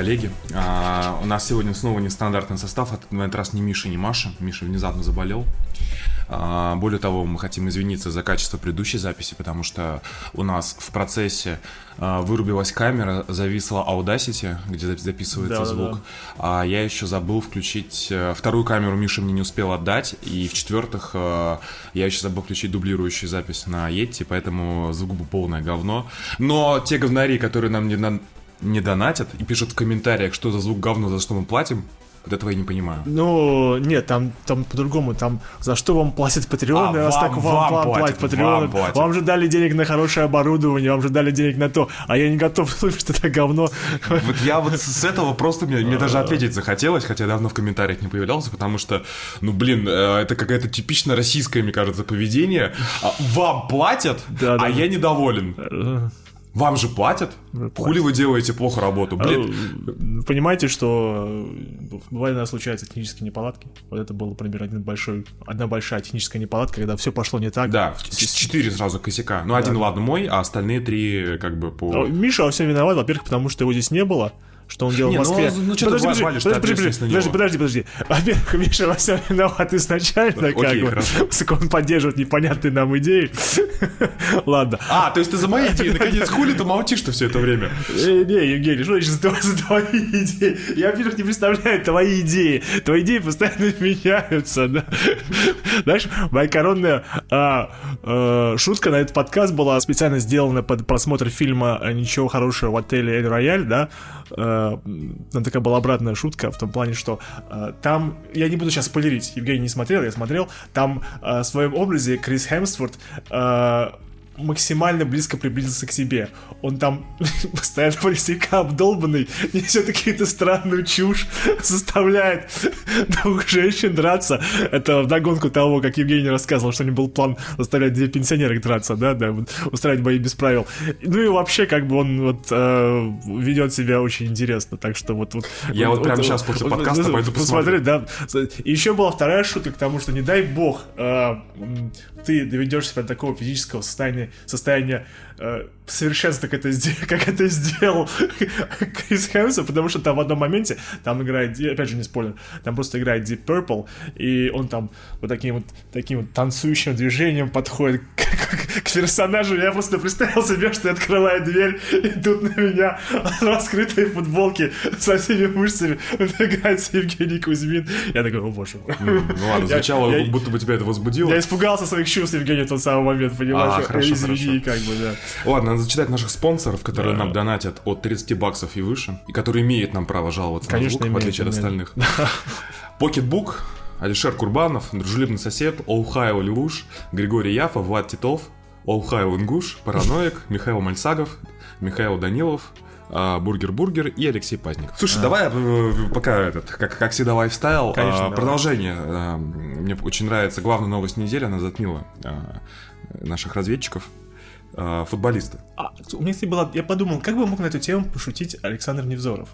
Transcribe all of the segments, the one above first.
Коллеги. А, у нас сегодня снова нестандартный состав. На этот раз не Миша, не Маша. Миша внезапно заболел. А, более того, мы хотим извиниться за качество предыдущей записи, потому что у нас в процессе а, вырубилась камера, зависла Audacity, где записывается Да, звук. да. А я еще забыл включить э, вторую камеру, Миша мне не успел отдать. И в-четвертых, э, я еще забыл включить дублирующую запись на Yeti, поэтому звук был полное говно. Но те говнари, которые нам не, на- не донатят и пишут в комментариях, что за звук говно, за что мы платим, вот этого я не понимаю. Ну, нет, там, там по-другому, там за что вам платят Патреоны, А, раз вам- так вам, вам платят, платят Патреоны, вам платят. вам же дали денег на хорошее оборудование, вам же дали денег на то, а я не готов слышать это говно. Вот я вот с этого просто мне, мне даже ответить захотелось, хотя давно в комментариях не появлялся, потому что, ну блин, э, это какая-то типично российское, мне кажется, поведение. А, Вам платят, да, а да. я недоволен. Вам же платят? Хули вы делаете плохо работу? Блин, Э, Понимаете, что э, бывает, иногда случаются технические неполадки. Вот это был, например, один большой, одна большая техническая неполадка, когда все пошло не так. да, четыре сразу косяка. Ну, один, ладно, мой, а остальные три как бы А по... Миша во всем виноват, во-первых, потому что его здесь не было, что он делал Не, в ну, Москве. ну, чё ты подожди, валишь подожди, подожди, подожди, подожди, подожди. Во-первых, Миша во всем виноват изначально, как Окей, бы. хорошо. Поскольку он поддерживает непонятные нам идеи. Ладно. А, то есть ты за мои идеи, наконец, хули ты молчишь-то все это время? Э, Не, Евгений, что значит за, твои идеи? Я, во-первых, не представляю твои идеи. Твои идеи постоянно меняются, да? Знаешь, моя коронная а, а, шутка на этот подкаст была специально сделана под просмотр фильма «Ничего хорошего в отеле Эль Рояль», да? Там такая была обратная шутка в том плане, что а, там, я не буду сейчас спойлерить, Евгений не смотрел, я смотрел, там а, в своем образе Крис Хемсворт максимально близко приблизился к себе. Он там постоянно слегка обдолбанный, несет какие-то странную чушь, заставляет двух женщин драться. Это вдогонку того, как Евгений рассказывал, что у него был план заставлять две пенсионерок драться, да, да, вот, устраивать бои без правил. Ну и вообще, как бы он вот э, ведет себя очень интересно, так что вот... вот Я вот прямо щас после подкаста пойду посмотрю. да. И еще была вторая шутка к тому, что не дай бог э, ты доведешь себя до такого физического состояния, состояния э, совершенства, как это, как это сделал Крис Хемсворт, потому что там в одном моменте, там играет, опять же не спойлер, там просто играет Deep Purple, и он там вот таким вот, таким вот танцующим движением подходит к, к- к персонажу, я просто представил себе, что открывает дверь, и тут на меня раскрытой футболке со всеми мышцами нагается Евгений Кузьмин. Я такой, о боже. Ну ладно, Я- звучало, я- будто бы тебя это возбудило. Я испугался своих чувств, Евгений, в тот самый момент, понимаешь? А, хорошо, Извини, хорошо. как бы, да. Ладно, надо зачитать наших спонсоров, которые Да. нам донатят от 30 баксов и выше, и которые имеют нам право жаловаться Конечно, на звук, в имеют, отличие от имеют. остальных. PocketBook, Алишер Курбанов, Дружелюбный сосед, All Hail Lelouch, Григорий Яфа, Влад Титов, Олхайл Ингуш, Параноик, Михаил Мальсагов, Михаил Данилов, а, Бургер Бургер и Алексей Пазников. Слушай, давай э, пока этот, как, как всегда, лайфстайл. Конечно, а, давай. продолжение. а, Мне очень нравится главная новость недели, она затмила а, наших разведчиков. А, Футболисты. А, у меня, кстати, была... Я подумал, как бы мог на эту тему пошутить Александр Невзоров?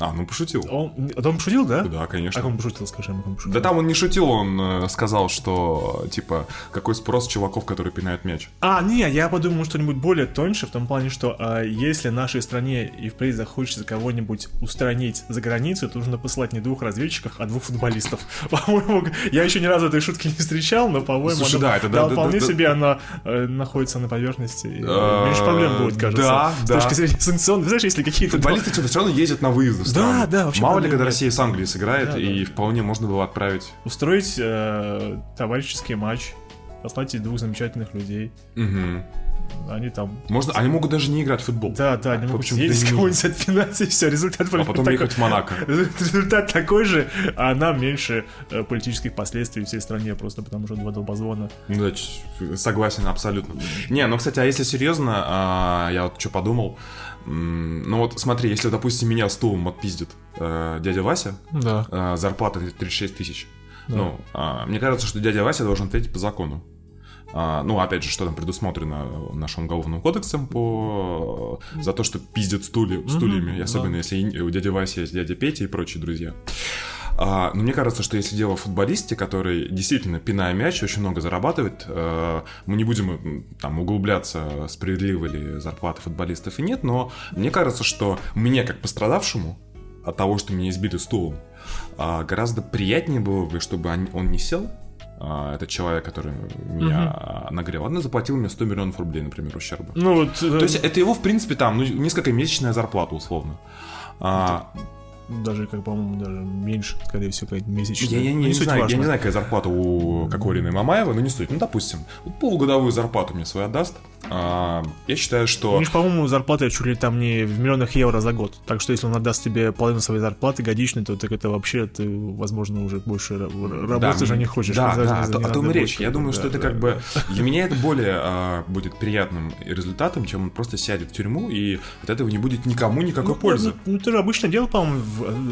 А, ну пошутил. Он, а он пошутил, да? Да, А конечно. как он пошутил, скажи, как он пошутил? Да там он не шутил, он э, сказал, что, типа, какой спрос чуваков, которые пинают мяч. А, не, я подумал что-нибудь более тоньше, в том плане, что а, если нашей стране и впредь захочется кого-нибудь устранить за границей, то нужно посылать не двух разведчиков, а двух футболистов. По-моему, я еще ни разу этой шутки не встречал, но, по-моему, Слушай, она- да, это да, да, вполне да, да. себе она э, находится на поверхности. и Э, Меньше проблем будет, кажется. да, С да. точки зрения санкционных. Знаешь, если какие-то... Футболисты что-то все равно ездят на выезды в страны. да, вообще Мало ли, когда. Россия с Англией сыграет, Да, и вполне можно было отправить. устроить э, товарищеский матч, послать двух замечательных людей. Мгм. Они там... Можно, они могут даже не играть в футбол. Да, да, они В могут съездить да кого-нибудь отпинать, и все, результат А потом такой. ехать в Монако. Результат такой же, а нам меньше э, политических последствий всей стране, просто потому что два долбозвона. Ну да, согласен абсолютно. Не, ну, кстати, а если серьезно, а, я вот что подумал. Ну вот смотри, если, допустим, меня стулом отпиздит э, дядя Вася, Да. э, зарплата 36 тысяч. Ну, а, мне кажется, что дядя Вася должен ответить по закону. А, ну, опять же, что там предусмотрено нашим уголовным кодексом по... за то, что пиздят стули... стульями, и особенно если и- у дяди Васи есть дядя Петя и прочие друзья. А, но мне кажется, что если дело в футболисте, который действительно, пиная мяч, очень много зарабатывает, э, мы не будем там углубляться, справедливы ли зарплаты футболистов и нет, но мне кажется, что мне, как пострадавшему от того, что меня избили стулом, а, гораздо приятнее было бы, чтобы он, он не сел, а, этот человек, который меня нагрел, он заплатил мне 100 миллионов рублей, например, ущерба. Ну вот... То есть это его, в принципе, там, ну, несколько месячная зарплата, условно. А, Даже, как, по-моему, даже меньше, скорее всего, какая-то месячная. я, я не, Ну, не суть знаю, я важна. не знаю, какая зарплата у Кокорина и Мамаева, но не суть. Ну, допустим, вот полугодовую зарплату мне свою отдаст. А, я считаю, У что... них, по-моему, зарплата чуть ли там не в миллионах евро за год. Так что если он отдаст тебе половину своей зарплаты годичной, то так это вообще ты, возможно, уже больше ра- работать уже не хочешь. Да, да, о, о том и речь. Я думаю, да, что это да, как бы... Для меня это более а, будет приятным результатом, чем он просто сядет в тюрьму, и от этого не будет никому никакой Ну, пользы. Ну, ну, это же обычно дело, по-моему,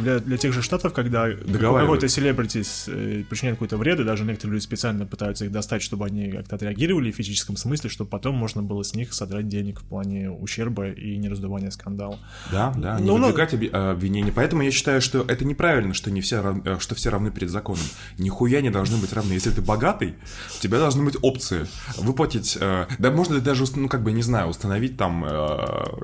для, для тех же штатов, когда какой-то селебрити э, причиняет какой-то вред, и даже некоторые люди специально пытаются их достать, чтобы они как-то отреагировали в физическом смысле, чтобы потом можно было с них содрать денег в плане ущерба и нераздувания скандала. Да, да, не Ну, ну- выдвигать оби- э, обвинения. Поэтому я считаю, что это неправильно, что не все рав- э, что все равны перед законом. Нихуя не должны быть равны. Если ты богатый, у тебя должны быть опции выплатить. э, да, можно даже, ну как бы не знаю, установить там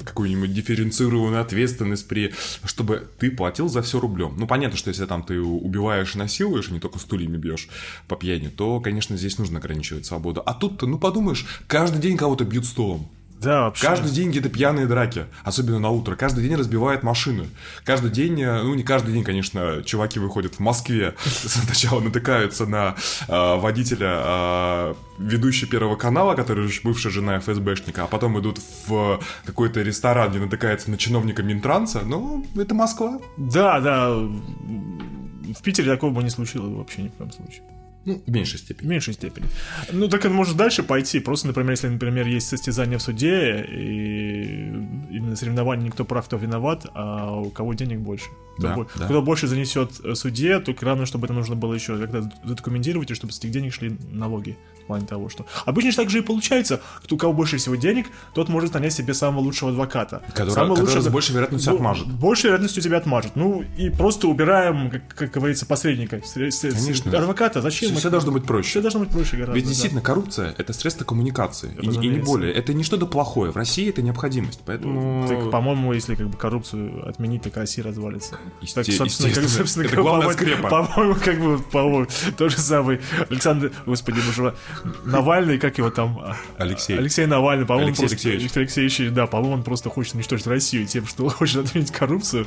какую-нибудь дифференцированную ответственность при, чтобы ты платил за все рублем. Ну понятно, что если там ты убиваешь и насилуешь, и не только стульями бьешь по пьяни, то, конечно, здесь нужно ограничивать свободу. А тут-то, ну подумаешь, каждый день кого-то бьют стулом. Да, вообще. Каждый день где-то пьяные драки, особенно на утро. Каждый день разбивают машины. Каждый день, э, ну не каждый день, конечно, чуваки выходят в Москве, сначала натыкаются на э, водителя э, ведущей Первого канала, который бывшая жена ФСБшника, а потом идут в какой-то ресторан, где натыкается на чиновника Минтранса. Ну, это Москва. Да, да. В Питере такого бы не случилось вообще ни в коем случае. Ну, в меньшей В степени. меньшей степени. Ну, так это может дальше пойти. Просто, например, если, например, есть состязание в суде, и именно соревнование никто прав, кто виноват, а у кого денег больше. Кто, Да, бо- да. кто больше занесет э, суде, то главное, чтобы это нужно было еще как-то задокументировать, и чтобы с этих денег шли налоги. Плане того, что... Обычно же так же и получается. Кто, у кого больше всего денег, тот может нанять себе самого лучшего адвоката. Который, Самый который лучший с большей вероятностью Бо- отмажет. Большей вероятностью тебя отмажут. Ну, и просто убираем, как, как говорится, посредника. С- с- с- Конечно. Адвоката. Зачем? Все, это? должно быть проще. Все должно быть проще гораздо. Ведь да. действительно коррупция это средство коммуникации. И, не- и не более. Это не что-то плохое. В России это необходимость. Поэтому. Так, по-моему, если как бы коррупцию отменить, так Россия развалится. Есте- Так, собственно, как, собственно, Это как, главная по-моему. По-моему, как бы, по-моему, тот же самый Александр, господи, боже, Навальный, как его там? Алексей. Алексей Навальный, по-моему, Алексей просто, Алексеевич. Алексей Алексеевич, да, по-моему, он просто хочет уничтожить Россию тем, что хочет отменить коррупцию.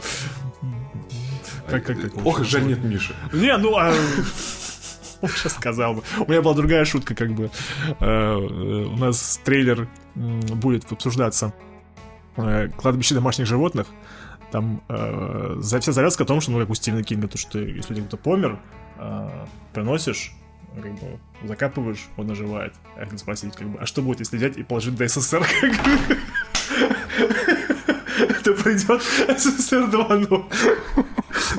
Как, как так Ох, жаль, нет Миши. Не, ну, а... Сейчас сказал бы. У меня была другая шутка, как бы. Э, э, У нас трейлер будет обсуждаться. Э, Кладбище домашних животных. Там э, вся завязка о том, что, ну, как у Стивена Кинга, то, что если кто-то помер, э, приносишь, как бы, закапываешь, он оживает. А хотел спросить, как бы, а что будет, если взять и положить до СССР? как бы? То придет СССР 2.0.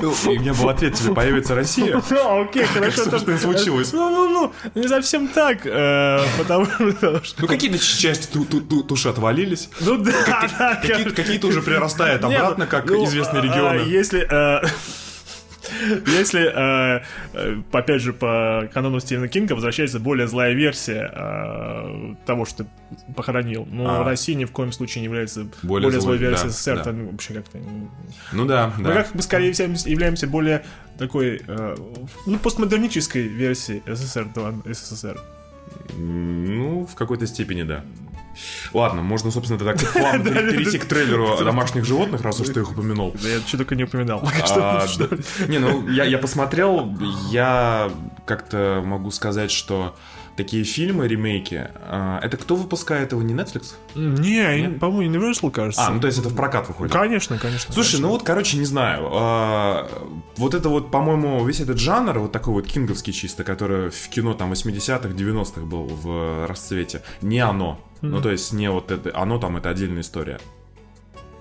Ну, И у меня был ответ, тебе появится Россия. Ну, окей, хорошо. собственно, и там- случилось. Ну, ну, ну, не совсем так, э, потому что... Ну, какие-то части ту- ту- ту- туши отвалились. Ну да, да. Какие- Какие-то уже прирастают Не, обратно, ну, как ну, известные а, регионы. Если... Если, э, э, опять же, по канону Стивена Кинга возвращается более злая версия э, того, что ты похоронил, но А. Россия ни в коем случае не является Более злой версией СССР, вообще как-то... Ну да, Мы да. как бы скорее являемся более такой ну, постмодернической версией СССР, СССР. Ну, в какой-то степени, да. Ладно, можно, собственно, тогда плавно перейти к трейлеру домашних животных, раз уж ты их упомянул. Да я что только не упоминал. А. Не, ну я посмотрел, я как-то могу сказать, что такие фильмы, ремейки, а, это кто выпускает его, не Netflix? Не, по-моему, Universal, кажется. А, ну то есть это в прокат выходит. Конечно, конечно. Слушай, ну вот, короче, не знаю. а, Вот это вот, по-моему, весь этот жанр, вот такой вот кинговский чисто, который в кино там 80-х, 90-х был в расцвете, не оно. Ну, то есть не вот это, оно там, это отдельная история.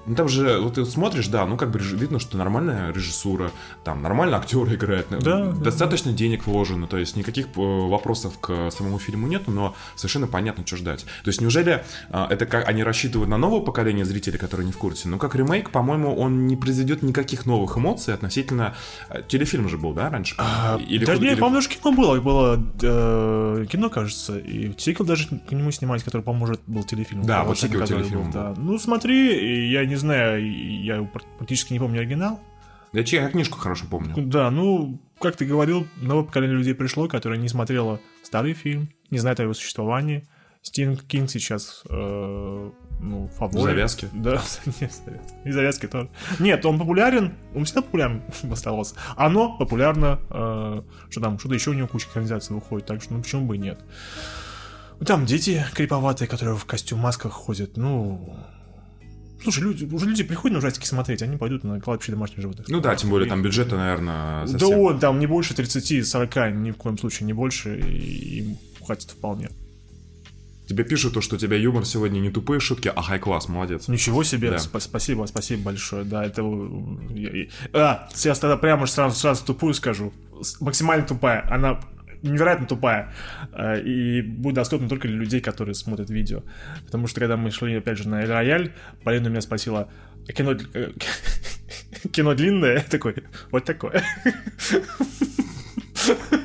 Ну там же, вот ты смотришь, да, ну как бы видно, что нормальная режиссура, там нормально актеры играют, Да, достаточно денег вложено, то есть никаких э, вопросов к самому фильму нету, но совершенно понятно, что ждать. То есть неужели э, это как они рассчитывают на новое поколение зрителей, которые не в курсе? Ну как ремейк, по-моему, он не произведет никаких новых эмоций относительно э, телефильм же был, да, раньше? Или да, худ- нет, или- по-моему, даже кино было. Было э, кино, кажется. И сиквел даже к нему снимались, который, по-моему, может, был телефильм. Да, вот сиквел телефильм был, да. Ну, смотри, я не знаю, я пр- практически не помню оригинал. Я, че- я книжку хорошо помню. Да, ну, как ты говорил, новое поколение людей пришло, которое не смотрело старый фильм, не знает о его существовании. Стивен Кинг сейчас, э, ну, фаворит. Завязки? Да, нет, завязки. и завязки тоже. Нет, он популярен, он всегда популярен оставался. Оно популярно, э, что там, что-то еще у него куча экранизаций выходит, так что, ну, почему бы и нет. Там дети криповатые, которые в костюм-масках ходят, ну... Слушай, люди, уже люди приходят на ужастики смотреть, они пойдут на кладбище домашних животных. Ну да, тем более там бюджета, наверное, Да совсем. он там не больше 30-40, ни в коем случае не больше, и им хватит вполне. Тебе пишут то, что у тебя юмор сегодня не тупые шутки, а хай-класс, молодец. Ничего себе, Да. спа- спасибо, спасибо большое, да, это... э, я- я- А, сейчас тогда прямо сразу, сразу тупую скажу. Максимально тупая, она невероятно тупая, э, и будет доступна только для людей, которые смотрят видео. Потому что когда мы шли, опять же, на Эль Рояль, Полина меня спросила, «А кино, э, кино длинное? Я такой, вот такое.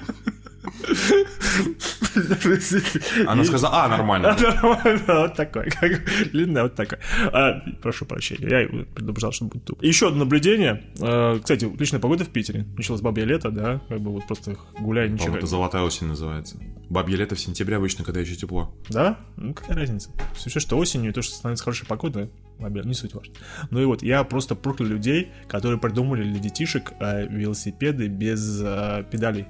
Она сказала, а, нормально. Нормально, вот такой. Как бы, длинное, вот такой. А, прошу прощения, я предупреждал, что будет тупо. Еще одно наблюдение. Э, Кстати, отличная погода в Питере. Началось бабье лето, да? Как бы вот просто гуляй, ничего. Это золотая осень называется. Бабье лето в сентябре обычно, когда еще тепло. Да? Ну, какая разница? Все, что осенью, и то, что становится хорошей погодой, бабье, не суть важно. Ну и вот, я просто проклял людей, которые придумали для детишек э, велосипеды без э, педалей.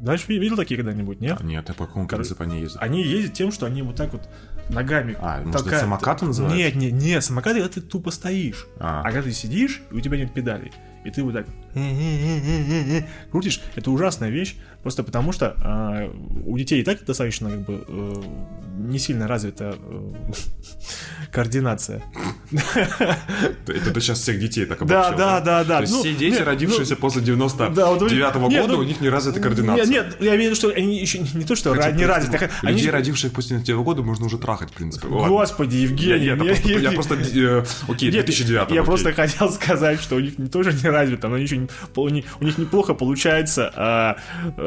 Знаешь, ви- видел такие когда-нибудь, нет? А, Нет, я по какому принципу они ездят? Они ездят тем, что они вот так вот ногами. А, может, это толкают. самокаты называются? Нет, нет, нет, самокаты это ты тупо стоишь. А. А, когда ты сидишь, и у тебя нет педалей, и ты вот так крутишь, это ужасная вещь, просто потому что а, у детей и так достаточно как бы э, не сильно развита э, координация. Это ты сейчас всех детей так Да, обобщил, да, да, да. То есть Ну, все дети, родившиеся ну, после да, вот 99-го нет, года, ну, у них не развита координация. Нет, я имею в виду, что они еще не, то, что не развиты, Людей, родивших после 99 года, можно уже трахать, в принципе. Господи, Евгений, я, просто, э, окей, Нет, 2009 Я просто хотел сказать, что у них тоже не развито, но у них, неплохо получается а,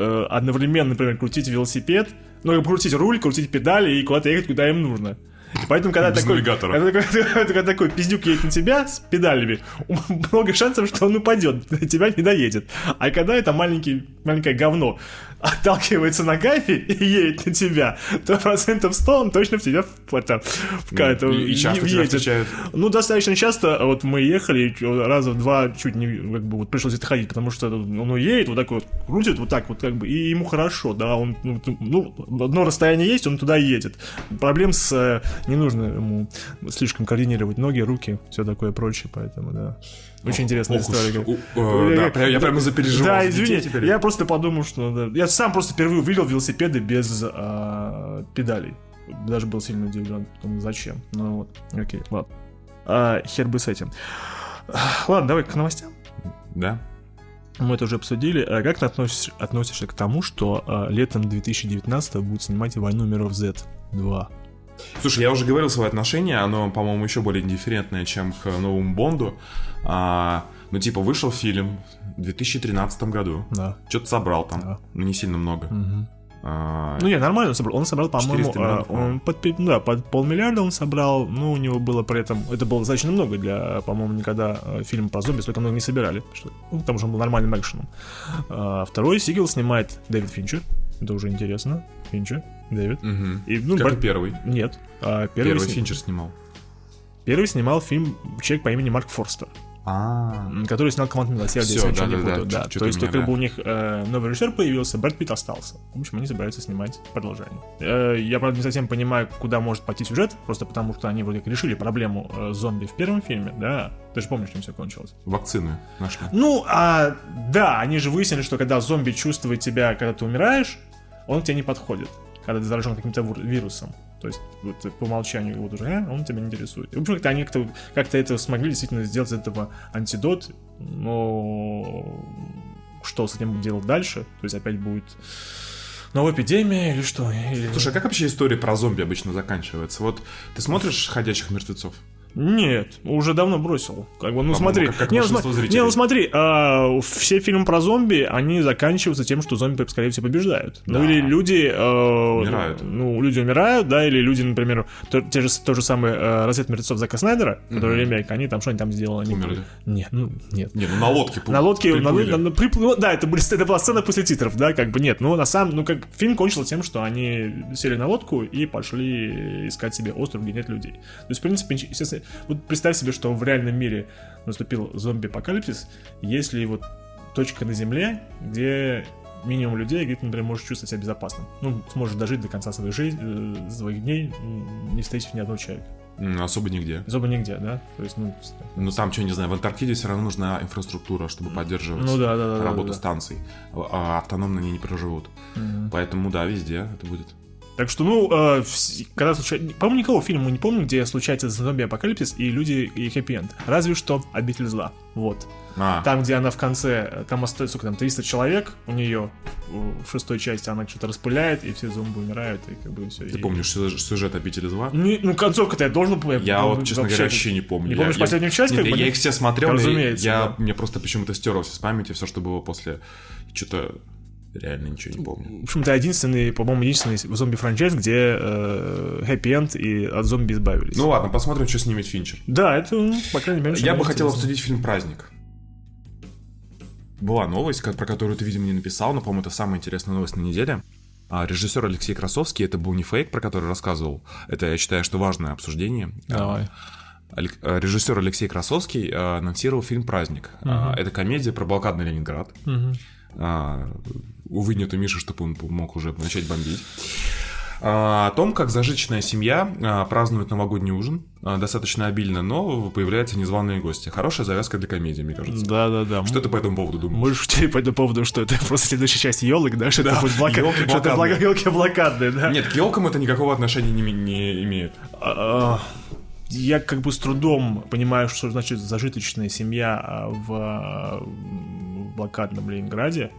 э, одновременно, например, крутить велосипед, ну, крутить руль, крутить педали и куда-то ехать, куда им нужно. И Поэтому, когда Без такой, навигатора. когда, такой- когда такой пиздюк едет на тебя с педалями, много шансов, что он упадет, тебя не доедет. А когда это маленький, маленькое говно отталкивается ногами и едет на тебя, то процентов 100 он точно в тебя в, это, в, Ну, и- и часто тебя въедет. встречают. Ну, достаточно часто, вот мы ехали, раза в два чуть не, как бы, вот пришлось отходить, потому что он едет, вот так вот, крутит, вот так вот, как бы, и ему хорошо, да, он, ну, ну, одно расстояние есть, он туда едет. Проблем с, э, не нужно ему слишком координировать ноги, руки, все такое прочее, поэтому, да. Очень интересная история. э, да, я прямо запереживал Да, извини, я просто подумал, что... Я сам просто впервые увидел велосипеды без а, педалей. Даже был сильно удивлен. Зачем? Ну вот, окей, ладно. А, хер бы с этим. Ладно, давай к новостям. Да? Мы это уже обсудили. А как ты относишься, относишься к тому, что а, летом 2019 будут снимать «Войну миров Z 2»? Слушай, я уже говорил свое отношение, оно, по-моему, еще более индифферентное, чем к новому Бонду. А, ну, типа, вышел фильм в 2013 году. Да. Что-то собрал там, Да. но не сильно много. А, Ну, не, нормально он собрал. Он собрал, по-моему, 400 а, он под, пи- да, под полмиллиарда он собрал. Ну, у него было при этом... Это было достаточно много для, по-моему, никогда э, фильм про зомби столько много не собирали. Что, ну, потому что он был нормальным экшеном. А, второй сиквел снимает Дэвид Финчер. Это уже интересно. Финчер, Дэвид. мгм. И, ну, Как бар- и первый. Нет. А, первый, Первый сни- Финчер снимал. первый снимал фильм человек по имени Марк Форстер. А, м, который снял команду милосердия, если путаю. Да, чё- чё-то То есть только да. у них э, новый режиссер появился, Брэд Питт остался. В общем, они собираются снимать продолжение. Э, я, правда, не совсем понимаю, куда может пойти сюжет, просто потому что они вроде как решили проблему э, зомби в первом фильме, да. Ты же помнишь, чем все кончилось. вакцины нашли. Ну, а, да, они же выяснили, что когда зомби чувствует тебя, когда ты умираешь, он тебе не подходит, когда ты заражен каким-то вирусом. То есть вот, по умолчанию вот уже э, он тебя не интересует. И, как-то они как-то, как-то это смогли действительно сделать из этого антидот, но что с этим делать дальше? То есть опять будет новая эпидемия или что? Или... Слушай, а как вообще история про зомби обычно заканчивается? Вот ты смотришь «Ходячих мертвецов»? Нет, уже давно бросил. Как бы, ну смотри, как- как не, ну, зрителей. не, ну смотри, а, все фильмы про зомби, они заканчиваются тем, что зомби, скорее всего, побеждают. Ну Да. или люди... э, Умирают. Ну, люди умирают, да, или люди, например, то, те же, то же самое э, «Рассвет мертвецов» Зака Снайдера, который ремейк, они там, что они там сделали? Умерли. Нет, ну, нет. Не, ну на лодке. На лодке, на, на- на- приплы- ну, да, это, были, это была сцена после титров, да, как бы нет, ну, на самом, ну, как фильм кончился тем, что они сели на лодку и пошли искать себе остров, где нет людей. То есть, в принципе, естественно, вот представь себе, что в реальном мире наступил зомби-апокалипсис, если вот точка на Земле, где минимум людей, где ты, например, можешь чувствовать себя безопасным. Ну, сможешь дожить до конца своей жизни, э, своих дней, не встретив ни одного человека. Особо нигде. Особо нигде, да? То есть, ну, Ну там, что, не знаю, в Антарктиде все равно нужна инфраструктура, чтобы поддерживать Ну да, да, да, работу да, да. станций. А автономно они не проживут. Поэтому, да, везде это будет. Так что, ну, э, когда случается... По-моему, никого фильма не помню, где случается зомби-апокалипсис и люди и хэппи-энд. Разве что «Обитель зла». Вот. А, Там, где она в конце, там остается, сколько там, 300 человек у нее в шестой части она что-то распыляет, и все зомби умирают, и как бы все. ты помнишь сюжет, «Обители зла»? ну, концовка-то я должен помнить. Я вот, честно говоря, вообще не помню. Не Я- помнишь я- последнюю часть? Нет, как я нет? их все смотрел, и Разумеется, я, да. мне просто почему-то стерлось из памяти все, что было после. Что-то реально ничего не помню. В общем, это единственный, по-моему, единственный зомби-франчайз, где э, хэппи-энд и от зомби избавились. Ну ладно, посмотрим, что снимет Финчер. да, это, ну, по крайней мере, Я бы хотел обсудить фильм «Праздник». Была новость, про которую ты, видимо, не написал, но, по-моему, это самая интересная новость на неделе. А, Режиссер Алексей Красовский, это был не фейк, про который рассказывал. Это, я считаю, что важное обсуждение. Давай. Алек- э, Режиссер Алексей Красовский анонсировал фильм «Праздник». А, Это комедия про блокадный Ленинград. А, Увы, нету Миши, чтобы он мог уже начать бомбить. А, О том, как зажиточная семья а, празднует новогодний ужин, а, достаточно обильно, но появляются незваные гости. Хорошая завязка для комедии, мне кажется. Да-да-да. Что ты по этому поводу думаешь? Мы шутили по этому поводу, что это просто следующая часть елок, да, что это будет блока... ёлки что это блокадные. елки блокадные, да. Нет, к елкам это никакого отношения не, не имеет. Я как бы с трудом понимаю, что значит зажиточная семья в блокадном Ленинграде.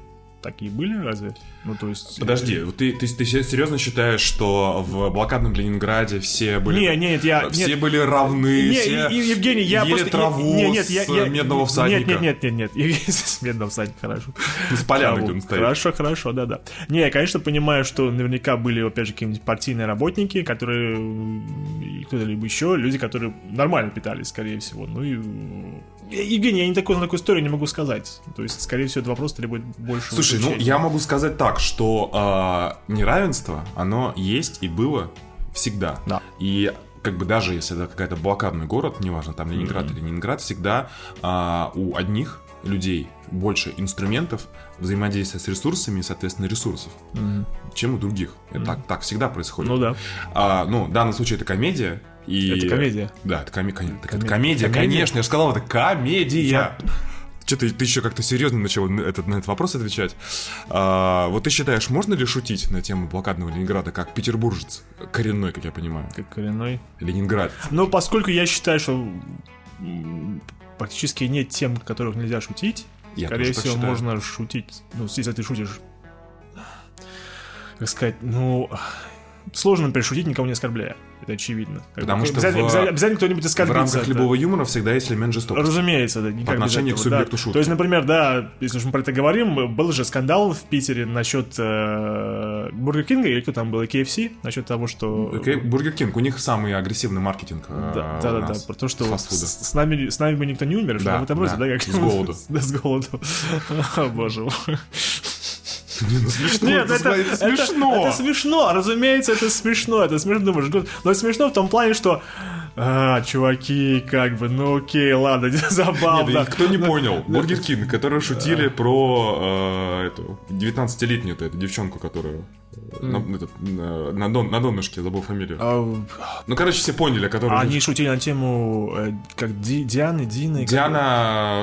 Такие были разве? Ну, то есть... Подожди, ты, ты, ты серьезно считаешь, что в блокадном Ленинграде все были... Не, нет, я... Все нет, были равны, Не, все и- Евгений, я ели просто... траву не, нет, с я, медного всадника. Нет, нет, нет, нет, нет. С медного всадника, хорошо. С поляны, где он стоит. Хорошо, хорошо, да-да. Не, я, конечно, понимаю, что наверняка были, опять же, какие-нибудь партийные работники, которые... кто-либо еще, люди, которые нормально питались, скорее всего. Ну и... м, Евгений, я не такой, на такую историю не могу сказать. То есть, скорее всего, этот вопрос требует больше... Слушай, ну я могу сказать так, что а, неравенство, оно есть и было всегда. Да. И как бы даже если это какая-то блокадный город, неважно, там Ленинград или Ленинград, всегда а, у одних людей больше инструментов взаимодействия с ресурсами и, соответственно, ресурсов, чем у других. Это так, так всегда происходит. Ну да. А, ну, в данном случае это комедия. И... Это комедия. Да, это, коми- это Коме- комедия, комедия? конечно, я же сказал, это комедия. Что ты, еще как-то серьезно начал на этот, на этот вопрос отвечать. А, вот ты считаешь, можно ли шутить на тему блокадного Ленинграда как петербуржец, коренной, как я понимаю, Как коренной. Ленинград? Но поскольку я считаю, что практически нет тем, о которых нельзя шутить, Я скорее всего, считаю. можно шутить. Ну, если ты шутишь. Как сказать, ну. Сложно, например, шутить, никого не оскорбляя. Это очевидно. Как Потому бы, что обязательно, в- обязательно- обязательно кто-нибудь В оскорбится. рамках это. любого юмора всегда есть элемент жестокости. Разумеется, да, По отношению к субъекту да. шутки. То есть, например, да, если уж мы про это говорим, был же скандал в Питере насчет э, Бургер Кинга, или кто там был, KFC, насчет того, что... Бургер Кинг, у них самый агрессивный маркетинг. э, Да, у да, да, да, про то, что с, с нами, с нами бы никто не умер, Да, в этом роде, да, да, как с голоду. Да, с голоду. Боже мой. Смешно, Нет, это, это, смешно. Это, смешно, разумеется, это смешно, это смешно, думаешь, но смешно в том плане, что а, чуваки, как бы, ну окей, ладно, забавно. Нет, кто не понял, Бургер Кинг, которые шутили про э, эту 19-летнюю эту, эту девчонку, которую на, этот, на, дон, на донышке, забыл фамилию. А, Ну, короче, все поняли, которые... Они шутили на тему э, как Ди- Дианы, Дины. как- Диана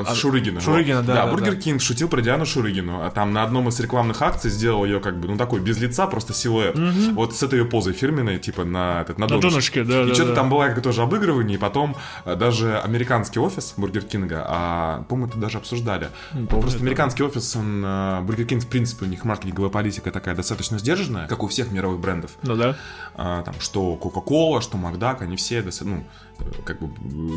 А, Шурыгина. Шурыгина, вот. да, Да, да, Бургер да. Кинг шутил про Диану Шурыгину. А там на одном из рекламных акций сделал ее как бы, ну, такой без лица, просто силуэт. Вот с этой ее позой фирменной, типа на, этот, на, На донышке. донышке, да, И да, что-то да. там было как тоже обыгрывание, и потом э, даже американский офис Бургер Кинга, а, по-моему, это даже обсуждали. помню, Просто да. американский офис, он, э, Бургер Кинг, в принципе, у них маркетинговая политика такая достаточно сдержанная, как у всех мировых брендов. Ну да. А, там, что Coca-Cola, что Макдак, они все, ну, как бы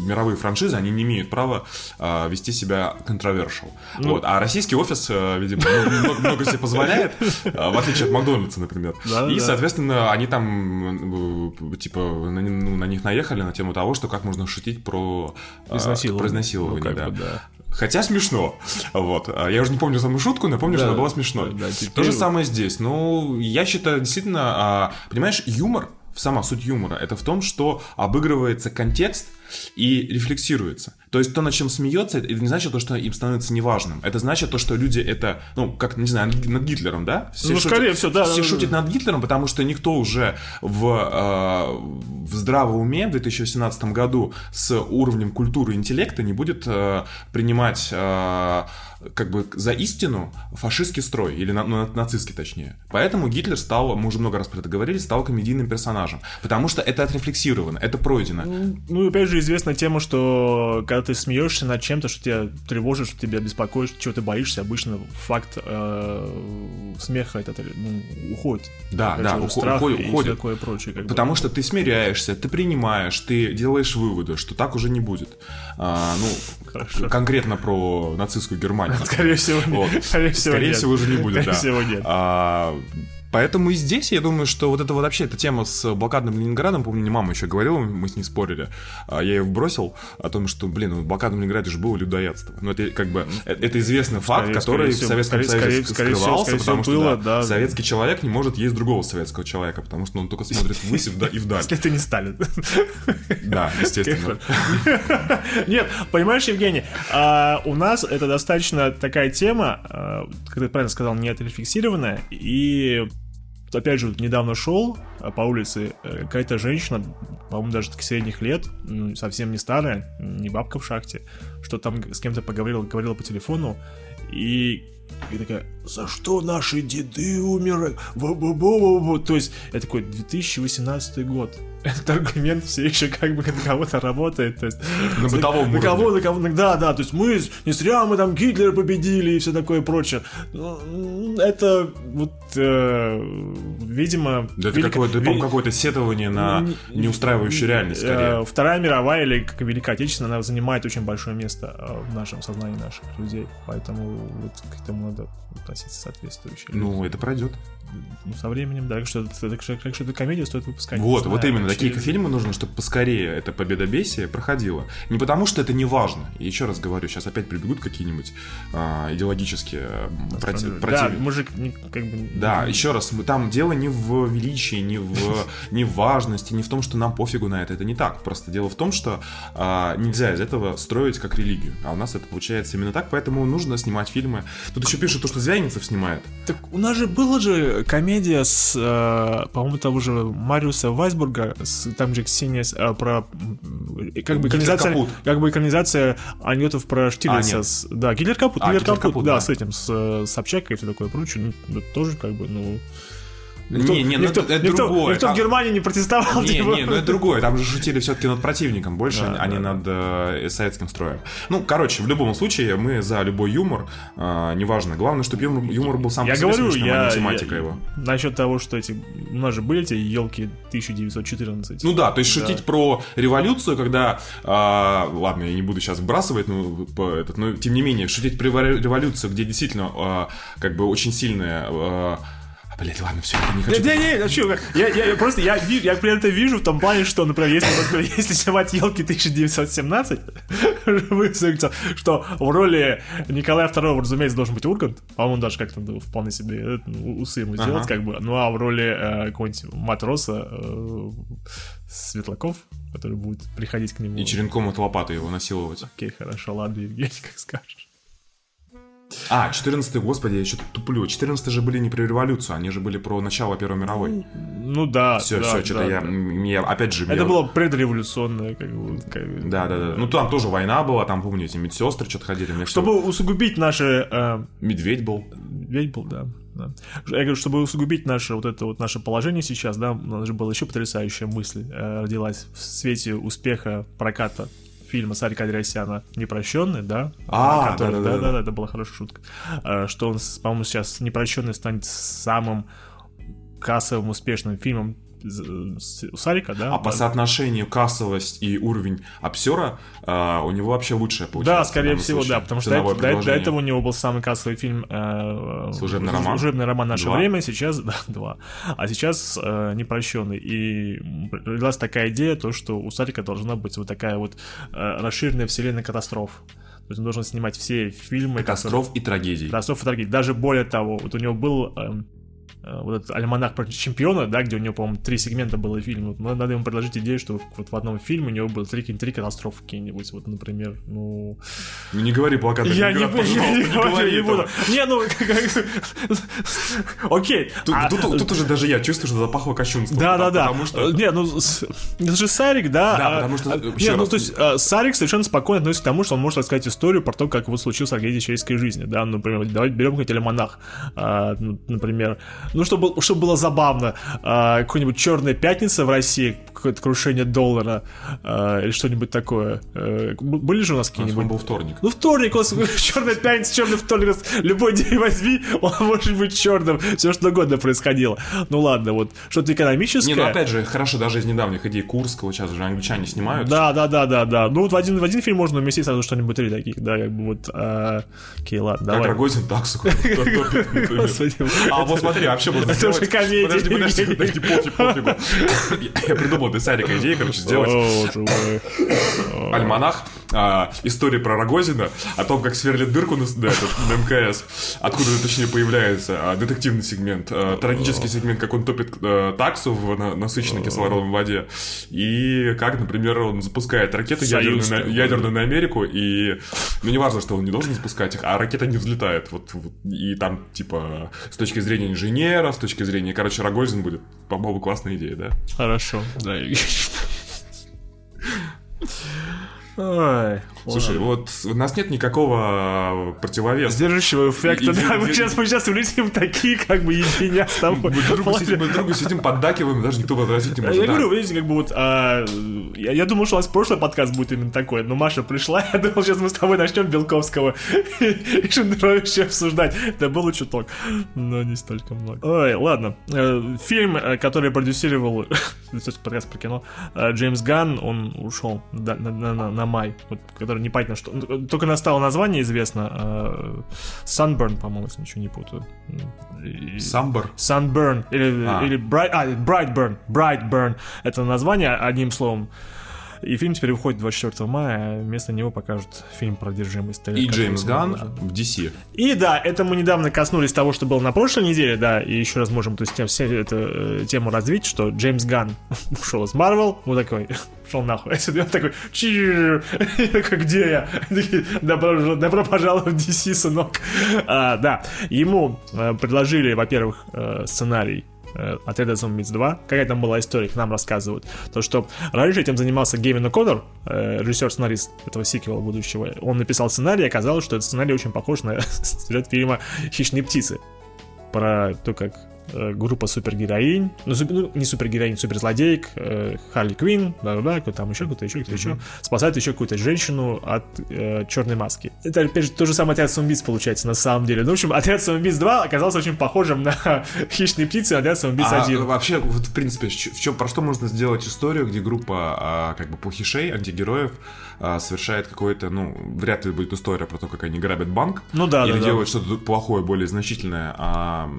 мировые франшизы, они не имеют права а, вести себя controversial. Ну. вот. А российский офис, э, видимо, много, много себе позволяет, а, в отличие от Макдональдса, например. Да, И, да. соответственно, они там, э, типа, на, ну, на них наехали на тему того, что как можно шутить про а, Изнасилование. про изнасилование, Ну, как да. бы, да. Хотя смешно. Вот. А Я уже не помню саму шутку, но помню, Да, что она была смешной. да, теперь То же самое здесь. Ну, я считаю, действительно, а, понимаешь, юмор, сама суть юмора, это в том, что обыгрывается контекст и рефлексируется. То есть то, над чем смеется, это не значит то, что им становится неважным. Это значит то, что люди это, ну, как, не знаю, над Гитлером, да? Все Ну, скорее всего, да, Все да, да, шутят над Гитлером, потому что никто уже в, э, в здравом уме в 2018 году с уровнем культуры и интеллекта не будет э, принимать э, как бы за истину фашистский строй, или на- ну, нацистский точнее. Поэтому Гитлер стал, мы уже много раз про это говорили, стал комедийным персонажем. Потому что это отрефлексировано, это пройдено. Ну, и опять же, известная тема, что когда ты смеешься над чем-то, что тебя тревожит, что тебя беспокоит, чего ты боишься, обычно факт э, смеха это ну, уходит. Да, да, же, ухо- страх уходит- и уходит. такое прочее. Как бы. Потому что ты смиряешься, ты принимаешь, ты делаешь выводы, что так уже не будет. А, ну, Хорошо. конкретно про нацистскую Германию. Скорее всего, Вот. Скорее всего, Скорее нет. всего, уже не будет, Скорее да. всего, нет. А, Поэтому и здесь, я думаю, что вот это вот вообще эта тема с блокадным Ленинградом, помню, мне мама еще говорила, мы с ней спорили, а я ее вбросил о том, что, блин, в блокадном Ленинграде же было людоедство. Ну, это как бы, это известный факт, Скорее- который скорее в Советском скорее- Союзе скорее- скрывался, скорее потому что было, да, да. советский человек не может есть другого советского человека, потому что он только смотрит ввысь и вда- и вдаль. Если ты не Сталин. Да, естественно. Нет, понимаешь, Евгений, а, у нас это достаточно такая тема, а, как ты правильно сказал, не отрефлексированная, и опять же, недавно шел а, по улице э, какая-то женщина, по-моему, даже таки средних лет, совсем не старая, не бабка в шахте, что там с кем-то поговорила, говорила по телефону, и и такая, за что наши деды умирают? Бу-бу-бу-бу-бу». То есть, это такой 2018 год. Этот аргумент все еще как бы на кого-то работает. То есть, На бытовом на кого, на кого, да, да, то есть мы не зря мы там Гитлера победили и все такое прочее. Ну, Это вот, э, видимо... Да это велика- какое-то, ве- по-моему, какое-то сетование на не- неустраивающую реальность, э, скорее. Вторая мировая или как Великая Отечественная, она занимает очень большое место э, в нашем сознании наших людей. Поэтому вот к этому надо относиться соответствующе. Ну, это пройдет. Ну, со временем, да, так что, так что, так что эту комедию стоит выпускать. Вот, вот знаю, именно, такие через- фильмы нужно, чтобы поскорее это победобесие проходило. Не потому, что это не важно. И еще раз говорю, сейчас опять прибегут какие-нибудь а, идеологические м, проти- Да, против- мужик, не- как бы... Да, еще раз, мы, там дело не в величии, не в, не в важности, не в том, что нам пофигу на это. Это не так. Просто дело в том, что а, нельзя из этого строить как религию. А у нас это получается именно так, поэтому нужно снимать фильмы. Тут еще пишут, то, что Звягинцев снимает. Так у нас же была же комедия с, э, по-моему, того же Мариуса Вайсбурга, с, там же Ксения, э, про э, как бы экранизация, как бы экранизация анекдотов про Штирлица. нет. с- да, Гитлер Капут, А, Гитлер Гитлер Капут, Капут, да, да. с этим, с, э, с Собчакой и все такое прочее. Ну, тоже как бы, ну... Никто, не, не, ну никто, это, это никто- другое. никто Там- в Германии не протестовал. Не, типа. не, ну это другое. Там же шутили все-таки над противником больше, Да, а не да, над э, советским строем. Ну, короче, в любом случае, мы за любой юмор, э, неважно. Главное, чтобы юмор, юмор был сам Я по себе говорю, смешным, а я, не тематика я- его. насчет того, что эти у нас же были эти елки 1914. Ну да, то есть Да. шутить про революцию, когда, а, ладно, я не буду сейчас вбрасывать, ну, по этот, но тем не менее, шутить про револю- революцию, где действительно, а, как бы очень сильная, а, блядь, ладно, все, я не хочу. Не, не, не, чё, я, я, я просто, я, я при этом вижу в том плане, что, например, если, вот, если снимать елки 1917, высветится, что в роли Николая II, разумеется, должен быть Ургант, по-моему, даже как-то ну, вполне себе э, ну, усы ему сделать, Ага. как бы, ну а в роли э, какого-нибудь матроса э, Светлаков, который будет приходить к нему. И черенком от лопаты его насиловать. Окей, хорошо, ладно, Евгений, как скажешь. А, 14 господи, я что-то туплю. 14 же были не про революцию, они же были про начало Первой мировой. Ну да. Все, да, все, что-то да, я, да. мне, опять же... Это я- было предреволюционное, как бы. как. Да, да, да. Ну там тоже война была, там, помню, эти медсестры что-то ходили. Мне Чтобы усугубить наши... э, Медведь был. Ведь был, да. да. Я говорю, чтобы усугубить наше вот это вот наше положение сейчас, да, у нас же была еще потрясающая мысль э, родилась в свете успеха проката фильма Сарика Андреасяна «Непрощенный», да? А, который, да-да-да. да, да, это была хорошая шутка. Э, Что он, по-моему, сейчас «Непрощенный» станет самым кассовым успешным фильмом Сарика, да? А по соотношению кассовость и уровень обсера а, у него вообще лучшее Да, получается. в скорее всего, случае. да, потому что до, до- до этого у него был самый кассовый фильм э, «Служебный роман». «Служебный роман нашего Два. времени», сейчас, да, два. А сейчас э, «Непрощенный». И родилась такая идея, то, что у Сарика должна быть вот такая вот э, расширенная вселенная катастроф. То есть он должен снимать все фильмы, Катастроф и трагедий. Катастроф и трагедии. Даже более того, вот у него был эм, э, вот этот альманах про чемпиона, да, где у него, по-моему, три сегмента было фильма. Вот надо ему предложить идею, что в- вот в одном фильме у него было три, три катастрофы какие-нибудь. Вот, например, ну... Ну, Не говори плакат Я не, Ленинград, я не не говори не буду. Не, ну, окей. Тут, А, тут- уже даже я чувствую, что запахло кощунством. да, да, да. Потому что... Не, ну, это же Сарик, да. Да, а- потому что, а, э, Не, ну, то есть, Сарик совершенно спокойно относится к тому, что он может рассказать историю про то, как вот случилась трагедия человеческой жизни, да, например, давайте берем какой-нибудь альманах, ну, например, ну, чтобы, чтобы было забавно, а, какой-нибудь «Черная пятница» в России, какое-то крушение доллара, а, или что-нибудь такое. Б- Были же у нас какие-нибудь по-моему, был вторник. ну, вторник, он черная пятница, черный вторник, любой день возьми, он может быть черным, все что угодно происходило. Ну ладно, вот что-то экономическое. Не, ну опять же, хорошо, даже из недавних идей Курского, сейчас уже англичане снимают. Да, да, да, да, да. Ну вот в один, в один фильм можно уместить сразу что-нибудь три таких, да, как бы вот. а, Окей, ладно, Как давай. Рогозин, так, сука, топит, например. Господи, А вот смотри, вообще можно Это уже комедия, Подожди, подожди, подожди, пофиг, пофигу. Я- придумал для Сарика идею, короче, сделать. Альманах, а, истории про Рогозина, о том, как сверлит дырку на, МКС, откуда, точнее, появляется а, детективный сегмент, а, трагический сегмент, как он топит таксу в на- насыщенной кислородом воде, и как, например, он запускает ракеты ядерную на, Америку, и, ну, не важно, что он не должен запускать их, а ракета не взлетает, вот, и там, типа, с точки зрения инженера, с точки зрения, короче, Рогозин будет, по-моему, классная идея, да? Хорошо, да. Ой, Слушай, вот у нас нет никакого противовеса. Сдерживающего эффекта, И- и- да, мы и- сейчас, мы сейчас улетим такие, как бы, единя с тобой. Мы другу, сидим, мы другу сидим, поддакиваем, даже никто возразить не может. Я Да. говорю, видите, как бы вот, а, я, я думал, что у нас прошлый подкаст будет именно такой, но Маша пришла, я думал, сейчас мы с тобой начнем Белковского и Шендеровича обсуждать. Это было чуток, но не столько много. Ой, ладно. Э, Фильм, э, который продюсировал, кстати, подкаст про кино, э, Джеймс Ганн, он ушел да, на, на- на- на май, вот, который непонятно что. ну, Только настало название известно. э, Sunburn, по-моему, если ничего не путаю. Sunburn. Sunburn или, А. или Bright, а, Brightburn, Brightburn это название одним словом. И фильм теперь выходит 24 мая, вместо него покажут фильм про одержимость. И Джеймс Ган в DC. И да, это мы недавно коснулись того, что было на прошлой неделе, да, и еще раз можем то есть, все эту э, тему развить, что Джеймс Ган ушел из Марвел, вот такой, шел нахуй, он такой, «Чир». Я такой, где я? Добро, добро пожаловать в DC, сынок. А, да, ему э, предложили, во-первых, э, сценарий отряда Zombies 2. Какая там была история, к нам рассказывают. То, что раньше этим занимался Гевин О'Коннор, э, режиссер-сценарист этого сиквела будущего. Он написал сценарий, и оказалось, что этот сценарий очень похож на сюжет фильма «Хищные птицы». Про то, как группа супергероинь, ну, суп- ну, не супергероинь, суперзлодеек, э, Харли Квин, да-да-да, кто там еще, кто-то еще, кто-то еще, спасает еще какую-то женщину от э, черной маски. Это, опять же, то же самое отряд самоубийц получается на самом деле. Ну, в общем, отряд самоубийц 2 оказался очень похожим на хищные птицы, и отряд самоубийц А 1. вообще, вот в принципе, в чё- про что можно сделать историю, где группа а, как бы плохишей, антигероев а, совершает какое-то, ну, вряд ли будет история про то, как они грабят банк. Ну да, Или да, да. делают что-то плохое, более значительное, а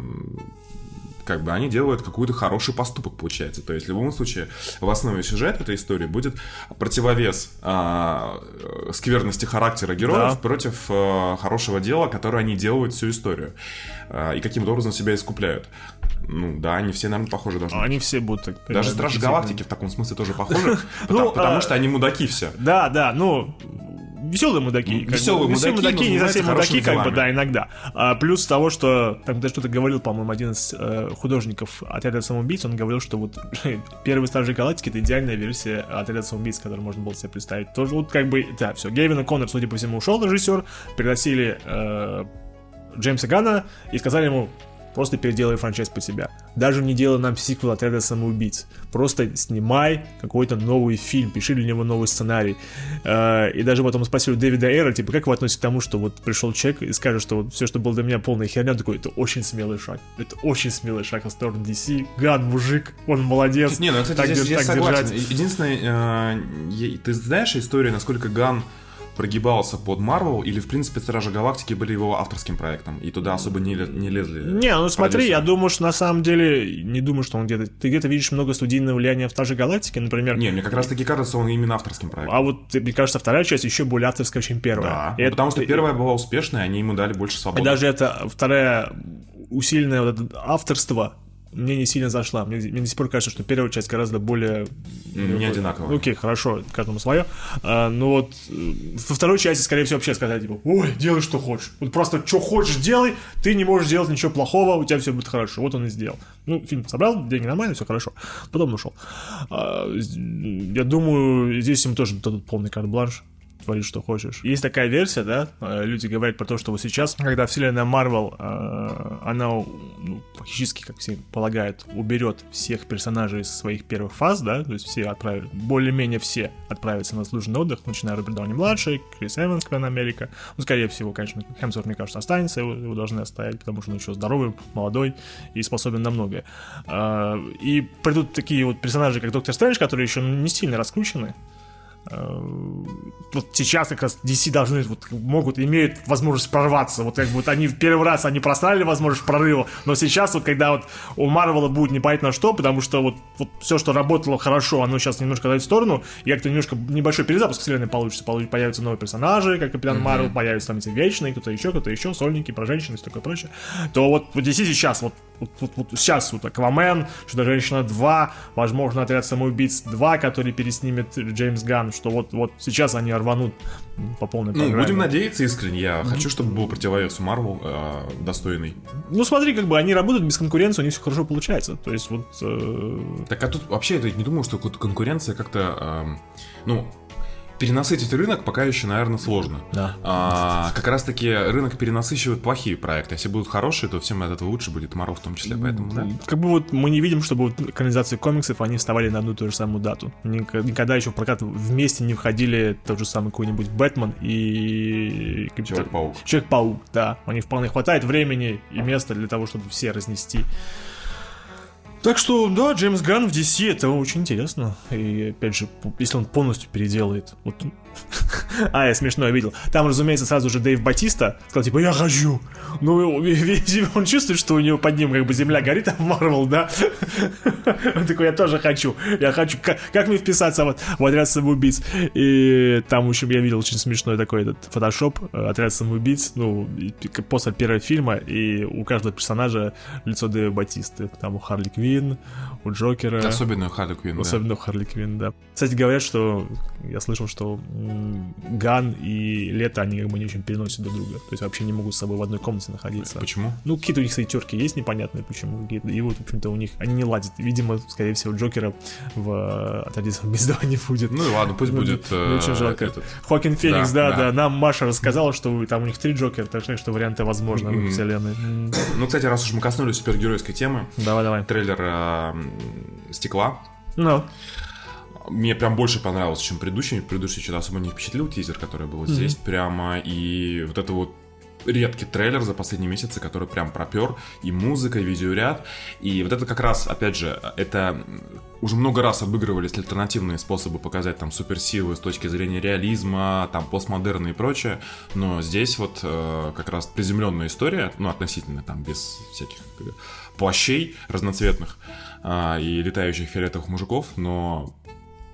как бы они делают какой-то хороший поступок, получается. То есть, в любом случае, в основе сюжета этой истории будет противовес а, э, скверности характера героев Да. против э, хорошего дела, которое они делают всю историю. А, и каким-то образом себя искупляют. Ну да, они все, наверное, похожи должны быть. Они все будут так... Даже Стражи Галактики в таком смысле тоже похожи, Ну, потому, потому а- что они мудаки все. Да, да, ну, веселые мудаки. Веселые бы, мудаки, мудаки, но не совсем мудаки, как бы, да, иногда. А, плюс того, что там даже что-то говорил, по-моему, один из э, художников отряда самоубийц, он говорил, что вот первый Стражи Галактики это идеальная версия отряда самоубийц, которую можно было себе представить. Тоже вот как бы, да, все. Гевин Коннор, судя по всему, ушел режиссер, пригласили э, Джеймса Гана и сказали ему, просто переделай франчайз под себя. Даже не делай нам сиквел отряда самоубийц. Просто снимай какой-то новый фильм, пиши для него новый сценарий. Э, И даже потом спросили у Дэвида Эра, типа, как вы относитесь к тому, что вот пришел человек и скажет, что вот все, что было для меня полная херня, такой, это очень смелый шаг. Это очень смелый шаг в сторону DC. Ган, мужик, он молодец. Не, ну, кстати, Так здесь, держ- здесь так согласен. держать. Единственное, э, ты знаешь историю, насколько Ган прогибался под Марвел, или, в принципе, Стражи Галактики были его авторским проектом, и туда особо не, не лезли. Не, ну смотри, продюсеры. я думаю, что на самом деле, не думаю, что он где-то... Ты где-то видишь много студийного влияния в Стражи Галактики, например. Не, мне как раз таки кажется, он именно авторским проектом. А вот, мне кажется, вторая часть еще более авторская, чем первая. Да, И ну, это- потому что первая была успешной, они ему дали больше И свободы. даже это вторая усиленное вот это авторство мне не сильно зашла. Мне, мне до сих пор кажется, что первая часть гораздо более... Не одинаково. Ну, Окей, хорошо, каждому свое. А, ну вот, э, во второй части, скорее всего, вообще сказать, типа, ой, делай, что хочешь. Вот просто, что хочешь, делай, ты не можешь делать ничего плохого, у тебя все будет хорошо. Вот он и сделал. Ну, фильм собрал, деньги нормально, все хорошо. Потом ушел. А, я думаю, здесь ему тоже дадут полный карт-бланш творить, что хочешь. Есть такая версия, да, э, люди говорят про то, что вот сейчас, когда вселенная Марвел, э, она ну, фактически, как все полагают, уберет всех персонажей из своих первых фаз, да, то есть все отправили, более-менее все отправятся на заслуженный отдых, начиная Роберт Дауни младший, Крис Эванс, Капитан Америка, ну, скорее всего, конечно, Хемсворт, мне кажется, останется, его, его должны оставить, потому что он еще здоровый, молодой и способен на многое. А, И придут такие вот персонажи, как Доктор Стрэндж, которые еще не сильно раскручены, Э, вот сейчас как раз DC должны, вот, могут, имеют возможность прорваться. Вот как бы вот они в первый раз они просрали возможность прорыва, но сейчас вот когда вот у Марвела будет непонятно что, потому что вот, вот все, что работало хорошо, оно сейчас немножко дает в сторону, и как-то немножко небольшой перезапуск вселенной получится, Получ- появятся новые персонажи, как Капитан Марвел, появятся там эти вечные, кто-то еще, кто-то еще, сольники, про женщин и такое прочее, то вот, вот DC сейчас, вот, вот, вот, вот сейчас вот Аквамен, Чудо-женщина 2, возможно, Отряд самоубийц 2, который переснимет Джеймс Ганн, что вот, вот сейчас они рванут по полной Ну, программе. будем надеяться искренне. Я хочу, чтобы был противовес Марвел э, достойный. Ну, смотри, как бы они работают без конкуренции, у них все хорошо получается. То есть вот... э, Так, а тут вообще я не думаю, что кон- конкуренция как-то, эм, ну, перенасытить рынок пока еще, наверное, сложно. Да. А, как раз таки рынок перенасыщивают плохие проекты. Если будут хорошие, то всем от этого лучше будет Марвел в том числе. Поэтому, да. Как бы вот мы не видим, чтобы вот экранизации комиксов, они вставали на одну и ту же самую дату. Ник- Никогда еще в прокат вместе не входили тот же самый какой-нибудь Бэтмен и... Человек-паук. Человек-паук, да. У них вполне хватает времени и места для того, чтобы все разнести. Так что, да, Джеймс Ганн в DC, это очень интересно. И, опять же, если он полностью переделает... Вот... а, я смешно видел. Там, разумеется, сразу же Дэйв Батиста сказал, типа, я хочу. Ну, он чувствует, что у него под ним как бы земля горит, а Марвел, да? он такой, я тоже хочу. Я хочу. Как, как мне вписаться вот в отряд самоубийц? И там, в общем, я видел очень смешной такой этот фотошоп, э, отряд самоубийц, ну, после первого фильма, и у каждого персонажа лицо Дэйва Батисты. Там у Харли Квинн, у Джокера. Особенно Харли Квинн, да. Особенно в Харли Квинн, да. Кстати, говорят, что я слышал, что Ган и Лето, они как бы не очень переносят друг друга. То есть вообще не могут с собой в одной комнате находиться. Почему? Ну, какие-то у них, кстати, терки есть непонятные, почему. И вот, в общем-то, у них они не ладят. Видимо, скорее всего, Джокера в отряде самоубийства не будет. Ну и ладно, пусть Ну, будет ну, э, очень жалко. этот. Хокин Феникс, да, Да, да, да. Нам Маша рассказала, что там у них три Джокера, так что варианты возможны в вселенной. Ну, кстати, раз уж мы коснулись супергеройской темы, Давай, давай. трейлер э, «Стекла» Ну, мне прям больше понравился, чем предыдущий. Предыдущий что-то особо не впечатлил тизер, который был здесь прямо. И вот это вот редкий трейлер за последние месяцы, который прям пропер. И музыка, и видеоряд. И вот это как раз, опять же, это уже много раз обыгрывались альтернативные способы показать там суперсилы с точки зрения реализма, там постмодерна и прочее. Но здесь вот э, как раз приземленная история, ну, относительно там без всяких бы, плащей разноцветных а, и летающих фиолетовых мужиков, но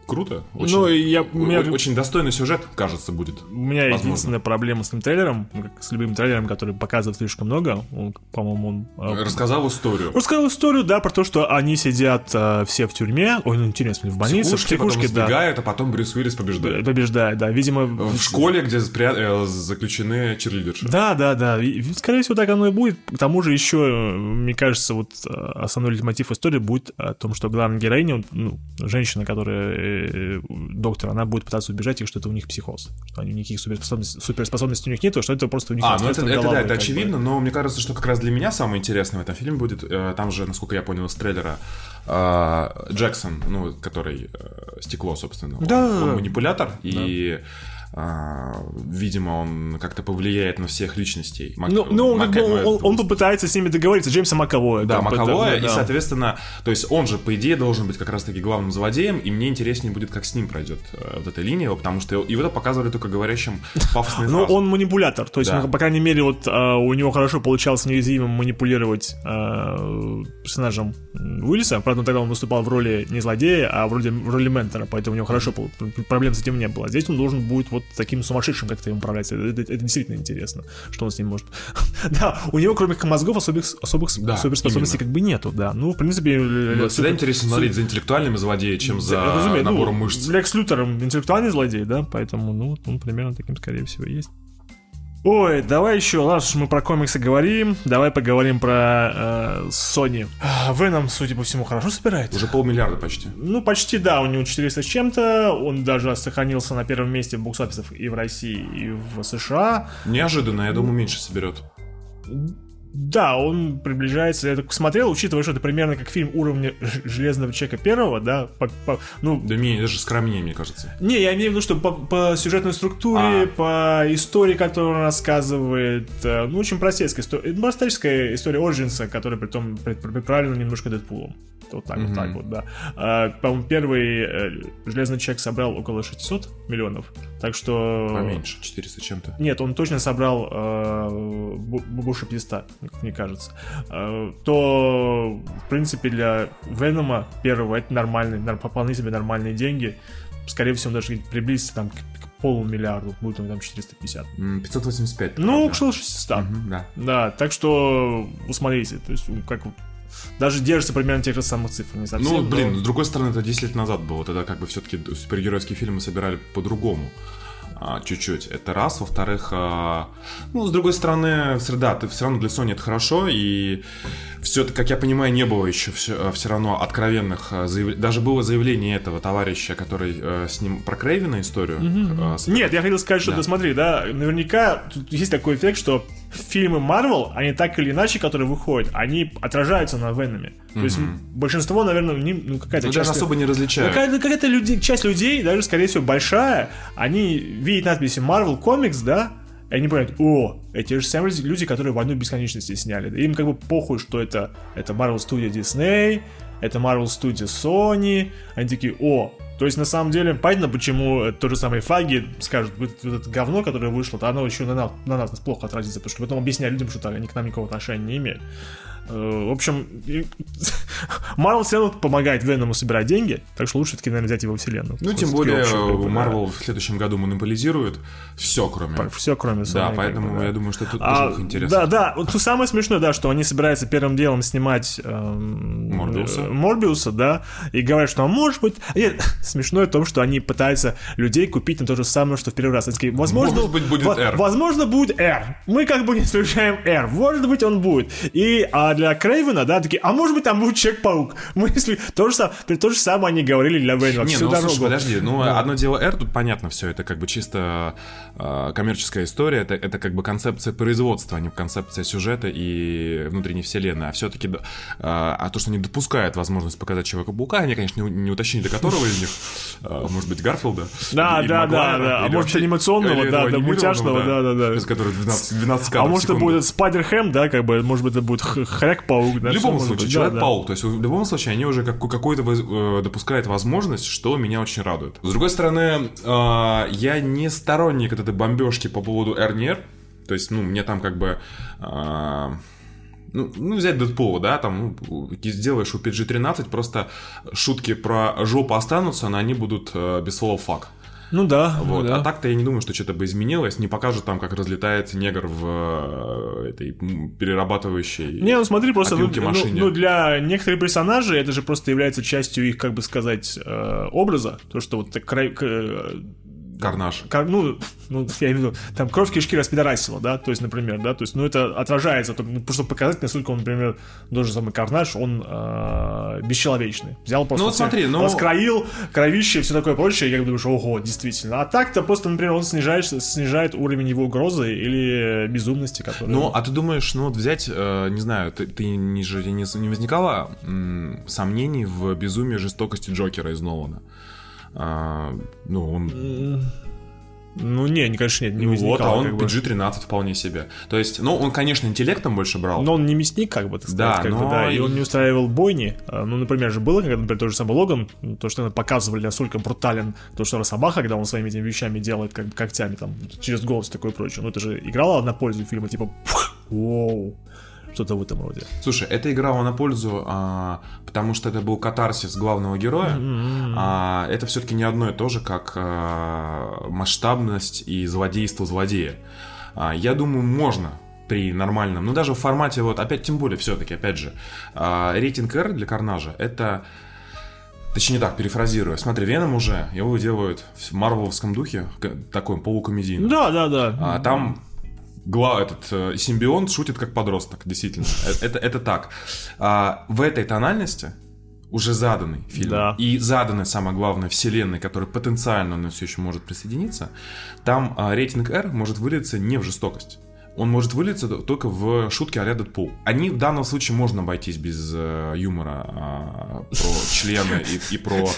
круто. Очень, Ну, я, у меня, очень достойный сюжет, кажется, будет. у меня возможно. единственная проблема с этим трейлером, ну, как с любым трейлером, который показывает слишком много, он, по-моему, он... э, Рассказал историю. Рассказал историю, да, про то, что они сидят э, все в тюрьме, ой, ну, интересно, в больнице, в Психушки, потом психушке, да, сбегают, а потом Брюс Уиллис побеждает. побеждает, да, видимо... В школе, где спря- э, заключены черлидерши. Да, да, да. И, скорее всего, так оно и будет. К тому же еще, э, мне кажется, вот э, основной мотив истории будет о том, что главная героиня, ну, женщина, которая э, доктор, она будет пытаться убежать их, что это у них психоз. Что они никаких суперспособностей, суперспособностей у них нет, что это просто у них А, ну это, это да, это как бы. очевидно, но мне кажется, что как раз для меня самое интересное в этом фильме будет, э, там же, насколько я понял из трейлера, э, Джексон, ну, который э, стекло, собственно, он- Да. он, манипулятор, и, э, видимо, он как-то повлияет на всех личностей. Мак- Ну, ну Мака- бы он, он, он попытается с ними договориться, Джеймса Маковоя. Да, Маковоя, да, и, соответственно, то есть он же, по идее, должен быть как раз-таки главным злодеем, и мне интереснее будет, как с ним пройдет э, вот эта линия, потому что его это показывали только говорящим пафосные Ну, он манипулятор. То есть, Да. ну, по крайней мере, вот а, у него хорошо получалось неуязвимым манипулировать а, персонажем Уиллиса. Правда, тогда он выступал в роли не злодея, а вроде в роли ментора, поэтому у него хорошо проблем с этим не было. Здесь он должен будет вот таким сумасшедшим как-то им управлять. Это, это- это действительно интересно, что он с ним может. да, у него кроме мозгов особых, особых Да, суперспособностей именно. как бы нету, да. Ну, в принципе... Вот всегда интересно смотреть за интеллектуальными злодеями, чем за Разумеется, ну, набором мышц. Лекс Лютер интеллектуальный злодей, да, поэтому, ну, он примерно таким, скорее всего, есть. Ой, давай еще, раз уж мы про комиксы говорим, давай поговорим про э, Sony. Веном, судя по всему, хорошо собирается. Уже полмиллиарда почти. Ну, почти да, у него 400 с чем-то, он даже сохранился на первом месте в бокс-офисах и в России, и в США. Неожиданно, я думаю, меньше соберет. Да, он приближается, я так смотрел, учитывая, что это примерно как фильм уровня Железного Человека Первого, да, по- по- ну, Да менее, даже скромнее, мне кажется. Не, я имею в виду, что по, по сюжетной структуре, по истории, которую он рассказывает, э, ну, очень простецкая история. Это простецкая история Ориджинса, которая при том приправлена немножко Дэдпулом. Вот так, вот так вот, да. А, по-моему, первый э, Железный Человек собрал около 600 миллионов, так что... Поменьше, 400 чем-то. Нет, он точно собрал э, бо- больше 500, как мне кажется. Э, то, в принципе, для Венома первого это нормальный, вполне себе нормальные деньги. Скорее всего, он даже приблизится там к, полумиллиарду, будет он там 450. М, 585. Ну, около 600. Мгм, Да. Да, так что, усмотрите, то есть, как даже держится примерно тех же самых цифр, не совсем. Ну, но- блин, с другой стороны, это 10 лет назад было. Тогда как бы все-таки супергеройские фильмы собирали по-другому. А, чуть-чуть. Это раз. Во-вторых, а, ну, с другой стороны, все- да, ты, все равно для Sony это хорошо, и все, как я понимаю, не было еще все, все равно откровенных заявлений. Даже было заявление этого товарища, который с ним про Крейвена историю. с- Нет, я хотел сказать, что, Да. да. смотри, да, наверняка тут есть такой эффект, что фильмы Marvel, они так или иначе, которые выходят, они отражаются на Веноме. То есть м, большинство, наверное, не, ну какая-то Ну, часть... даже особо не различают. Какая-то, какая-то люди, часть людей, даже, скорее всего, большая, они видят надписи Marvel Comics, да, и они понимают, о, эти же самые люди- люди, которые «Войну бесконечности» сняли. Им как бы похуй, что это, это Marvel Studio Disney, это Marvel Studio Sony. Они такие, о, то есть, на самом деле, понятно, почему э, то же самое Фаги скажут, вот, вот это говно, которое вышло, то оно еще на, нас- на нас плохо отразится, потому что потом объясняют людям, что они к нам никакого отношения не имеют. Э, В общем, Марвел все равно помогает Веному собирать деньги, так что лучше все-таки, наверное, взять его вселенную. Ну, тем более, Marvel в следующем году монополизирует все, кроме... Все, кроме Да, поэтому я думаю, что тут А, тоже их интересно. да, да, вот тут самое смешное, да, что они собираются первым делом снимать эм, Морбиуса. э, Морбиуса, да, и говорят, что а может быть... а смешное в том, что они пытаются людей купить на то же самое, что в первый раз. Они такие, возможно, Может быть, будет R. Возможно, будет R. Мы как бы не исключаем R. Может быть, он будет. И а для Крейвена, да, такие, а может быть, там будет Человек-паук. Мы если... То же, самое, то же самое они говорили для Вейна Не, всю ну дорогу. слушай, подожди, ну одно дело R, тут понятно все, это как бы чисто э, коммерческая история, это, это как бы концепция производства, а не концепция сюжета и внутренней вселенной, а все-таки, а то, что они допускают возможность показать Человека-паука, они, конечно, не, не уточнили, до которого из них, э, может быть, Гарфилда, Да, или да, да, да. А может, анимационного, да, да, мультяшного, да, да, да. Из которого 12, 12 А кадров в может, это будет Спайдерхэм, да, как бы, может быть, это будет Хряк-паук, да. В любом случае, быть, да, Человек-паук, то есть в любом случае они уже как, какой-то э, допускают возможность, что меня очень радует. С другой стороны, э, я не сторонник вот этой бомбежки по поводу РНР, то есть, ну, мне там как бы... э, ну, ну, взять Дэдпула, да, там, ну, сделаешь у PG-13, просто шутки про жопу останутся, но они будут э, без слова «фак». Ну да. Вот. ну да. А так-то я не думаю, что что-то бы изменилось. Не покажут там, как разлетается негр в э, этой перерабатывающей Не, ну смотри, просто ну, машине. ну, для некоторых персонажей это же просто является частью их, как бы сказать, э, образа. То, что вот так, край- э, Карнаж. Кар- ну, ну, я имею в виду, там кровь кишки распидорасила, да, то есть, например, да, то есть, ну, это отражается, только, ну, просто показать, насколько он, например, тоже самый Карнаж, он э, бесчеловечный. Взял просто... Ну, вот смотри, ну- Раскроил, кровище и все такое прочее, я думаю, что, ого, действительно. А так-то просто, например, он снижает, снижает уровень его угрозы или безумности, который... Ну, а ты думаешь, ну вот взять, э, не знаю, ты, ты не, же не, не возникало м, сомнений в безумии жестокости Джокера из Нолана? А, ну, он Ну, не, не, конечно, нет, не ну вот, возникало, а он как бы. PG-13 вполне себе. То есть, ну, он, конечно, интеллектом больше брал. Но он не мясник, как бы, так сказать, Да, как бы, но да, и и- он не устраивал бойни. А, Ну, например, же было, когда, например, тот же самый Логан, то, что показывали, насколько брутален то, что Росомаха, когда он своими этими вещами делает, как бы когтями, там, через голос и такое прочее. Ну, это же играло на пользу фильма, типа, воу, что-то в этом роде. Слушай, это играло на пользу, а, потому что это был катарсис главного героя. А, это все-таки не одно и то же, как а, масштабность и злодейство злодея. А, я думаю, можно при нормальном, ну даже в формате вот, опять тем более все-таки, опять же, а, рейтинг R для Карнажа это Точнее так, перефразируя. Смотри, Веном уже, его делают в марвеловском духе, такой полукомедийный. Да, да, да. А там гла, этот э, симбионт шутит как подросток, действительно. Э, Это, это так. А, в этой тональности уже заданный фильм Да. и заданной, самое главное, вселенной, которая потенциально он все еще может присоединиться, там а, рейтинг R может вылиться не в жестокость. Он может вылиться только в шутки а-ля Дэдпул. Они в данном случае можно обойтись без э, юмора а, про члены и, и про...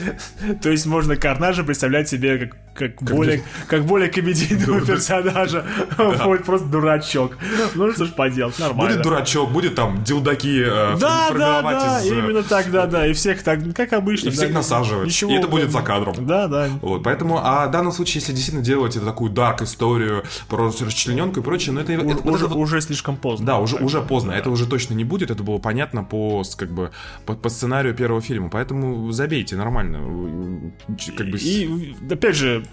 То есть, можно Карнажа представлять себе как, более, как более комедийного персонажа. Будет просто дурачок. Ну что ж поделать, нормально. Будет дурачок, будет там дилдаки э, Да, да, да, э, именно так, да, да, и всех так, как обычно. И всех насаживать. И это будет за кадром. Да, да. Вот, поэтому, а в данном случае, если действительно делать это такую дарк историю про расчлененку и прочее, но это, это- это уже, вот- уже слишком поздно. да, уже, уже поздно. да. Это уже точно не будет. Это было понятно по, как бы, по, по сценарию первого фильма. Поэтому забейте нормально. Как бы, с- И, опять же,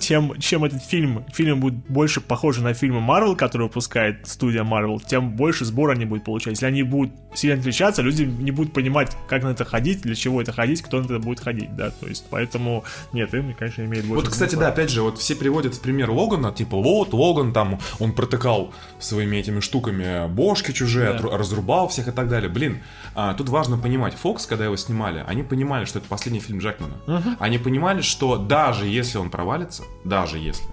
тем, чем этот фильм, фильм будет больше похож на фильмы Marvel, которые выпускает студия Marvel, тем больше сбора они будут получать. Если они будут сильно отличаться, люди не будут понимать, как на это ходить, для чего это ходить, кто на это будет ходить, да, то есть, поэтому, нет, им, конечно, имеет больше Вот, кстати, смысла. да, опять же, вот все приводят в пример Логана, типа, вот, Логан там, он протыкал своими этими штуками бошки чужие, отру- разрубал всех и так далее. Блин, а, тут важно понимать, Фокс, когда его снимали, они понимали, что это последний фильм Джекмана. Они понимали, что даже если он провалится, даже если,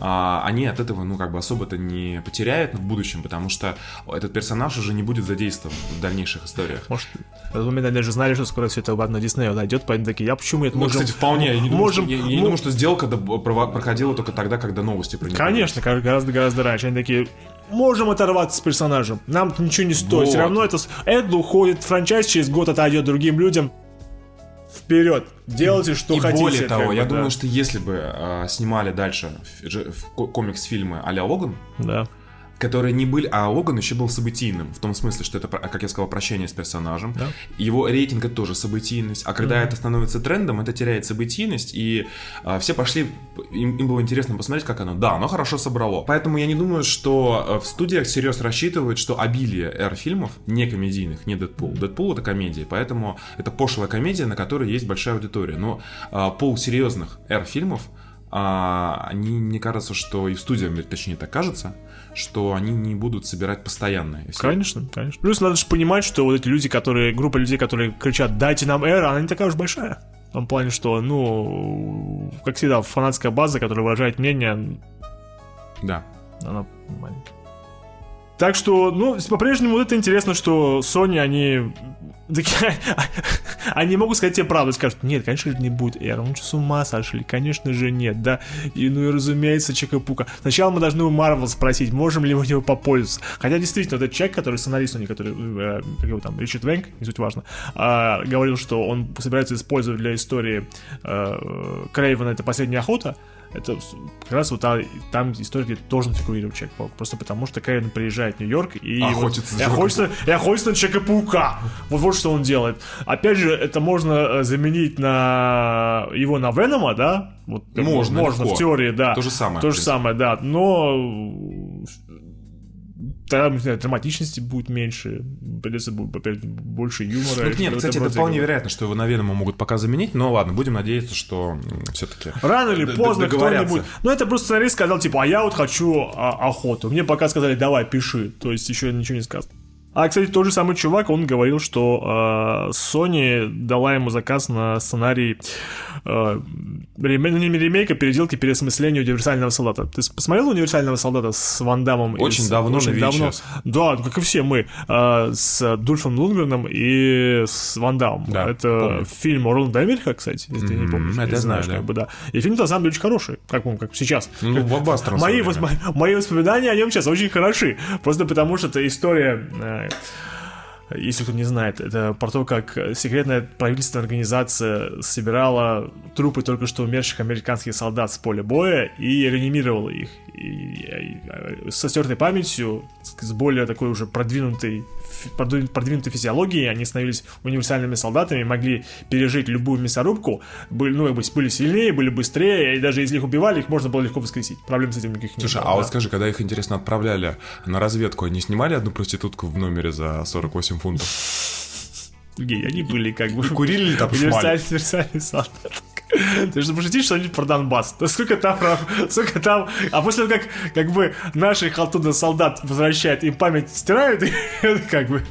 а, они от этого, ну, как бы особо-то не потеряют в будущем, потому что этот персонаж уже не будет задействован в дальнейших историях. Может, они даже знали, что скоро все это обратно Диснею дойдет, поэтому такие, я почему это Ну, можем... кстати, вполне. Я не думаю, можем- что, я, я ну- думаю, что сделка проходила только тогда, когда новости про него Конечно, гора- гораздо-гораздо раньше. Они такие, можем оторваться с персонажем. Нам ничего не стоит. Все Вот. равно это... Это уходит франчайз, через год отойдет другим людям. Вперед! Делайте, что и хотите. более того, бы, я да. думаю, что если бы а, снимали дальше комикс-фильмы а-ля Логан, Да. Которые не были, а Логан еще был событийным, в том смысле, что это, про- как я сказал, прощение с персонажем. Да. Его рейтинг это тоже событийность, а когда это становится трендом, это теряет событийность, и а, все пошли, им, им было интересно посмотреть, как оно. Да, оно хорошо собрало. Поэтому я не думаю, что э, в студиях серьезно рассчитывают, что обилие R-фильмов, не комедийных, не Дэдпул. Дэдпул это комедия, поэтому это пошлая комедия, на которой есть большая аудитория. Но а, пол серьезных R-фильмов а, они, мне кажется, что и в студиях, точнее так кажется, что они не будут собирать постоянно. Если- Конечно, конечно. Плюс надо же понимать, что вот эти люди, которые, группа людей, которые кричат «дайте нам R», она не такая уж большая. В том плане, что, ну, как всегда, фанатская база, которая выражает мнение, Да. она маленькая. Так что, ну, по-прежнему это интересно, что Sony, они... Они могут сказать тебе правду, скажут, нет, конечно же не будет R, ну что, с ума сошли, конечно же нет, да, и, ну и разумеется, Чика-Пука. Сначала мы должны у Marvel спросить, можем ли мы него попользоваться. Хотя действительно, этот человек, который сценарист у них, который, э, как его там, Ричард Венг, не суть важно, а, говорил, что он собирается использовать для истории э, Крейвена это последняя охота, это как раз вот та- там история, где должен фигурировать Человек-паук. Просто потому, что Кевин приезжает в Нью-Йорк и, вот- Охотится за и охотится, и охотится на Человека-паука. Вот, вот что он делает. Опять же, это можно э, заменить на его на Венома, да? Вот, Можно, можно легко. в теории, да. То же самое, То же самое, да. Но там, не знаю, драматичности будет меньше, придется будет опять больше юмора. Ну, нет, кстати, это вполне этого. вероятно, что его на Венома могут пока заменить, но ладно, будем надеяться, что все-таки... Рано или поздно кто-нибудь... Ну, это просто сценарист сказал, типа, а я вот хочу а, охоту. Мне пока сказали, давай, пиши. То есть еще ничего не сказано. А, кстати, тот же самый чувак, он говорил, что э, Sony дала ему заказ на сценарий э, реме- ну, не ремейка, переделки, переосмысления универсального солдата. Ты посмотрел универсального солдата с Ван Дамом? и Очень с- давно очень на давно. VHS. Да, ну, как и все мы. э, с Дульфом Лунгреном и с Ван Дамом. Да, это помню. фильм Роланда Эммериха, кстати, если ты не помнишь. это я знаешь, знаю, как бы, да. И фильм на самом деле очень хороший, как, он, как сейчас. Ну, блокбастер на Мои, восп- мои воспоминания о нем сейчас очень хороши. Просто потому что это история. Э, если кто не знает, это про то, как секретная правительственная организация собирала трупы только что умерших американских солдат с поля боя и реанимировала их. И, и- и со стертой памятью, с более такой уже продвинутой, продвинутой физиологией, они становились универсальными солдатами, могли пережить любую мясорубку, были, ну, были сильнее, были быстрее, и даже если их убивали, их можно было легко воскресить. Проблем с этим никаких не Слушай, было, а да. вот скажи, когда их, интересно, отправляли на разведку, они снимали одну проститутку в номере за 48 фунтов? Гей, они были как бы... Курили ли там универсальный солдат. Ты же пошутишь что-нибудь про Донбасс. Да сколько там, про- сколько там... А после того, как, как бы наших оттуда солдат возвращают, им память стирают, и как бы...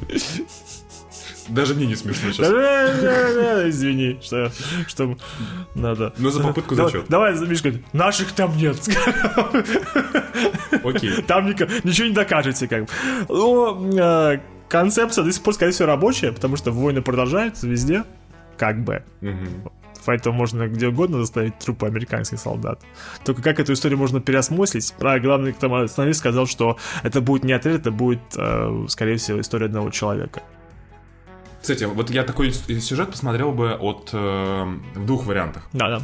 Даже мне не смешно сейчас. Извини, что, что надо. Ну, за попытку зачет. Давай, Мишка, наших там нет. Окей. Там ничего не докажете, как бы. Ну, э, концепция до сих пор, скорее всего, рабочая, потому что войны продолжаются везде, как бы. Мгм. Поэтому можно где угодно заставить трупы американских солдат. Только как эту историю можно переосмыслить? Про главный там сценарист сказал, что это будет не отряд, это будет, э, скорее всего, история одного человека. Кстати, вот я такой сюжет посмотрел бы от э, в двух вариантах. Да, да.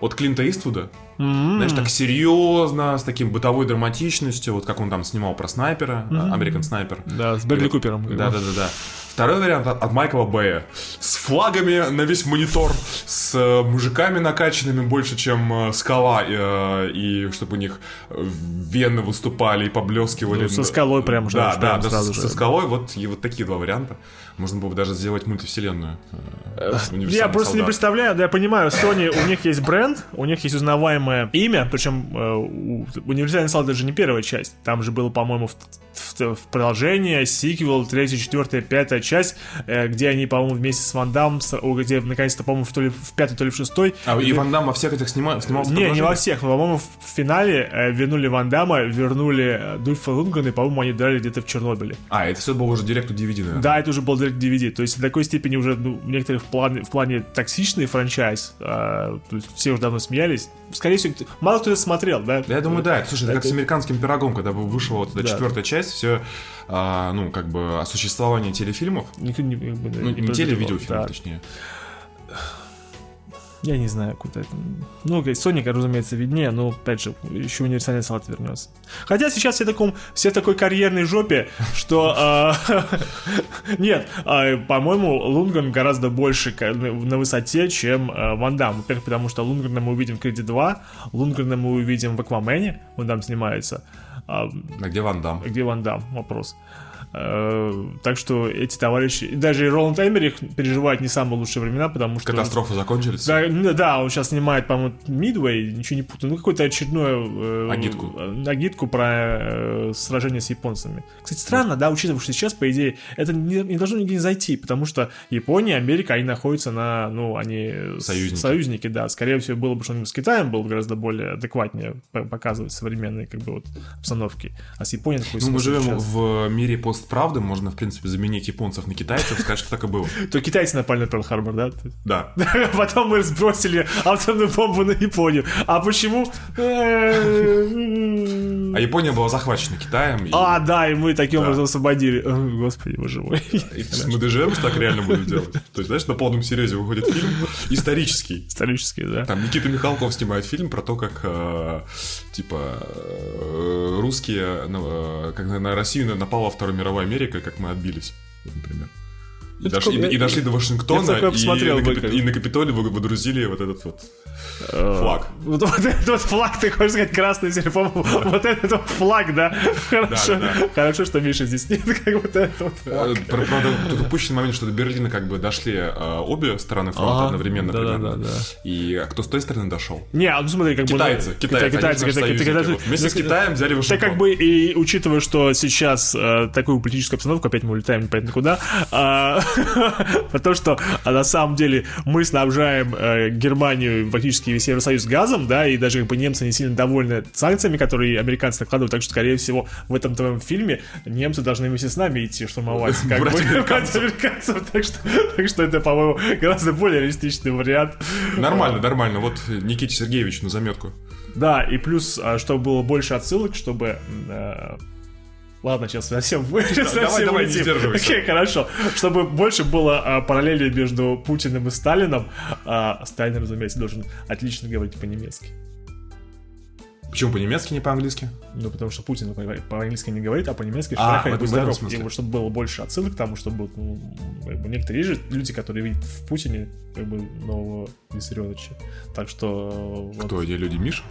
От Клинта Иствуда, М-м. знаешь, так серьезно, с таким бытовой драматичностью, вот как он там снимал про снайпера, Американ снайпер. Да, с Берли Купером. Да, да, да, да. Второй вариант от, от Майкла Бэя. С флагами на весь монитор, с э, мужиками накачанными больше, чем э, скала, э, и чтобы у них вены выступали и поблескивали. Ну, со скалой прям же, Да, да, да, сразу со, же. со скалой вот, и вот такие два варианта. Можно было бы даже сделать мультивселенную. э, Я просто не солдат. представляю, да, я понимаю, Sony, у них есть бренд, у них есть узнаваемое имя, причем э, у- универсальный солдат же не первая часть, там же было, по-моему, в, в- в продолжение, сиквел, третья, четвертая, пятая часть, э, где они, по-моему, вместе с Ван Дам, с- о, где наконец-то, по-моему, в, то ли в пятой, то ли в шестой. А, и Ван Дам во всех этих снима- снимался в Не, не во всех, но, по-моему, в в финале э, вернули Ван Дамма, вернули э, Дульфа Лунгрена, и, по-моему, они дали где-то в Чернобыле. А, это все было уже директу DVD, наверное. Да, это уже был Direct DVD. То есть до такой степени уже ну, в некоторых плане, в плане токсичный франчайз. а, то есть все уже давно смеялись. Скорее всего, т- мало кто это смотрел, да? Я думаю, да. Слушай, это, как с американским пирогом, когда вышла вот эта четвертая часть, все, ну, как бы о существовании телефильмов, Никто не, ну, не, телевидеофильмов, точнее. Я не знаю, куда это. Ну, Соника, разумеется, виднее, но, опять же, еще универсальный салат вернется. Хотя сейчас все, таком, все в такой карьерной жопе, что... а, Нет, а, по-моему, Лунгрен гораздо больше на высоте, чем а, Ван Дам. Во-первых, потому что Лунгрена мы увидим в Кредит 2, Лунгрена мы увидим в Аквамене, он там снимается. А, где Ван Дам? где Ван Дам? Вопрос. Так что эти товарищи, даже и Роланд Эмерих переживает не самые лучшие времена, потому что... Катастрофы закончились? Да, ну да, он сейчас снимает, по-моему, Мидвей, ничего не путаю, ну какую-то очередную э, Агитку. агитку про э, сражение с японцами. Кстати, странно, да, учитывая, что сейчас, по идее, это не, не должно нигде не зайти, потому что Япония, Америка, они находятся на, ну, они Союзники. союзники, да. Скорее всего, было бы что-нибудь с Китаем было гораздо более адекватнее показывать современные, как бы, вот, обстановки. А с Японией такой Ну, мы живем сейчас. в мире постправды, можно, в принципе, заменить японцев на китайцев, сказать, что так и было. То китайцы напали на Перл-Харбор, да? Да. Потом мы сбросили атомную бомбу на Японию. А почему? А Япония была захвачена Китаем. и- А, да, и мы таким Да. образом освободили. О, Господи, боже мой. И мы что так реально будем делать. То есть, знаешь, на полном серьезе выходит фильм исторический. Исторически, да. Там Никита Михалков снимает фильм про то, как э, типа э, русские на, э, как на Россию на- напала Вторая мировая Америка, как мы отбились, например. И, Это дошли, такой- и дошли до Вашингтона, и, посмотрел, на, как- и на Капитолий вы- водрузили вот этот вот флаг. Вот, вот этот вот флаг, ты хочешь сказать красный серп, по-моему, вот этот вот флаг, да? Хорошо, да, да. хорошо, что Миша здесь нет, как вот этот вот Э, флаг. Правда, тут упущенный момент, что до Берлина как бы дошли э, обе стороны фронта Ага, одновременно да-да-да, примерно. да. И кто с той стороны дошел? Не, ну смотри, как бы... Китайцы, ну, китайцы, китайцы, китайцы, китайцы. Вместе с Китаем взяли Так Вашингтон. как бы и учитывая, что сейчас э, такую политическую обстановку, опять мы улетаем непонятно куда, а, про то, что а, на самом деле мы снабжаем э, Германию, фактически весь Евросоюз газом, да, и даже как бы немцы не сильно довольны санкциями, которые американцы накладывают, так что, скорее всего, в этом твоем фильме немцы должны вместе с нами идти штурмовать. Как бы, американцев. Так что, так что это, по-моему, гораздо более реалистичный вариант. Нормально, нормально. Вот Никите Сергеевич на заметку. Да, и плюс, а, чтобы было больше отсылок, чтобы... э, Ладно, сейчас совсем, сейчас давай, совсем давай, не сдерживайся. Окей, хорошо. Чтобы больше было а, параллелей между Путиным и Сталином, а Сталин, разумеется, должен отлично говорить по-немецки. Почему по-немецки, не по-английски? Ну, потому что Путин по- по-английски не говорит, а по-немецки А, этом- будь здоров. И вот чтобы было больше отсылок к тому, чтобы ну, как бы некоторые же люди, которые видят в Путине как бы нового Виссарионовича. Так что вот, Кто эти люди, Миша?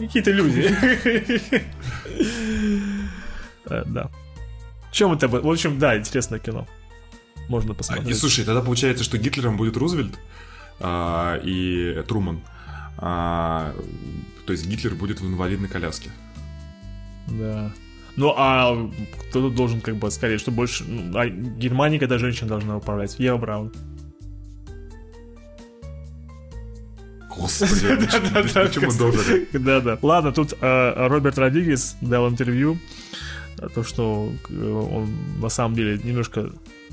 Какие-то люди. Э, Да. Чем это было? В общем, да, интересное кино. Можно А, И посмотреть. слушай, тогда получается, что Гитлером будет Рузвельт а, и Труман. А, то есть Гитлер будет в инвалидной коляске. Да. Ну, а кто тут должен, как бы, скорее, что больше... ну, а Германия, когда женщина должна управлять? Ева Браун. Господи, почему должен? Да-да. Ладно, тут э, Роберт Родригес дал интервью, то, что э, он на самом деле немножко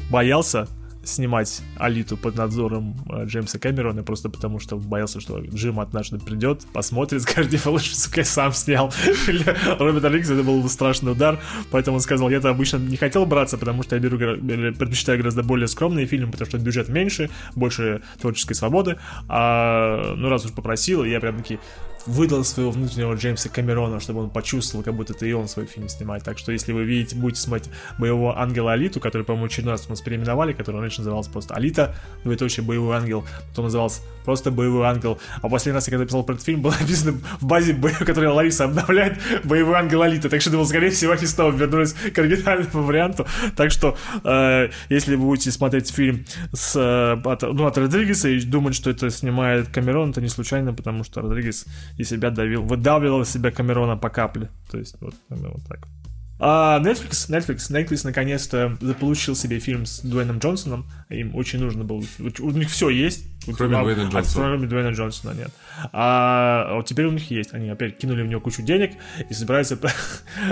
боялся снимать Алиту под надзором э, Джеймса Кэмерона, просто потому что боялся, что Джим однажды придет, посмотрит, скажет, не лучше, сука, я сам снял. Роберт Родригес, это был бы страшный удар, поэтому он сказал, я-то обычно не хотел браться, потому что я беру, или предпочитаю гораздо более скромные фильмы, потому что бюджет меньше, больше творческой свободы, а, ну, раз уж попросил, я прям таки выдал своего внутреннего Джеймса Камерона, чтобы он почувствовал, как будто это и он свой фильм снимает. Так что, если вы видите, будете смотреть боевого ангела Алиту, который, по-моему, очередной раз мы переименовали, который раньше назывался просто Алита, двоеточие боевой ангел, потом назывался просто боевой ангел. А последний раз, я когда писал про этот фильм, было написано в базе, которую Лариса обновляет, боевой ангел Алита. Так что, думал, скорее всего, они снова вернулись к оригинальному варианту. Так что, э, если вы будете смотреть фильм с, э, от, ну, от Родригеса и думать, что это снимает Камерон, это не случайно, потому что Родригес и себя давил, выдавливал из себя Камерона по капле. То есть, вот, ну, вот так. А Netflix, Netflix, Netflix наконец-то заполучил себе фильм с Дуэйном Джонсоном. Им очень нужно было. У них все есть. Кроме А- Дуэйна а Джонсона. Кроме Дуэйна Джонсона нет. А, а вот теперь у них есть. Они опять кинули в него кучу денег и собираются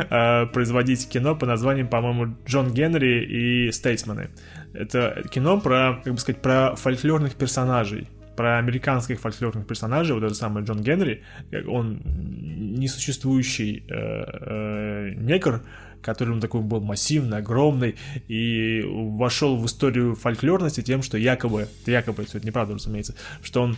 э, производить кино по названием, по-моему, Джон Генри и Стейтсмены. Это кино про, как бы сказать, про фольклорных персонажей про американских фольклорных персонажей, вот этот самый Джон Генри, он несуществующий э, э, негр, который он такой был массивный, огромный, и вошел в историю фольклорности тем, что якобы, это якобы, это неправда, разумеется, что он,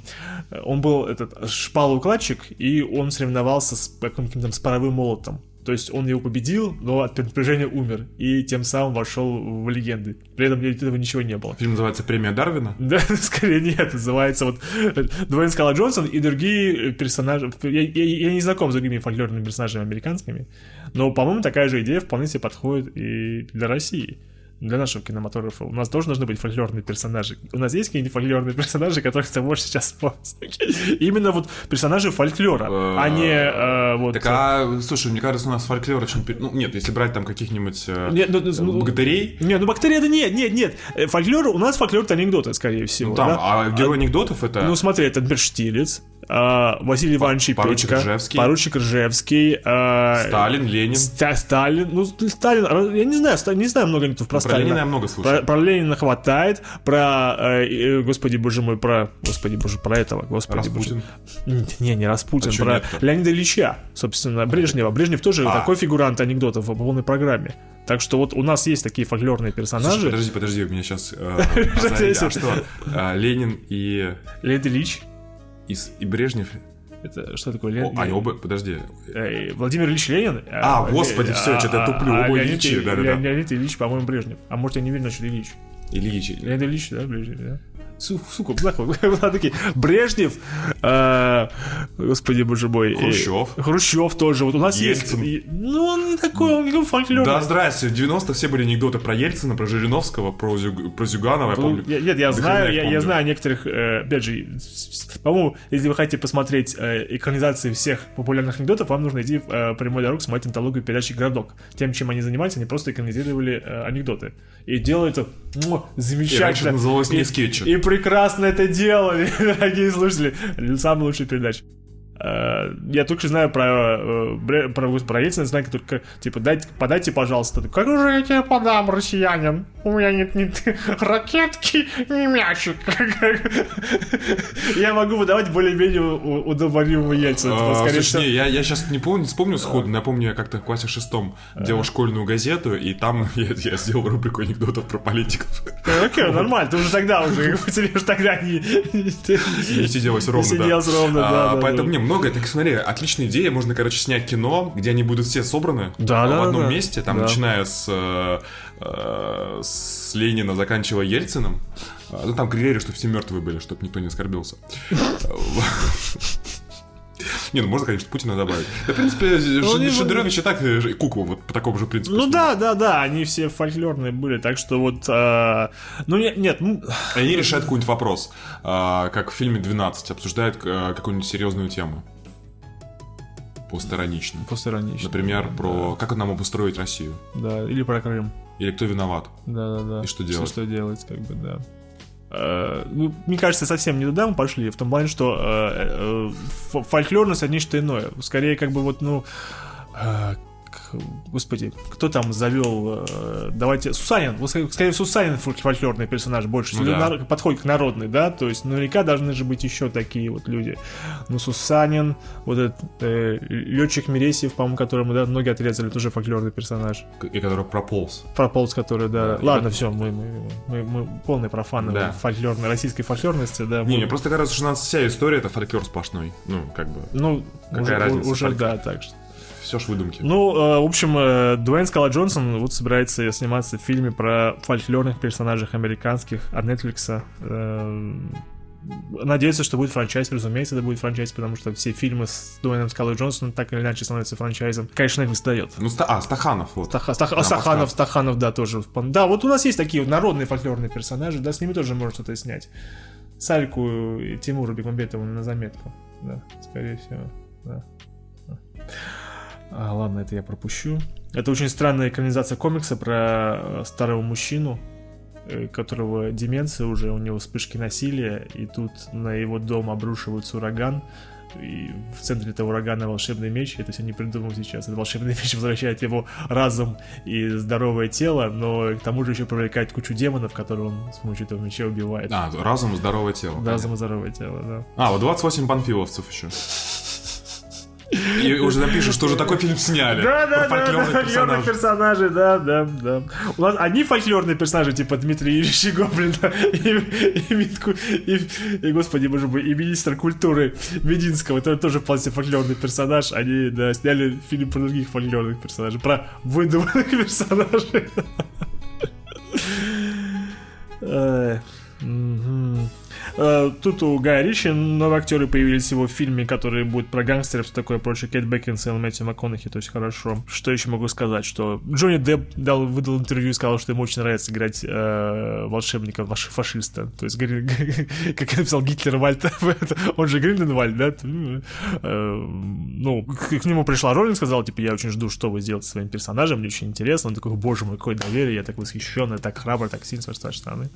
он был этот шпалоукладчик, и он соревновался с каким-то с паровым молотом. То есть он его победил, но от напряжения умер, и тем самым вошел в легенды. При этом этого ничего не было. Фильм называется «Премия Дарвина». Да, скорее нет, называется вот э, Дуэйн Скала Джонсон и другие персонажи. Я, я- я не знаком с другими фольклорными персонажами американскими, но, по-моему, такая же идея вполне себе подходит и для России. Для нашего кинематографа. У нас тоже должны быть фольклорные персонажи. У нас есть какие-нибудь фольклорные персонажи, которых ты можешь сейчас вспомнить? Именно вот персонажи фольклора, а не э, вот... Так, а, слушай, мне кажется, у нас фольклор очень... Ну, нет, если брать там каких-нибудь э, Нет, ну, ну, богатырей, Не, ну бактерия да нет, нет, нет. Э, Фольклор, у нас фольклор это анекдоты, скорее всего. там, а герой анекдотов это... Ну смотри, это, например, Штилец, Василий Иванович поручик Петька, Ржевский. поручик Ржевский, а, Сталин, Ленин. Ста- Сталин, ну Сталин, я не знаю, не знаю много анекдотов про, Про Сталина. Ленина я много слышал. Про, про Ленина хватает, про, э, э, господи боже мой, про, господи боже, про этого, господи Распутин. боже. Не, не Распутин, А про нет-то? Леонида Ильича, собственно, Брежнева. Брежнев тоже А. такой фигурант анекдотов по полной программе. Так что вот у нас есть такие фольклорные Слушай, персонажи. подожди, подожди, у меня сейчас... а что? А, Ленин и, Леонид Ильич, и, и Брежнев... это что такое? О, Леонид- они оба... Подожди. Э, Владимир Ильич Ленин. А, господи, всё, что-то я туплю, оба Леонид, Ильичи, да-да-да. Леонид Ильич, по-моему, Брежнев. А может, я не уверен, что Ильич. Ильич. Леонид Ильич, да, Брежнев, да? Су- Сука, нахуй, такие. Брежнев, э, господи, боже мой. Хрущев. Хрущев тоже. Вот у нас Ельцин. есть. и- Ну, он не такой, он не фольклорный. Да, здрасте. В 90-х все были анекдоты про Ельцина, про Жириновского, про, Зюг- про Зюганова, я Ну, помню. я- Нет, я знаю, я, я знаю некоторых, э, опять же, по-моему, если вы хотите посмотреть э, экранизации всех популярных анекдотов, вам нужно идти э, прямой дорогу смотреть антологию передачи «Городок». Тем, чем они занимаются, они просто экранизировали э, анекдоты. И делают это замечательно. И раньше называлось не И- скетчи. И прекрасно это делали, дорогие слушатели. Самая лучшая передача. Э, Я только знаю про, э, про, про Ельцина, знаю только, типа, дайте, подайте, пожалуйста. Как же я тебе подам, россиянин? У меня нет ни ракетки, ни мячика. Я могу выдавать более-менее у- удобоваримого Ельцина. А, Скорее слушай, не, я, я сейчас не помню, не вспомню сходу, но я помню, я как-то в классе шестом делал школьную газету, и там я, я сделал рубрику анекдотов про политиков. Окей, нормально, ты уже тогда уже, тебе уже тогда не... Не сиделось ровно, да. сиделось ровно, А, да, Поэтому, не, много, так смотри, отличная идея, можно, короче, снять кино, где они будут все собраны Да, в да, одном да. месте, там, Да. начиная с, э, э, с Ленина, заканчивая Ельциным. А, Ну, там критерий, чтобы все мертвые были, чтобы никто не оскорбился. Не, ну можно, конечно, Путина добавить. Да, в принципе, Ну, Шендерович и так э, и куклу вот по такому же принципу. Ну да, да, да, они все фольклорные были, так что вот... э, ну нет, ну... Они решают какой-нибудь вопрос, а, как в фильме «12», обсуждают э, какую-нибудь серьезную тему. Посторонично. Посторонично. Например, про как нам обустроить Россию. Да, или про Крым. Или кто виноват. Да, да, да. И что делать? Что делать, как бы, да. Э, ну, мне кажется, совсем не туда мы пошли, в том плане, что э, э, ф- фольклорность это нечто иное. Скорее, как бы вот, ну, господи, кто там завел, э, давайте, Сусанин, вот, скорее, Сусанин фоль- фольклорный персонаж больше, Ну да. нар- подходит к народной, да, то есть наверняка должны же быть еще такие вот люди. Ну, Сусанин, вот этот э, летчик Мересьев, по-моему, которому, да, ноги отрезали, тоже фольклорный персонаж. И который прополз. Прополз, который, да. Да, Ладно, и- все, мы, мы, мы, мы полные профаны Да. фольклорной, российской фольклорности, да. Не, мы- мне просто кажется, что у нас вся история это фольклор сплошной. Ну, как бы, ну, какая уже, разница, уже фольклор? да, так что. Все ж выдумки. Ну, э, в общем, э, Дуэйн Скала Джонсон вот собирается сниматься в фильме про фольклорных персонажей американских от Netflix. Э, Надеется, что будет франчайз, разумеется, это будет франчайз, потому что все фильмы с Дуэйном Скалой Джонсоном так или иначе становятся франчайзом. Конечно, Netflix дает. Ну, Ста- а, Стаханов, вот. Стаха- Стах- Да, Стаханов. Стаханов, да, тоже. Да, вот у нас есть такие вот народные фольклорные персонажи, да, с ними тоже можно что-то снять. Сальку и Тимуру Бекмамбетову на заметку. Да, скорее всего, да. А, ладно, это я пропущу. Это очень странная экранизация комикса про э, старого мужчину, э, которого деменция уже, у него вспышки насилия, и тут на его дом обрушивается ураган, и в центре этого урагана волшебный меч. Это все не придумал сейчас. Этот волшебный меч возвращает его разум и здоровое тело, но к тому же еще привлекает кучу демонов, которые он с помощью этого меча убивает. А, разум, здоровое тело. Разум и здоровое тело, да. А, вот 28 панфиловцев еще. И уже напишут, что уже такой фильм сняли. Да, да, да, да, фольклорных персонажей. персонажей, да, да, да. У нас одни фольклорные персонажи, типа Дмитрия Юрьевича Гоблина и, и, Митку, и, и, господи, боже мой, и министр культуры Мединского, это тоже вполне фольклорный персонаж. Они, да, сняли фильм про других фольклорных персонажей, про выдуманных персонажей. Э, Тут у Гая Ричи новые актеры появились в его фильме, который будет про гангстеров, все такое прочее. Кейт Бекинсейл, Мэтью МакКонахи, то есть хорошо. Что еще могу сказать? Что Джонни Депп дал, выдал интервью и сказал, что ему очень нравится играть э, волшебника, фашиста. То есть, как я написал Гитлер Вальд, он же Гринденвальд, да? Э, Ну, к нему пришла роль, он сказал, типа, я очень жду, что вы сделаете своим персонажем, мне очень интересно. Он такой, боже мой, какое доверие, я так восхищен, я так храбр, так сильно с вашей стороны.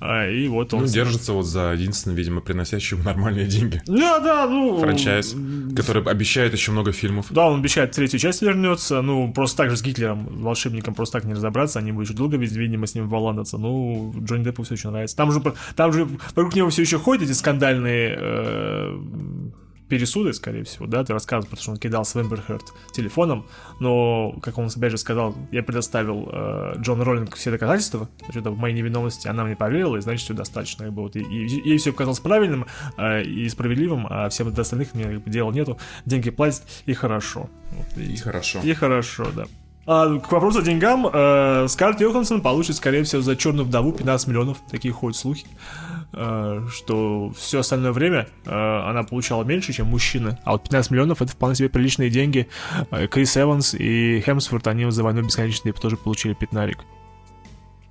А, И вот он... Ну, держится вот за это единственный, видимо, приносящий ему нормальные деньги. Да, да, ну... Франчайз, который обещает еще много фильмов. Да, он обещает третью часть вернется. Ну, просто так же с Гитлером, волшебником, просто так не разобраться. Они будут еще долго, видимо, с ним валандаться. Ну, Джонни Деппу все очень нравится. Там же, там же вокруг него все еще ходят эти скандальные э, пересуды, скорее всего, да, ты рассказывал, потому что он кидал с Вемберхерт телефоном, но, как он опять же сказал, я предоставил э, Джон Роллинг все доказательства, значит, в моей невиновности она мне поверила, и значит, все достаточно. И, вот, и, и, ей все показалось правильным э, и справедливым, а всем остальных мне как бы, дела нету, деньги платят, и хорошо. Вот, и, и хорошо. И хорошо, да. А, к вопросу о деньгам, э, Скарлетт Йоханссон получит, скорее всего, за черную вдову 15 миллионов, такие ходят слухи. Э, что все остальное время э, она получала меньше, чем мужчина. А вот 15 миллионов это вполне себе приличные деньги. Э, Крис Эванс и Хемсфорд, они за войну бесконечности тоже получили пятнарик.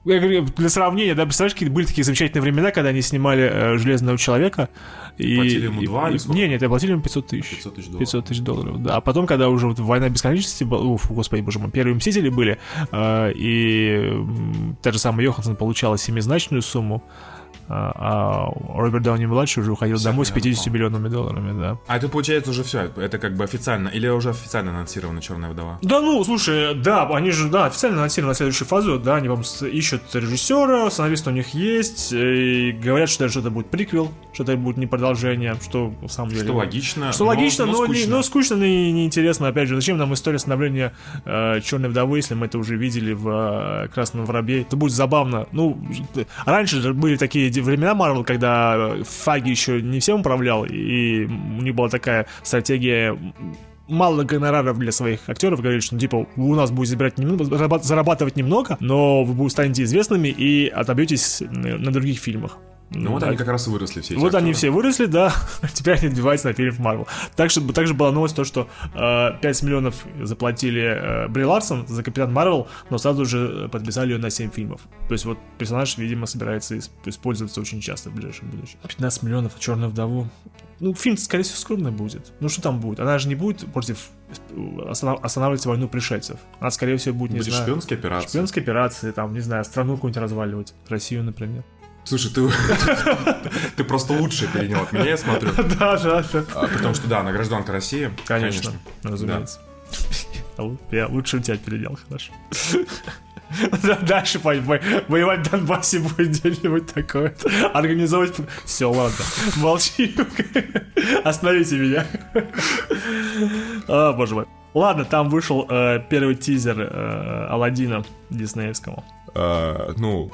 Я говорю, для сравнения, да, представляешь, какие были такие замечательные времена, когда они снимали э, Железного Человека. И, платили ему 2 или сколько? Не, нет, платили ему 500 тысяч. 500 тысяч долларов. 500 тысяч долларов, да. А потом, когда уже вот Война Бесконечности, уф, господи, боже мой, первые Мстители были, э, и э, та же самая Йоханссон получала семизначную сумму, а, а Роберт Дауни младший уже уходил домой с 50 попал. миллионами долларами, да. А это получается уже все, это как бы официально, или уже официально анонсирована Черная вдова? Да, ну, слушай, да, они же, да, официально анонсированы на следующую фазу, да, они вам ищут режиссера, сценарист у них есть, и говорят, что это будет приквел, что это будет не продолжение, что в самом деле... Что логично. Что но, логично, но, но, скучно. Не, но скучно и неинтересно, опять же, зачем нам история становления э, Черной вдовы, если мы это уже видели в э, Красном воробе, это будет забавно, ну, раньше же были такие времена Марвел, когда Фаги еще не всем управлял, и у них была такая стратегия мало гонораров для своих актеров, говорили, что, ну, типа, у нас будете забирать немного, зарабатывать немного, но вы станете известными и отобьетесь на других фильмах. Ну вот да. они как раз и выросли все эти Вот актеры. они все выросли, да. Теперь они отбиваются на фильм Марвел. Также, также была новость то, что э, 5 миллионов заплатили э, Бри Ларсон за Капитан Марвел, но сразу же подписали ее на 7 фильмов. То есть вот персонаж, видимо, собирается использоваться очень часто в ближайшем будущем. 15 миллионов Черную вдову. Ну, фильм, скорее всего, скромный будет. Ну, что там будет? Она же не будет против останавливать войну пришельцев. Она, скорее всего, будет, не будет знаю... шпионские операции. Шпионские операции, там, не знаю, страну какую-нибудь разваливать. Россию, например. Слушай, ты, ты просто лучше перенял от меня, я смотрю. Да, да, да. А, потому что, да, она гражданка России. Конечно, разумеется. Я лучше у тебя перенял, хорошо. Дальше воевать в Донбассе будет где-нибудь такое. Организовать... Все, ладно. Молчи. Остановите меня. О, боже мой. Ладно, там вышел э, первый тизер э, Алладина диснеевского. А, ну,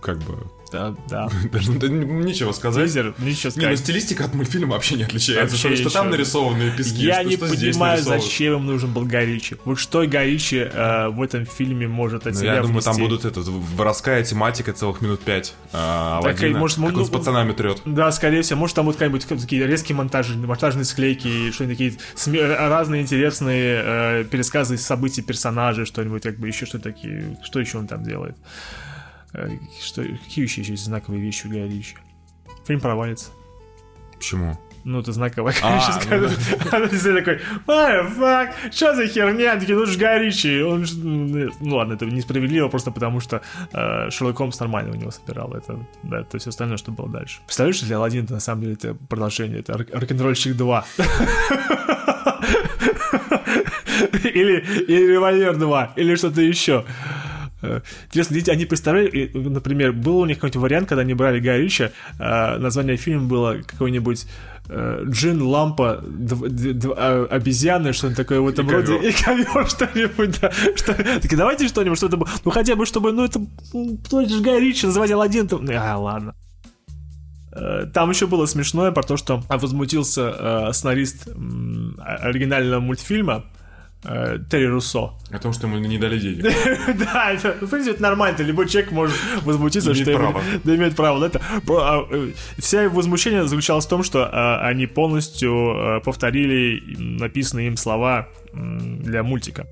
как бы да, да. Даже нечего сказать. Тизер, ничего сказать. Не, ну стилистика от мультфильма вообще не отличается. Вообще что, что там нарисованные пески, Я что, не что понимаю, зачем им нужен был Горичи. Вот что Горичи э, в этом фильме может от ну, себя Я думаю, там будут это, воровская тематика целых минут пять. А, так, Аладдина, может, как ну, он с пацанами трет. Да, скорее всего. Может, там будут какие-нибудь такие резкие монтажи, монтажные склейки, что-нибудь такие сме- разные интересные э, пересказы событий персонажей, что-нибудь как бы еще что-то такие. Что еще он там делает? Э, что, какие еще есть знаковые вещи у Гая Ричи? Фильм провалится. Почему? Ну, это знаковая, конечно, а. Ну, да. такой, ай, фак, что за херня? Такие, ну, ж Гай Ричи. Он ж... Ну, ладно, это несправедливо, просто потому что э, Шерлок Холмс нормально у него собирал. Это, да, то есть остальное, что было дальше. Представляешь, для Алладина это на самом деле это продолжение, это Рок-н-ролльщик 2. Или, или Револьвер 2, или что-то еще. Э, интересно, они представляли, например, был у них какой-нибудь вариант, когда они брали Гая э, название фильма было какой-нибудь э, Джин, лампа, а, обезьяны, что-нибудь такое в этом и роде, ковер. и ковер что-нибудь, да. Что, так давайте что-нибудь, что-то, ну хотя бы, чтобы, ну это, ну, это же Гай Ричи, называть Алладин, то, а, ладно. Там еще было смешное про то, что возмутился э, сценарист э, оригинального мультфильма, э, Терри Руссо. О том, что ему не дали денег. Да, это, в принципе, это нормально. Любой человек может возмутиться, что право. Да, имеет право. Это, а, э, вся возмущение заключалось в том, что а, они полностью э, повторили написанные им слова для мультика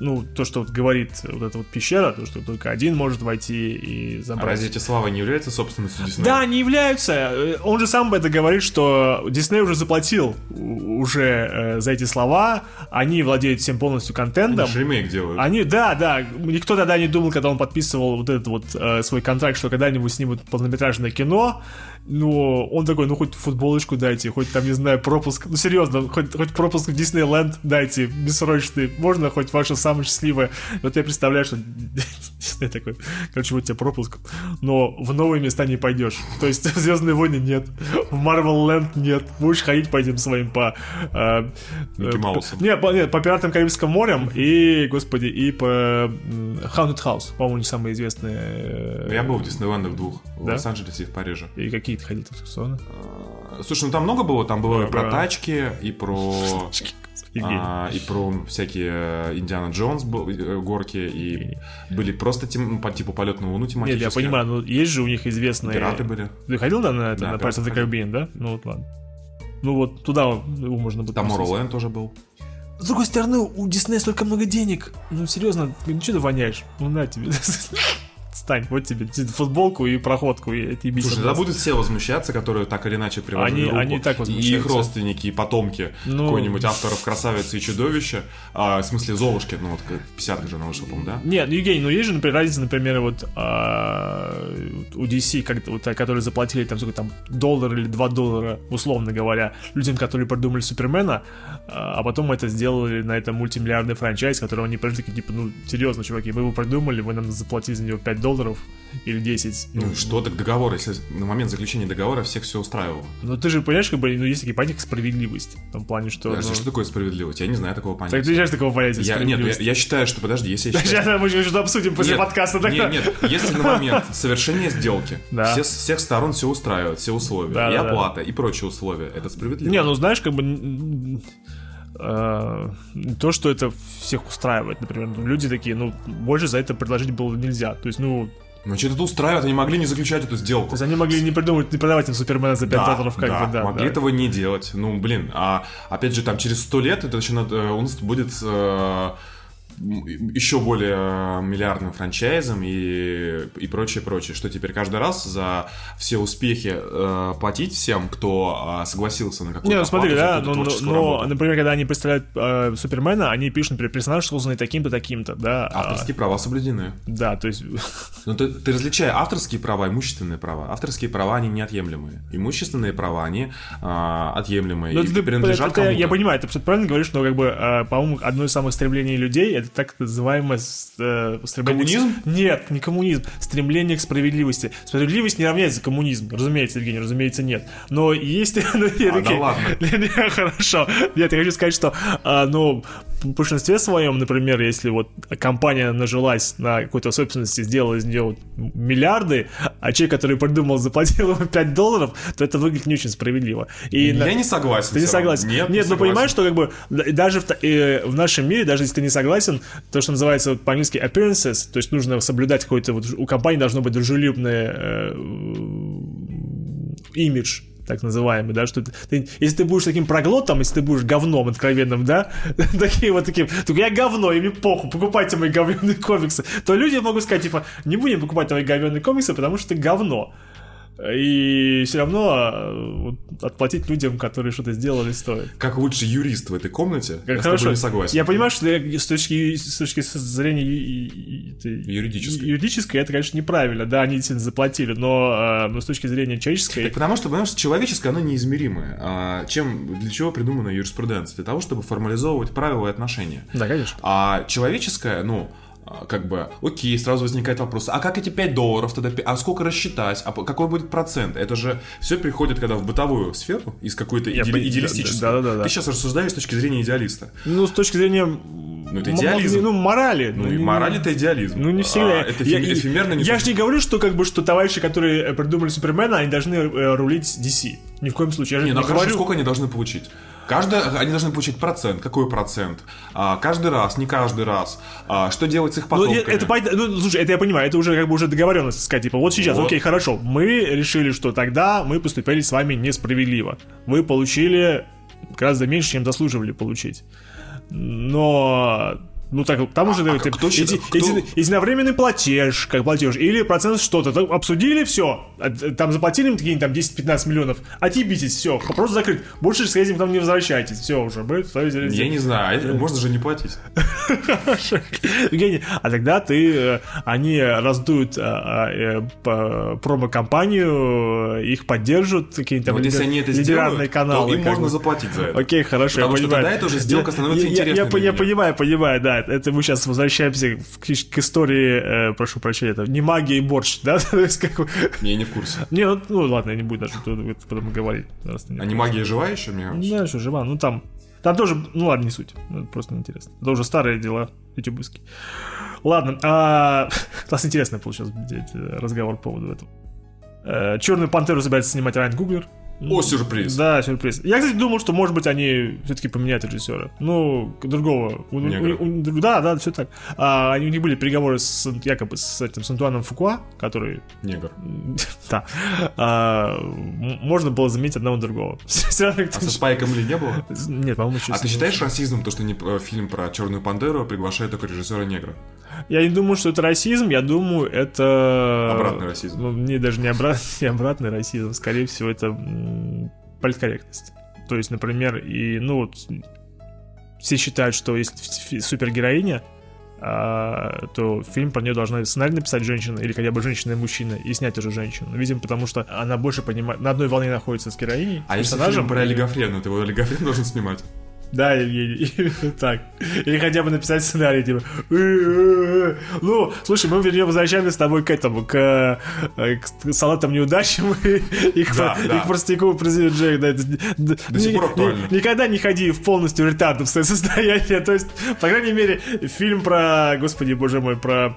ну, то, что вот говорит вот эта вот пещера, то, что только один может войти и забрать. А разве эти слова не являются собственностью Диснея? Да, не являются. Он же сам это говорит, что Дисней уже заплатил уже э, за эти слова, они владеют всем полностью контентом. Они же ремейк делают. Они, да, да, никто тогда не думал, когда он подписывал вот этот вот э, свой контракт, что когда-нибудь снимут полнометражное кино, но он такой, ну хоть футболочку дайте, хоть там, не знаю, пропуск, ну серьезно, хоть, хоть пропуск в Диснейленд дайте, бессрочный, можно хоть ваше самое счастливое. Вот я представляю, что Дисней такой, короче, вот тебе пропуск, но в новые места не пойдешь. То есть в Звездные войны нет, в Марвел Ленд нет, будешь ходить по этим своим по... Э, Микки Маусом. Нет, по, нет, по Пиратам Карибского моря и, господи, и по Haunted House, по-моему, не самые известные. э, Я был в Диснейленде в двух, в Да? Лос-Анджелесе и в Париже. И какие ты ходил аттракционы? Слушай, ну там много было, там было и про Да. тачки, и про... А, и про всякие э, Индиана Джонс э, горки, и были просто тем, по типу полет на Луну Нет, тематические. я понимаю, но есть же у них известные... Пираты были. Ты ходил, да, на это, Да, на Pirates of the пираты Caribbean, да? Ну вот ладно. Ну вот туда его можно будет... Там. Морлэнд тоже был. С другой стороны, у Диснея столько много денег. Ну, серьезно, ну что ты воняешь? Ну, на тебе. Стань, вот тебе футболку и проходку, и это ебись. Слушай, тогда будут все возмущаться, которые так или иначе приложили Они- руку. они и так И их возмущаются. родственники, и потомки Ну. какой-нибудь авторов «Красавицы и чудовища», а, в смысле «Золушки», ну вот как в 50-х же она вышла, по-моему, да? Нет, ну, Евгений, ну есть же, например, разница, например, вот а, у DC, как, вот, а, которые заплатили там сколько там доллар или 2 доллара, условно говоря, людям, которые придумали Супермена, а а потом это сделали на этом мультимиллиардный франчайз, которого они пришли такие, типа, ну, серьезно, чуваки, мы его придумали, вы нам заплатили за него 5 долларов или 10. Ну, что так договор, если на момент заключения договора всех все устраивало. Ну ты же понимаешь, как бы, ну есть такие понятия, как справедливость. В том плане, что... Подожди, ну, что такое справедливость? Я не знаю такого Так понятия. ты знаешь такого понятия Я, нет, я, я считаю, что, подожди, если я считаю... Сейчас мы еще что обсудим после Нет, подкаста тогда. Нет, нет, если на момент совершения сделки Да. все, всех сторон все устраивает, все условия, Да, и да, да. оплата, и прочие условия, это справедливо. Не, ну знаешь, как бы э, то, что это всех устраивает, например, ну, люди такие, ну больше за это предложить было нельзя, то есть, ну, Ну, что это устраивает, они могли не заключать эту сделку. то есть они могли не придумать, не продавать им Супермена за 5 долларов, как да, бы, да. могли да. этого не делать. Ну, блин, а опять же, там через сто лет это еще надо, э, у нас будет э, еще более э, миллиардным франчайзом и, и прочее, прочее. Что теперь каждый раз за все успехи э, платить всем, кто э, согласился на какую-то Не, ну смотри, да, какую-то но, но- но, работу. например, когда они представляют э, Супермена, они пишут, например, персонаж созданный таким-то, таким-то, да. а, Авторские права соблюдены. да, то есть, Но ты, ты различай авторские права и имущественные права. Авторские права, они неотъемлемые. Имущественные права, они а, отъемлемые Ну, и это- принадлежат это- кому-то. Я понимаю, ты правильно говоришь, но как бы, э, по-моему, одно из самых стремлений людей это так называемое э, стремление... к- Коммунизм? Нет, не коммунизм. Стремление к справедливости. Справедливость не равняется коммунизм. Разумеется, Евгений, разумеется, нет. Но есть... ну, А, да ладно. Хорошо. Нет, я хочу сказать, что, а, ну, в большинстве своем, например, если вот компания нажилась на какой-то собственности, сделала из нее миллиарды, а человек, который придумал, заплатил ему 5 долларов, то это выглядит не очень справедливо. И на- Я не согласен. ты не согласен? Нет, Нет, не ну согласен. понимаешь, что как бы да- даже в, э, в нашем мире, даже если ты не согласен, то, что называется вот по-английски appearances, то есть нужно соблюдать какой-то вот у компании должно быть дружелюбное э, имидж так называемый, да, что ты, ты- если ты будешь таким проглотом, если ты будешь говном откровенным, да, такие вот таким, только я говно, и мне похуй, покупайте мои говенные комиксы, то люди могут сказать, типа, не будем покупать твои говенные комиксы, потому что ты говно. И все равно вот, отплатить людям, которые что-то сделали, стоит. Как лучший юрист в этой комнате, я с Хорошо. тобой не согласен. Я понимаю, что я- с точки, с точки зрения Юридической. юридической это, конечно, неправильно. Да, они действительно заплатили, но, э, но с точки зрения человеческой... Так потому что, понимаешь, человеческое, оно неизмеримое. А чем, для чего придумана юриспруденция? Для того, чтобы формализовывать правила и отношения. Да, конечно. А человеческое, ну, а, как бы, окей, сразу возникает вопрос, а как эти 5 долларов тогда, а сколько рассчитать, а по- какой будет процент? Это же все приходит, когда в бытовую сферу, из какой-то иде- пони- идеалистической. да, да, да, да. Ты сейчас рассуждаешь с точки зрения идеалиста. Ну, с точки зрения... Ну, это идеализм. Ну, морали. Ну, и мораль это идеализм. Ну, не всегда. А, это я, эфем- эфемерно не я же не говорю, что как бы, что товарищи, которые э, придумали Супермена, они должны э, рулить DC. Ни в коем случае. Я Не, не, ну говорю... сколько они должны получить? Каждый, они должны получить процент. Какой процент? А, каждый раз, не каждый раз. А, что делать с их Ну, потомками? э, это, пойд- ну, слушай, это я понимаю, это уже как бы уже договоренность, сказать, типа, вот сейчас, Вот. окей, хорошо, мы решили, что тогда мы поступили с вами несправедливо. Вы получили гораздо меньше, чем заслуживали получить. Но Ну, так, там уже а ты- кто еди- кто- еди- единовременный платеж, как платеж, или процент что-то. Так Обсудили, все. Там заплатили какие-нибудь там 10-15 миллионов. Отъебитесь, все. Вопрос закрыт. Больше с этим там не возвращайтесь. Все уже. Будет стоить за- Я не знаю, а это можно же не платить. Евгений, а тогда ты, э, они раздуют э, э, промо-компанию, их поддержат, какие-нибудь там Вот если лидер- они это лидеральные сделают, каналы. им можно заплатить за это. Окей, хорошо, я понимаю. тогда эта уже сделка становится интересной я, понимаю, понимаю, да. Это мы сейчас возвращаемся к, к истории, э, прошу прощения, это не магия и борщ, да? То есть, как бы- Я не в курсе. Не, ну, ну ладно, я не буду даже потом говорить. не А не магия жива еще, мне кажется? ну, что, жива, ну там... Там тоже, ну ладно, не суть. Ну, это просто неинтересно. Это уже старые дела ютубовские. Ладно, а... у нас интересный получился разговор по поводу этого. Черную пантеру собирается снимать Райан Гуглер. О, сюрприз. Да, сюрприз. Я, кстати, думал, что, может быть, они все-таки поменяют режиссера. Ну, другого. У- у- у- да, да, все так. А, они, у них были переговоры с, якобы с этим с Антуаном Фукуа, который Негр. да. А, можно было заметить одного другого. А со Спайком Ли не было? Нет, по-моему, еще А ты считаешь расизмом то, что не, э, фильм про Черную Пантеру приглашает только режиссера негра? Я не думаю, что это расизм, я думаю, это... Обратный расизм. Ну, не даже не, обрат... не обратный расизм, скорее всего, это политкорректность. То есть, например, и, ну, вот, все считают, что если супергероиня, а, то фильм про нее должна сценарий написать женщина, или хотя бы женщина и мужчина, и снять уже женщину. Видимо, потому что она больше понимает, на одной волне находится с героиней, А с если персонажем. фильм про Олигофрена, ты его Олигофрен должен снимать? Да, Евгений, так. Или хотя бы написать сценарий, типа... «Э-э-э». Ну, слушай, мы вернем, возвращаемся с тобой к этому, к, э, к салатам неудачам и, и к, Да, и да. к простяку Джек. Да, До сих пор актуально. ни- Никогда не ходи в полностью ретардовское состояние. То есть, по крайней мере, фильм про... Господи, боже мой, про...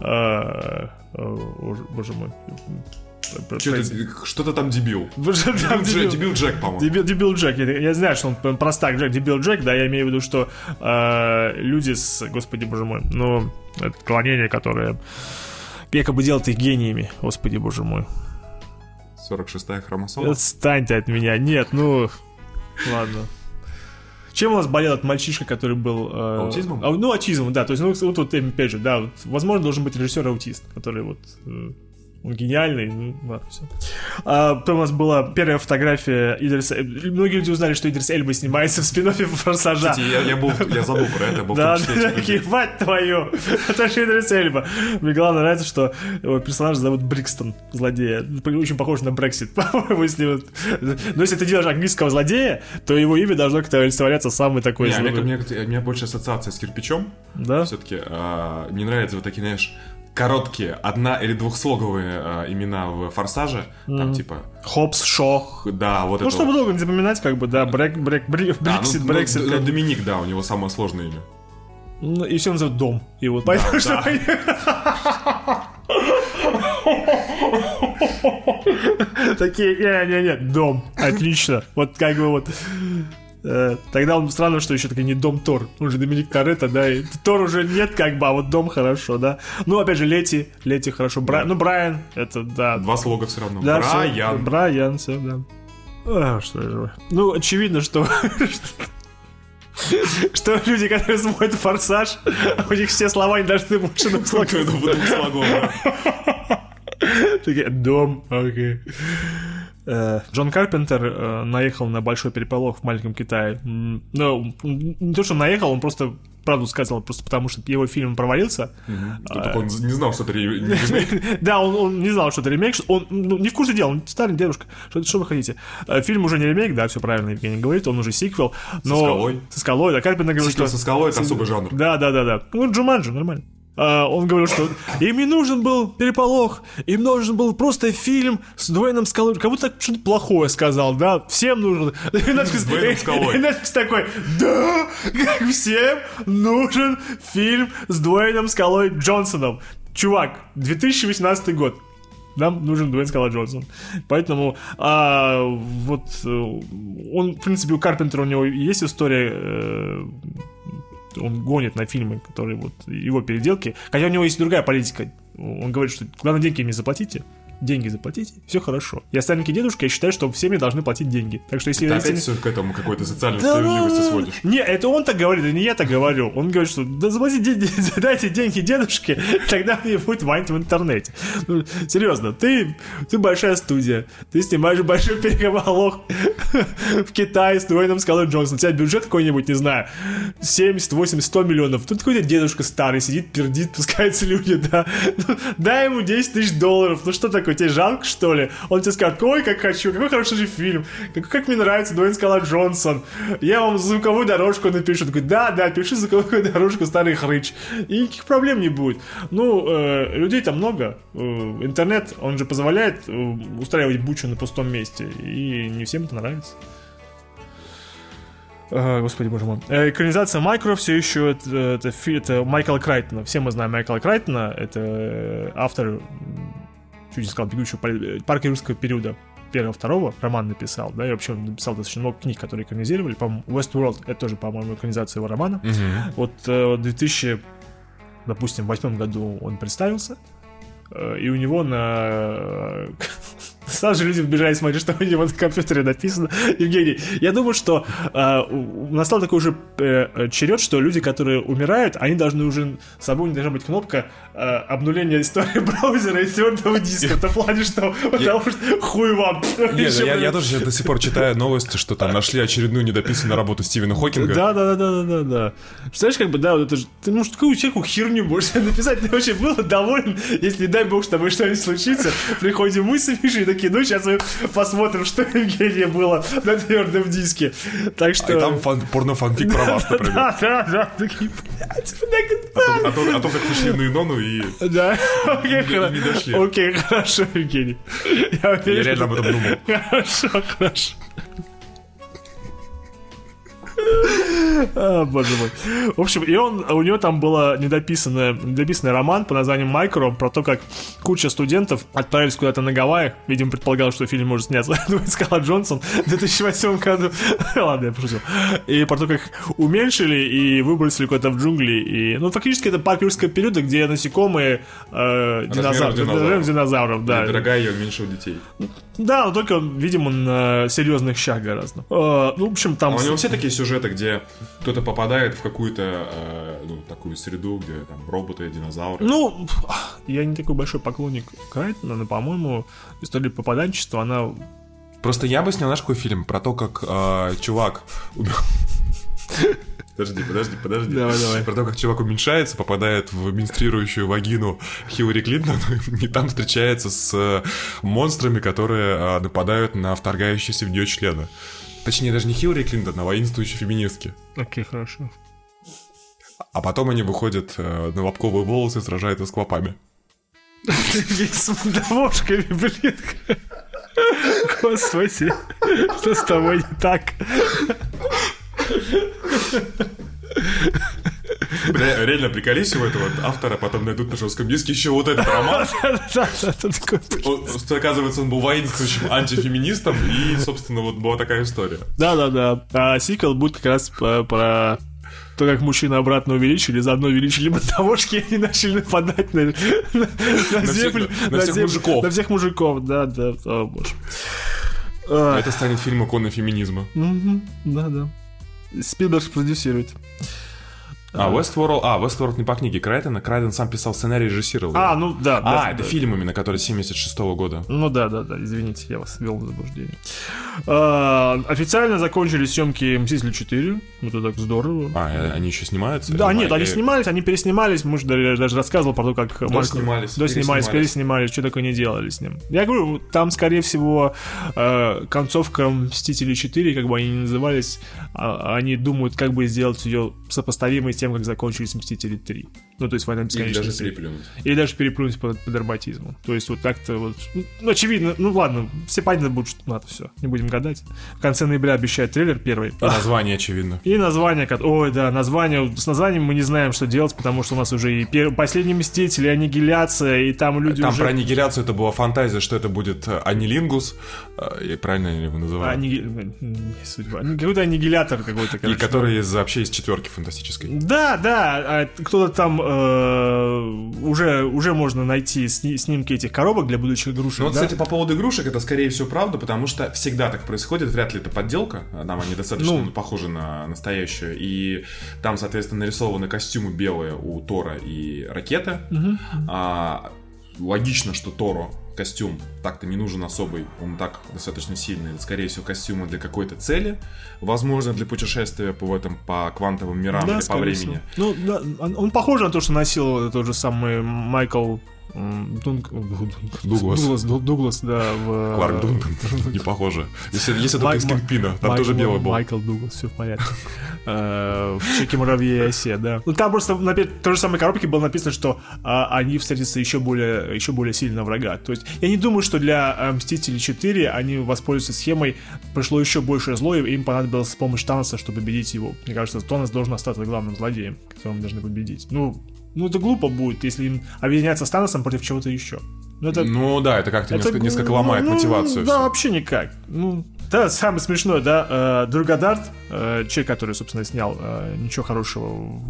э, э, боже мой. Что-то там дебил. Там Дебил, Дж- дебил. дебил Джек, по-моему. Дебил, дебил Джек. Я, я знаю, что он простак Джек, дебил Джек, да, я имею в виду, что э, люди с, господи боже мой, ну, это отклонение, которое якобы делает их гениями, господи боже мой. 46-я хромосома. Отстань ты от меня, нет, ну, ладно. Чем у нас болел этот мальчишка, который был... э, Аутизмом? а, ну, аутизмом, да. То есть, ну, вот, вот опять же, да, вот, возможно, должен быть режиссер-аутист, который вот... э, он гениальный, ну, ладно, все. А, потом у нас была первая фотография Идриса... Многие люди узнали, что Идрис Эльба снимается в спин «Форсажа». Кстати, я, я, был, я забыл про это, был Да, да, мать твою, это же Идрис Эльба. Мне главное нравится, что его персонаж зовут Брикстон, злодея. Очень похож на Брексит, по-моему, если вот... Но если ты делаешь английского злодея, то его имя должно как-то олицетворяться самый такой... Не, а злой. мне, мне, мне больше ассоциация с кирпичом. Да? Все-таки мне нравятся вот такие, знаешь, короткие, одна- или двухслоговые а, имена в форсаже. Там типа, Хопс, Шо. х- да, вот Ну, это. чтобы вот. долго не запоминать, как бы, да, Брек, Брек, Брек, А, ну, Брексит, ну, Брексит. Как бы. Доминик, да, у него самое сложное имя. Ну, и все называют дом. И вот поэтому что... Такие, не-не-не, дом. Отлично. Вот как бы вот... э, Тогда он странно, что еще такой не дом Тор. Он же Доминик Торетто, да, и Тор уже нет, как бы, а вот дом хорошо, да. Ну, опять же, Лети, Лети хорошо. Бра... Ну, Брайан, это, да. Два слога все равно. да Брайан. Брайан, все, да. А, что же. Ну, очевидно, что... Что люди, которые смотрят форсаж, у них все слова не должны больше двух слогов, да. Такие, дом, окей. Э, Джон Карпентер э, наехал на большой переполох в маленьком Китае. Ну, не то, что наехал, он просто правду сказал, просто потому что его фильм провалился. Ну, так он не знал, что это ремейк. Да, он, не знал, что это ремейк, он ну, не в курсе дела, он старый дедушка. Что, что вы хотите? Э, Фильм уже не ремейк, да, все правильно Евгений говорит, он уже сиквел. Но... скалой. Со скалой, да, Карпентер Сиквел что... со скалой это особый жанр. Да, да, да, да. Ну, Джуманджи, нормально. А, он говорил, что им не нужен был переполох, им нужен был просто фильм с Дуэйном Скалой. Как будто что-то плохое сказал, да? Всем нужен. И Netflix- такой, да, как всем нужен фильм с Дуэйном Скалой Джонсоном. Чувак, 2018 год. Нам нужен Дуэйн Скала Джонсон. Поэтому а, вот э, он, в принципе, у Карпентера у него есть история э, он гонит на фильмы, которые вот его переделки. Хотя у него есть другая политика. Он говорит, что главное деньги мне заплатите. Деньги заплатите, все хорошо. Я старенький дедушка, я считаю, что все мне должны платить деньги. Так что если... Ты опять все к этому какой-то социальной Да, справедливости сводишь. Не, это он так говорит, а не я так говорю. Он говорит, что да заплатите деньги, дайте деньги дедушке, тогда мне будет ванить в интернете. Ну, серьезно, ты, ты большая студия, ты снимаешь большой переговорлог в Китае с Дуэйном Скалой Джонсом. У тебя бюджет какой-нибудь, не знаю, 70, 80, 100 миллионов. Тут какой-то дедушка старый сидит, пердит, пускает слюни, да. Ну, дай ему 10 тысяч долларов. Ну что такое, тебе жалко, что ли? Он тебе скажет, ой, как хочу, какой хороший же фильм, как, как мне нравится Дуэйн Скала Джонсон. Я вам звуковую дорожку напишу. Такой, да, да, пиши звуковую дорожку, старый хрыч. И никаких проблем не будет. Ну, э, людей там много. Э, интернет, он же позволяет э, устраивать бучу на пустом месте. И не всем это нравится. А, Господи, боже мой. Э, Экранизация Майкро все еще это, это, фи- это Майкла Крайтона. Все мы знаем Майкла Крайтона. Это э, автор, чуть не сказал, бегущего э, парка юрского периода первого, второго роман написал, да, и вообще он написал достаточно много книг, которые экранизировали. По-моему, Westworld это тоже, по-моему, экранизация его романа. Вот э, в 2000, допустим, восьмом году он представился, э, и у него на... Сразу же люди вбежали смотреть, что у него на компьютере написано. Евгений, я думаю, что э, настал такой уже э, черед, что люди, которые умирают, они должны уже... С собой не должна быть кнопка э, обнуления истории браузера и твердого диска. В том плане, что потому что хуй вам. Я, тоже до сих пор читаю новости, что там нашли очередную недописанную работу Стивена Хокинга. Да, да, да, да, да, да, да. Представляешь, как бы, да, вот это же. Ты может какую человеку херню можешь написать, ты вообще был доволен, если, дай бог, с тобой что-нибудь случится, приходим мы с Мишей такие, ну, сейчас мы посмотрим, что Евгения было на твердом диске. Так что... И там фан- порно-фанфик про вас, например. Да, да, да, такие, блядь, О том, о том- как пришли на Инону, и да, окей, хорошо, Евгений. Я реально об этом думал. Хорошо, хорошо. А, боже мой. В общем, и он, у него там был недописанный, недописанный роман по названием «Майкро» про то, как куча студентов отправились куда-то на Гавайи. Видимо, предполагал, что фильм может сняться Дуэйн Скала Джонсон в 2008 году. Ладно, я пошутил. И про то, как уменьшили и выбросили куда-то в джунгли. И, ну, фактически это парк юрского периода, где насекомые э, динозавры, динозавров. динозавров, да. Дорогая, я уменьшил детей. Да, но только, видимо, на серьезных щах гораздо. Э, ну, в общем, там... А у него все такие сюжеты, где кто-то попадает в какую-то э, ну, такую среду, где там роботы, динозавры. Ну, я не такой большой поклонник Крайтона, но, по-моему, история попаданчества, она... Просто я бы снял, знаешь, какой фильм про то, как э, чувак... умер- Подожди, подожди, подожди. Давай, давай. Про то, как чувак уменьшается, попадает в менстрирующую вагину Хиллари Клинтон, и там встречается с э, монстрами, которые э, нападают на вторгающиеся в нее члены. Точнее, даже не Хиллари Клинтон, а воинствующие феминистки. Окей, хорошо. А потом они выходят э, на лобковые волосы и сражаются с клопами. С мандавошками, блин. Господи, что с тобой не так? Ре- Реально приколись у этого автора, потом найдут на жестком диске еще вот этот роман. Оказывается, он был воинствующим антифеминистом, и, собственно, вот была такая история. Да-да-да. А сиквел будет как раз по- про то, как мужчины обратно увеличили, заодно увеличили мандавошки, и они начали нападать на, на, на всех- землю. на всех землю- мужиков. На всех мужиков, да-да, о боже. А, Это станет фильм иконы феминизма. мгм, Да-да. Спилберг продюсирует. А, Westworld... А, Westworld не по книге Крайтона. Крайтон сам писал сценарий и режиссировал. А, ну да. А, да, это да. фильм именно, который 76 года. Ну да, да, да, извините, я вас ввел в заблуждение. А, официально закончились съемки Мстители 4. Это так здорово. А, э, они еще снимаются? Да, нет, думаю, они э, снимались, они переснимались, муж даже, даже рассказывал про то, как Марк- снимались, до снимались, переснимались. что такое не делали с ним. Я говорю, там, скорее всего, э, концовка Мстителей 4, как бы они ни назывались, а- они думают, как бы сделать ее сопоставимой тем, как закончились Мстители 3. Ну, то есть Война Или бесконечности. даже переплюнуть. Или даже переплюнуть по, по дерматизму. То есть вот как-то вот... Ну, очевидно, ну ладно, все понятно будет, что надо все, не будем гадать. В конце ноября обещают трейлер первый. И название, очевидно. И название, ой, да, название, с названием мы не знаем, что делать, потому что у нас уже и пер... последний Мститель, и Аннигиляция, и там люди Там уже... про аннигиляцию это была фантазия, что это будет э, аннилингус. э, и Правильно я его называю? Анниги- не судьба. Анни- Какой-то аннигилятор какой-то, И короче. который из, вообще из четверки фантастической. Да, да, а кто-то там э, уже, уже можно найти сни- снимки этих коробок для будущих игрушек. Ну вот, да? кстати, по поводу игрушек, это скорее всего правда, потому что всегда так происходит, вряд ли это подделка, нам они достаточно Ну. похожи на настоящую, и там, соответственно, нарисованы костюмы белые у Тора и Ракеты. А, логично, что Тору костюм так-то не нужен особый, он так достаточно сильный. Это, скорее всего, костюмы для какой-то цели, возможно, для путешествия по, этом, по квантовым мирам или по времени. всего. Ну, да, он, он похож на то, что носил тот же самый Майкл м, Дунк- Дуглас. Дуглас, Ду- Дуглас, да, в... Кларк Дункан, не похоже. Если, если только из Кингпина, там тоже белый был. Майкл Дуглас, все в порядке. Э, В Чеке муравье и осе, да. Ну там просто на той же самой коробке было написано, что а, они встретятся еще более, еще более сильного врага. То есть я не думаю, что для э, Мстителей 4 они воспользуются схемой, пришло еще большее зло, и им понадобилась помощь Таноса, чтобы победить его. Мне кажется, Танос должен остаться главным злодеем, которого мы должны победить. Ну, ну это глупо будет, если им объединяться с Таносом против чего-то еще. Ну, это, Ну да, это как-то это, несколько, несколько ломает ну, мотивацию. Да, вообще никак. Ну, да, самое смешное, да, э, Другадарт, э, человек, который, собственно, снял э, ничего хорошего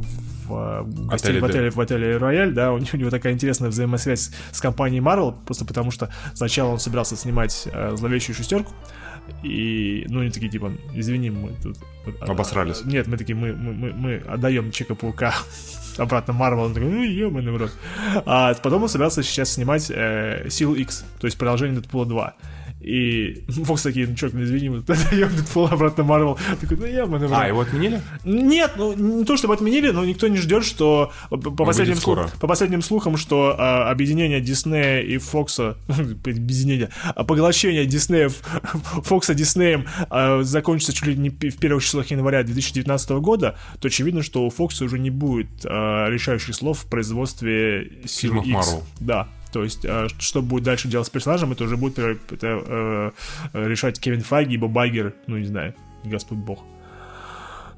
в, в Отеле в, отеле, в отеле Рояль, да, у него, у него такая интересная взаимосвязь с компанией Marvel, просто потому что сначала он собирался снимать э, зловещую шестерку, и, ну, они такие, типа, извини, мы тут... Обосрались. Нет, мы такие, мы, мы, мы, мы отдаем Чека-паука обратно Марвел. Он такой, ну, ебаный в рот. А потом он собирался сейчас снимать э, Сил X, то есть продолжение Дэдпула 2. И Фокс такие, ну, чё, ну, извини, мы отдаем Дэдпула обратно Марвел. Такой, ну, в рот. А, его отменили? Нет, ну не то чтобы отменили, но никто не ждет, что по по последним, слух- по последним слухам, что а, объединение Диснея и Фокса, объединение, а, поглощение Диснея, Фокса Диснеем а, закончится чуть ли не в первых числах января 2019 года, то очевидно, что у Фокса уже не будет а, решающих слов в производстве Фильмов. Marvel. Да. То есть, а, что будет дальше делать с персонажем, это уже будет э, это, э, решать Кевин Файги, Боб Байгер, ну не знаю, Господь Бог.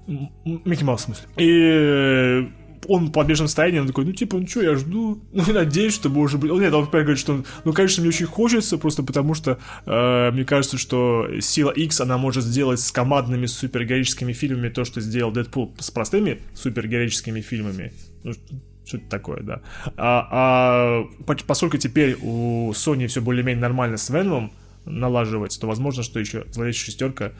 Микки Маус, в смысле. И э, он в подвижном состоянии, он такой, ну, типа, ну, что, я жду, ну, надеюсь, что может быть... Нет, он теперь говорит, что, ну, конечно, мне очень хочется, просто потому что э, мне кажется, что Сила X, она может сделать с командными супергероическими фильмами то, что сделал Дэдпул с простыми супергероическими фильмами. Ну, что-то такое, да. А, а по- поскольку теперь у Sony все более-менее нормально с Веномом налаживается, то возможно, что еще зловещая шестерка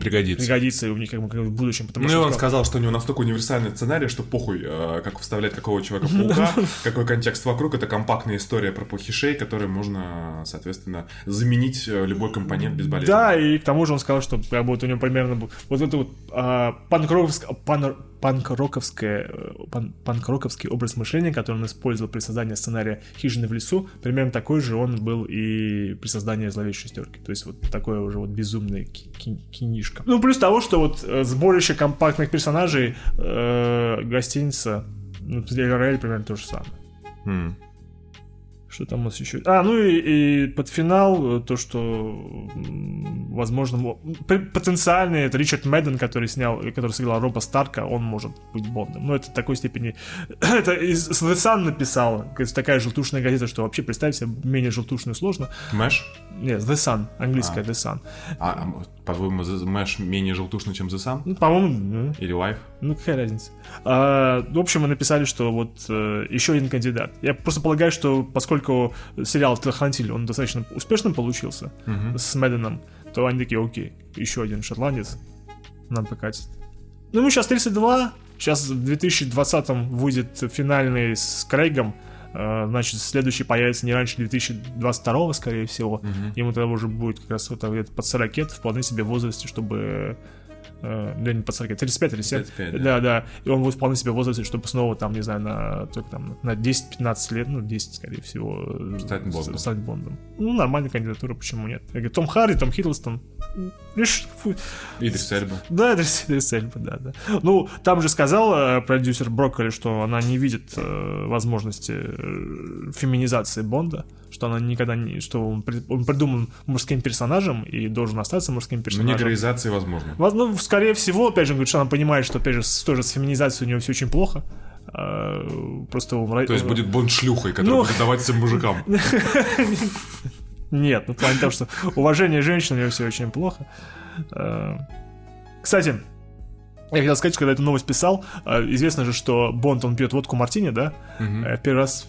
Пригодится. пригодится и у них как бы в будущем. Потому Ну и что он сказал, что у него настолько универсальный сценарий, что похуй, э, как вставлять какого человека-паука, какой контекст вокруг. Это компактная история про плохишей, которой можно, соответственно, заменить э, любой компонент безболезненно. Да, и к тому же он сказал, что как бы вот у него примерно был- вот это вот а, панк-роковск- пан- панк-роковское, э, пан- панк-роковский образ мышления, который он использовал при создании сценария «Хижины в лесу», примерно такой же он был и при создании «Зловещей шестерки». То есть вот такое уже вот безумное ки- ки- кинишко. Ну, плюс того, что вот э, сборище компактных персонажей э, гостиница, ну, Рояль примерно то же самое. М. Что там у нас еще? А, ну и, и под финал э, то, что возможно потенциально это Ричард Мэдден, который снял, который сыграл Роба Старка, он может быть Бондом. Но это в такой степени... это из The Sun написал, такая желтушная газета, что вообще представить себе менее желтушную сложно. Мэш? Нет, The Sun, английская The Sun. А, а, по-твоему, Мэш менее желтушный, чем The Sun? Ну, по-моему, ну, Или Life? Ну, какая разница. А, в общем, мы написали, что вот э, еще один кандидат. Я просто полагаю, что поскольку сериал «Телохранитель», он достаточно успешным получился с Мэдденом, то они такие, окей, еще один шотландец нам покатит. Ну, ему сейчас 32, сейчас в 2020 выйдет финальный с Крейгом, значит, следующий появится не раньше 2022, скорее всего. Ему тогда уже будет как раз вот где-то под 40 лет, вполне себе в возрасте, чтобы... э, Да, не под 40, 35 или 7. 35, да. да, И он будет вполне себе в возрасте, чтобы снова там, не знаю, на, только там, на 10-15 лет, ну, 10, скорее всего, э, Стать Бондом. стать Бондом. Ну, нормальная кандидатура, почему нет? Я говорю, Том Харри, Том Хиддлстон. Лишь, Идрис Эльба. да, Идрис Идрис Эльба, да, да. Ну, там же сказал э, продюсер Брокколи, что она не видит э, возможности э, феминизации Бонда, что она никогда не... что он, он придуман мужским персонажем и должен остаться мужским персонажем. негроизация возможно. Воз- Ну, скорее всего, опять же, он говорит, что она понимает, что, опять же, с- тоже с феминизацией у него все очень плохо. А, Просто. То есть будет Бонд шлюхой, которая Ну. будет давать всем мужикам. Нет, ну в плане того, что уважение женщин у него все очень плохо. Э, Кстати, Я хотел сказать, когда эту новость писал, э, известно же, что Бонд, он пьет водку мартини, да? Я первый раз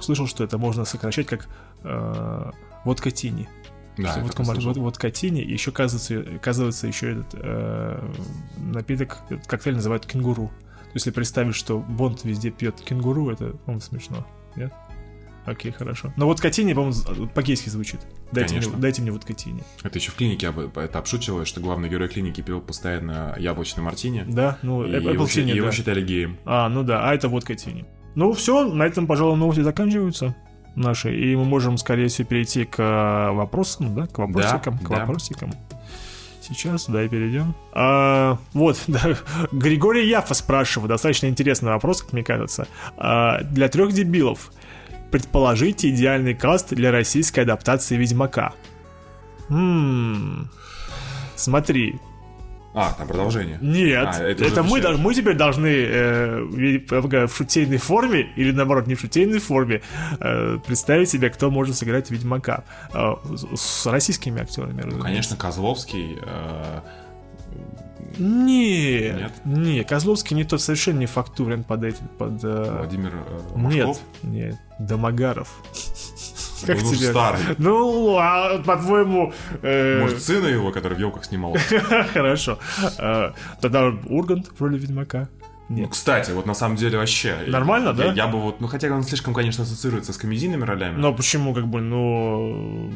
услышал, что это можно сокращать как э, водка тини. Да, Что я водка, такое мар- слышал. вод- водка тини, и еще, оказывается, оказывается, еще этот э, напиток, этот коктейль называют кенгуру. То есть, Если представить, что Бонд везде пьет кенгуру, это, по-моему, смешно. Нет? Окей, хорошо. Но вот Катини, по-моему, з- по-гейски звучит. Дайте мне, Конечно. дайте мне вот Катини. Это еще в клинике об- это обшучивалось, что главный герой клиники пил постоянно яблочный мартини. Да, ну, И Apple его, Tini, его да. считали геем. А, ну да, а это вот Катини. Ну все, на этом, пожалуй, новости заканчиваются наши, и мы можем, скорее всего, перейти к э, вопросам, да, к вопросикам, к да. вопросикам. Сейчас туда и перейдем. А, вот, да, Григорий Яфа спрашивает, достаточно интересный вопрос, как мне кажется. А, для трех дебилов предположите идеальный каст для российской адаптации Ведьмака. М, Смотри, А, там продолжение. нет, А, это это, мы, дол- мы теперь должны э, в шутейной форме, или наоборот, не в шутейной форме, э, представить себе, кто может сыграть Ведьмака. Э, с, с российскими актерами, разумеется. Конечно, Козловский. э, Нет, Нет? нет, Козловский не тот, совершенно не фактурен под этим, под... э, Владимир э, нет, Машков. нет, Домогаров. Как уже тебе? старый. Ну, а по-твоему... э, Может, сына его, который в елках снимал. Хорошо. Э, Тогда Ургант в роли Ведьмака. Ну, Нет. кстати, вот на самом деле вообще... Нормально, я, да? Я бы вот... Ну, хотя он слишком, конечно, ассоциируется с комедийными ролями. Но почему, как бы, ну,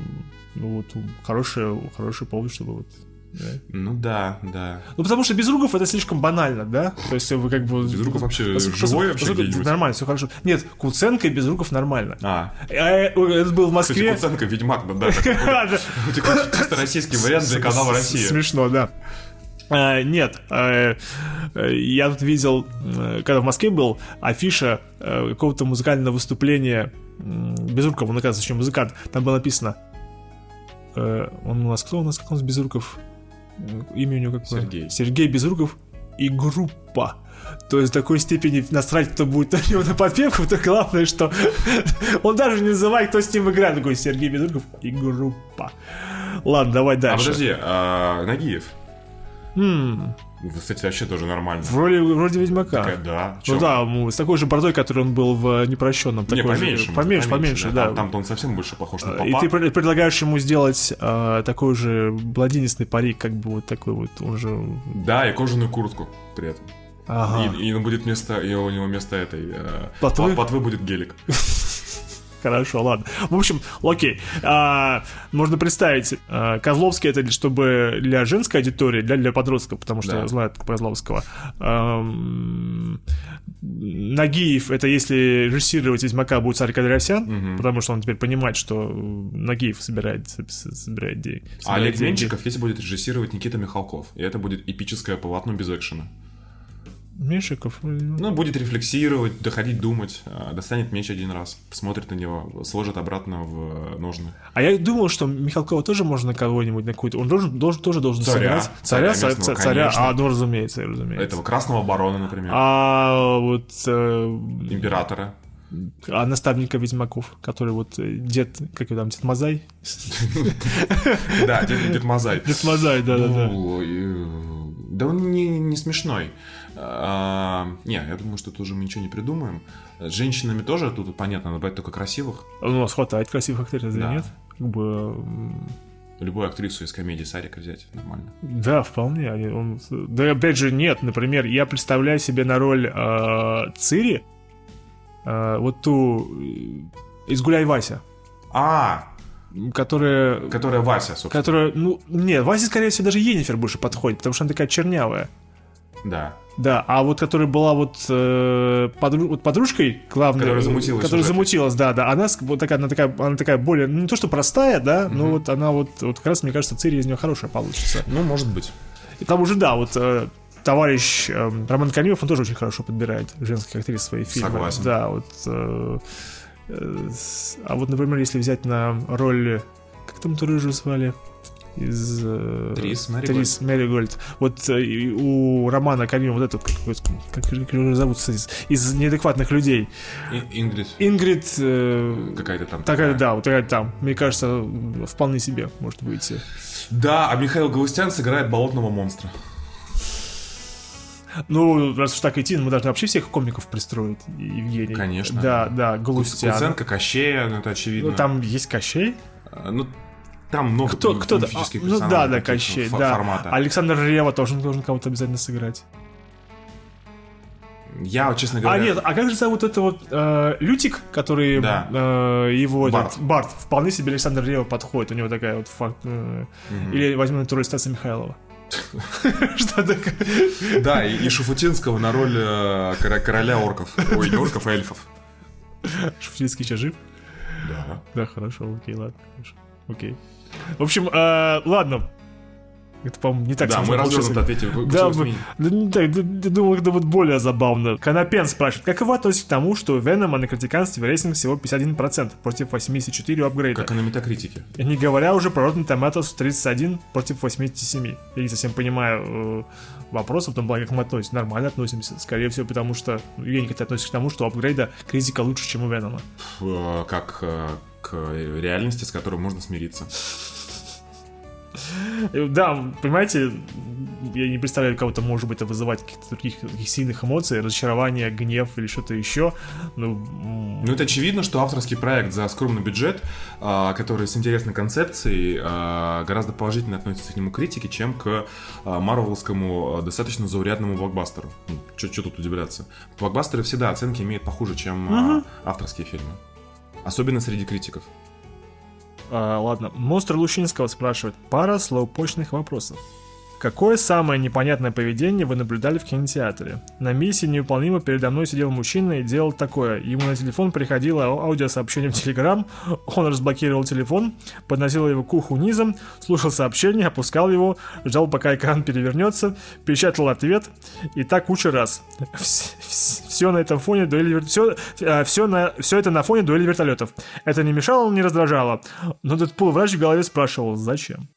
ну вот хороший, хороший повод, чтобы вот. Да. Ну да, да. Ну, потому что Безруков это слишком банально, да? То есть вы как бы... Безруков вообще живой вообще? Нормально, все хорошо. Нет, Куценко и Безруков нормально. А, А, э, Это был в кстати, Москве. Куценко, Ведьмак, да, Чисто российский вариант для канала С- «Россия». Смешно, да. А, нет, э, э, я тут видел, э, когда в Москве был, афиша э, какого-то музыкального выступления Безрукова, он, оказывается, еще музыкант. Там было написано, э, он у нас кто у нас, как у нас Безруков? Имя у него какое? Сергей. Сергей Безруков и группа. То есть в такой степени насрать, кто будет на него на подпевку, то главное, что он даже не называет, кто с ним играет. Такой Сергей Безруков и группа. Ладно, давай А дальше. подожди, а, Нагиев. М, Кстати, вообще тоже нормально. в роли вроде Ведьмака. Такая, да. Ну да, с такой же бородой, который он был в непрощенном. Не, такой же- поменьше. поменьше, поменьше, да. Там- Там-то он совсем больше похож на И папа. ты пред- предлагаешь ему сделать э, такой же бладинистый парик, как бы вот такой вот, он же... Да, и кожаную куртку при этом. Ага, И, и он будет вместо, и у него вместо этой э, Плотвы? плотвы будет гелик. хорошо, ладно. В общем, окей. А, можно представить, а, Козловский это чтобы для женской аудитории, для, для подростков, потому что Да. знают Козловского. Ам, Нагиев это если режиссировать Ведьмака будет Царь Кадрасян, Мгм. потому что он теперь понимает, что Нагиев собирает, с- собирает деньги. А Олег деньги. Меньшиков если будет режиссировать Никита Михалков. И это будет эпическое полотно без экшена. Меньшиков? Ну, будет рефлексировать, доходить, думать, а, достанет меч один раз, посмотрит на него, сложит обратно в э, ножны. А я думал, что Михалкова тоже можно на кого-нибудь, на какую-то... Он должен, должен, тоже должен Царя. сыграть. Царя, Царя ца- местного, царя, конечно. а, ну, разумеется, разумеется. Этого Красного Барона, например, А вот э, Императора. а наставника Ведьмаков, который вот э, дед, как его там, Дед Мазай? Да, Дед Мазай. Дед Мазай, да-да-да. Ну, э, Да он не смешной. А, не, я думаю, что тоже мы ничего не придумаем. С женщинами тоже тут понятно, надо брать только красивых. Ну, У нас хватает красивых актрис, Да. нет? Как бы... Любую актрису из комедии Сарика взять нормально. Да, вполне. он- Да, опять же, нет. Например, я представляю себе на роль э, Цири, э, вот ту э, из Гуляй Вася, А, которая... которая Вася, собственно. Которая, ну, нет, Васе, скорее всего, даже Енифер больше подходит, потому что она такая чернявая. Да. Да, а вот которая была вот, э, подру- вот подружкой главной, Которая замутилась которая замутилась, да, да, она вот такая, она такая, она такая более, ну, не то что простая, да, но вот она вот, вот как раз мне кажется, Цири из нее хорошая получится. Ну, может быть. И там уже да, вот э, товарищ э, Роман Корнилов, он тоже очень хорошо подбирает женских актрис в свои фильмы. Согласен. Да, вот. э, э, а вот, например, если взять на роль, как там ту рыжую звали? Из... э, Трис Мэригольд. Трис Мэригольд. Вот э, у Романа Корнилова вот этот, как, как, как ее зовут, из, из неадекватных людей. И- Ингрид. Ингрид... э, Какая-то там. Такая, да, вот такая там, мне кажется, вполне себе может выйти. Да, а Михаил Галустян сыграет болотного монстра. Ну, раз уж так идти, мы должны вообще всех комиков пристроить, Евгений. Конечно. Да, да, Галустян. Куценко, Кощея, ну это очевидно. Ну, там есть Кощей? Ну, там много Кто, кто да, мифических ну да, персонажей да, таких Кощей, фо- да. формата. Александр Рева тоже должен кого-то обязательно сыграть. Я, честно А говоря... нет, а как же зовут это вот э, Лютик, который Да. э, его Барт. этот, Барт, вполне себе Александр Рева подходит, у него такая вот факт. э, Или возьмем эту роль Стаса Михайлова. Что такое? Да, и, Шуфутинского на роль э, короля орков. Ой, не орков, а эльфов. Шуфтинский сейчас жив? Да. Да, хорошо, окей, ладно, хорошо. Окей. В общем, э, ладно. Это, по-моему, не так Да, мы развернуто ответили. Вы- Да, мы- да, не так, да, я думал, это будет более забавно. Конопен спрашивает, как вы относитесь к тому, что у Венома на критиканстве рейтинг всего 51% против 84% у апгрейда? Как и на метакритике. И Не говоря уже про Rotten Tomatoes 31 против 87. Я не совсем понимаю э, вопрос в том плане, как мы относимся. Нормально относимся. Скорее всего, потому что... ну, Евгений, как ты относишься к тому, что у апгрейда критика лучше, чем у Венома? Э, Как э, к реальности, с которой можно смириться. Э, Да, понимаете, я не представляю, кого-то может быть это вызывать каких-то других таких сильных эмоций, разочарование, гнев или что-то еще. Ну, Ну, это очевидно, что авторский проект за скромный бюджет, а, который с интересной концепцией, а, гораздо положительно относится к нему критики, чем к а, марвелскому достаточно заурядному блокбастеру. Что тут удивляться? Блокбастеры всегда оценки имеют похуже, чем а, авторские фильмы. Особенно среди критиков. а, ладно. Монстр Лущинского спрашивает пара слоупочных вопросов. Какое самое непонятное поведение вы наблюдали в кинотеатре? На миссии невыполнимо передо мной сидел мужчина и делал такое. Ему на телефон приходило ау- аудиосообщение в Телеграм, он разблокировал телефон, подносил его к уху низом, слушал сообщение, опускал его, ждал пока экран перевернется, печатал ответ, и так куча раз. Все на этом фоне дуэли... Все, все, на, все это на фоне дуэли вертолетов. Это не мешало, не раздражало. Но этот полуврач в голове спрашивал, зачем?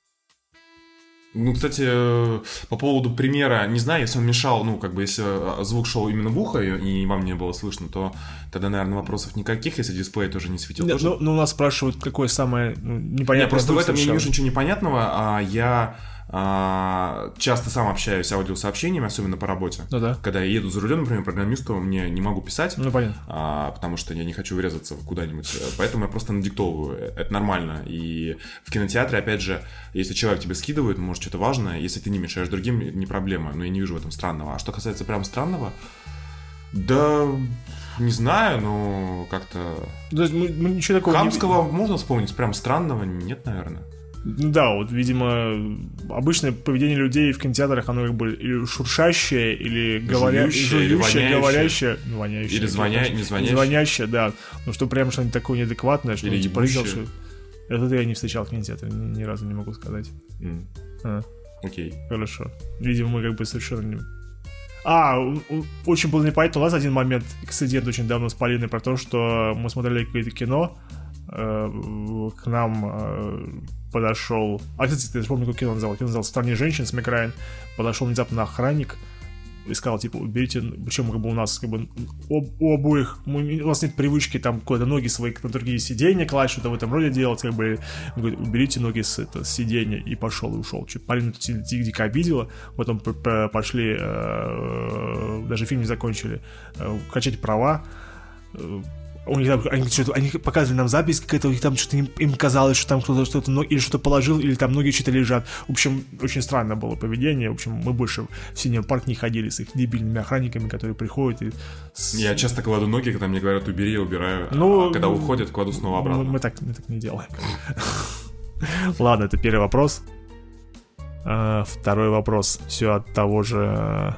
Ну, кстати, э, по поводу примера, не знаю, если он мешал, ну, как бы, если э, звук шел именно в ухо и вам не было слышно, то тогда, наверное, вопросов никаких, если дисплей тоже не светил. тоже Ну, ну, у нас спрашивают, какое самое ну, непонятное просто в этом я не вижу ничего непонятного, а я а, часто сам общаюсь аудиосообщениями, особенно по работе. Ну да. Когда я еду за рулем, например, программисту мне не могу писать, Ну, понятно. а, потому что я не хочу врезаться куда-нибудь. Поэтому я просто надиктовываю. Это нормально. И в кинотеатре, опять же, если человек тебе скидывает, может, что-то важное, если ты не мешаешь другим, не проблема. Но я не вижу в этом странного. А что касается прям странного, да, не знаю, но как-то... То есть мы, мы ничего такого не- Хамского можно вспомнить, прям странного нет, наверное. Да, вот, видимо, обычное поведение людей в кинотеатрах, оно как бы или шуршащее, или говоря... Жующее, или воняющее. говорящее, ну, воняющее. Или звоня- не звонящее. Звонящее, да. Ну, что прям что-нибудь такое неадекватное, что Или типа ебущее. что- Это я не встречал в кинотеатре, ни, ни разу не могу сказать. М, А, Окей. хорошо. Видимо, мы как бы совершенно не... А, очень было непонятно. У нас один момент, инцидент очень давно с Полиной про то, что мы смотрели какое-то кино, к нам э, подошел... А, кстати, ты помню, как кино называл? Кино называл «В стране женщин» с Мэг Райан. Подошел внезапно охранник и сказал, типа, уберите, причем как бы у нас как бы об- у обоих, мы- у нас нет привычки там куда-то ноги свои на другие сиденья класть, что-то в этом роде делать, как бы, он говорит, уберите ноги с, это, сиденья, и пошел, и ушел. Чуть ди- дико обидела, потом пошли, э, даже фильм не закончили, э, качать права, Э, у них там, они, что-то- они показывали нам запись какая-то, у них там что-то им, им казалось, что там кто-то что-то, но- или что-то положил, или там ноги что-то лежат. В общем, очень странное было поведение. В общем, мы больше в синем парк не ходили с их дебильными охранниками, которые приходят и... с- Я часто кладу ноги, когда мне говорят убери, я убираю. Ну, а когда уходят, кладу снова Мы, обратно. мы так, мы так не делаем. Ладно, это первый вопрос. А, Второй вопрос. Все от того же... э,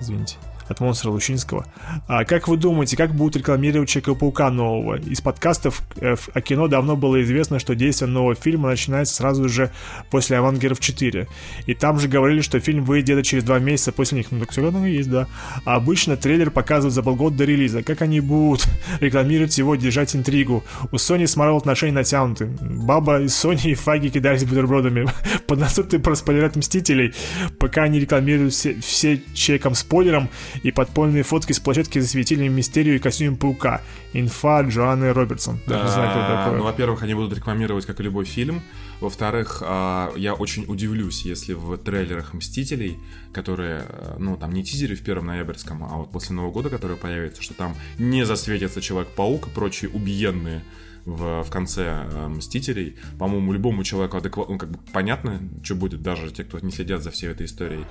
Извините. От монстра Лучинского. А как вы думаете, как будут рекламировать Человека-паука нового? Из подкастов э, о кино давно было известно, что действие нового фильма начинается сразу же после Авангеров 4. И там же говорили, что фильм выйдет где-то через два месяца после них. Ну так все равно есть, да. А обычно трейлер показывают за полгода до релиза. Как они будут рекламировать его, держать интригу? У Sony с Marvel отношения натянуты. Баба из Sony и Фаги кидались бутербродами. Под наступы проспойлерят Мстителей, пока они рекламируют все, все чеком спойлером и подпольные фотки с площадки засветили мистерию и костюм паука. Инфа Джоанны Робертсон. Даже не знаю, кто такое. ну, во-первых, они будут рекламировать, как и любой фильм. Во-вторых, а, я очень удивлюсь, если в трейлерах «Мстителей», которые, э, ну, там не тизеры в первом ноябрьском, а вот после Нового года, которые появятся, что там не засветится Человек-паук и прочие убиенные в, в конце э, «Мстителей». По-моему, любому человеку адекватно, ну, как бы понятно, что будет, даже те, кто не следят за всей этой историей.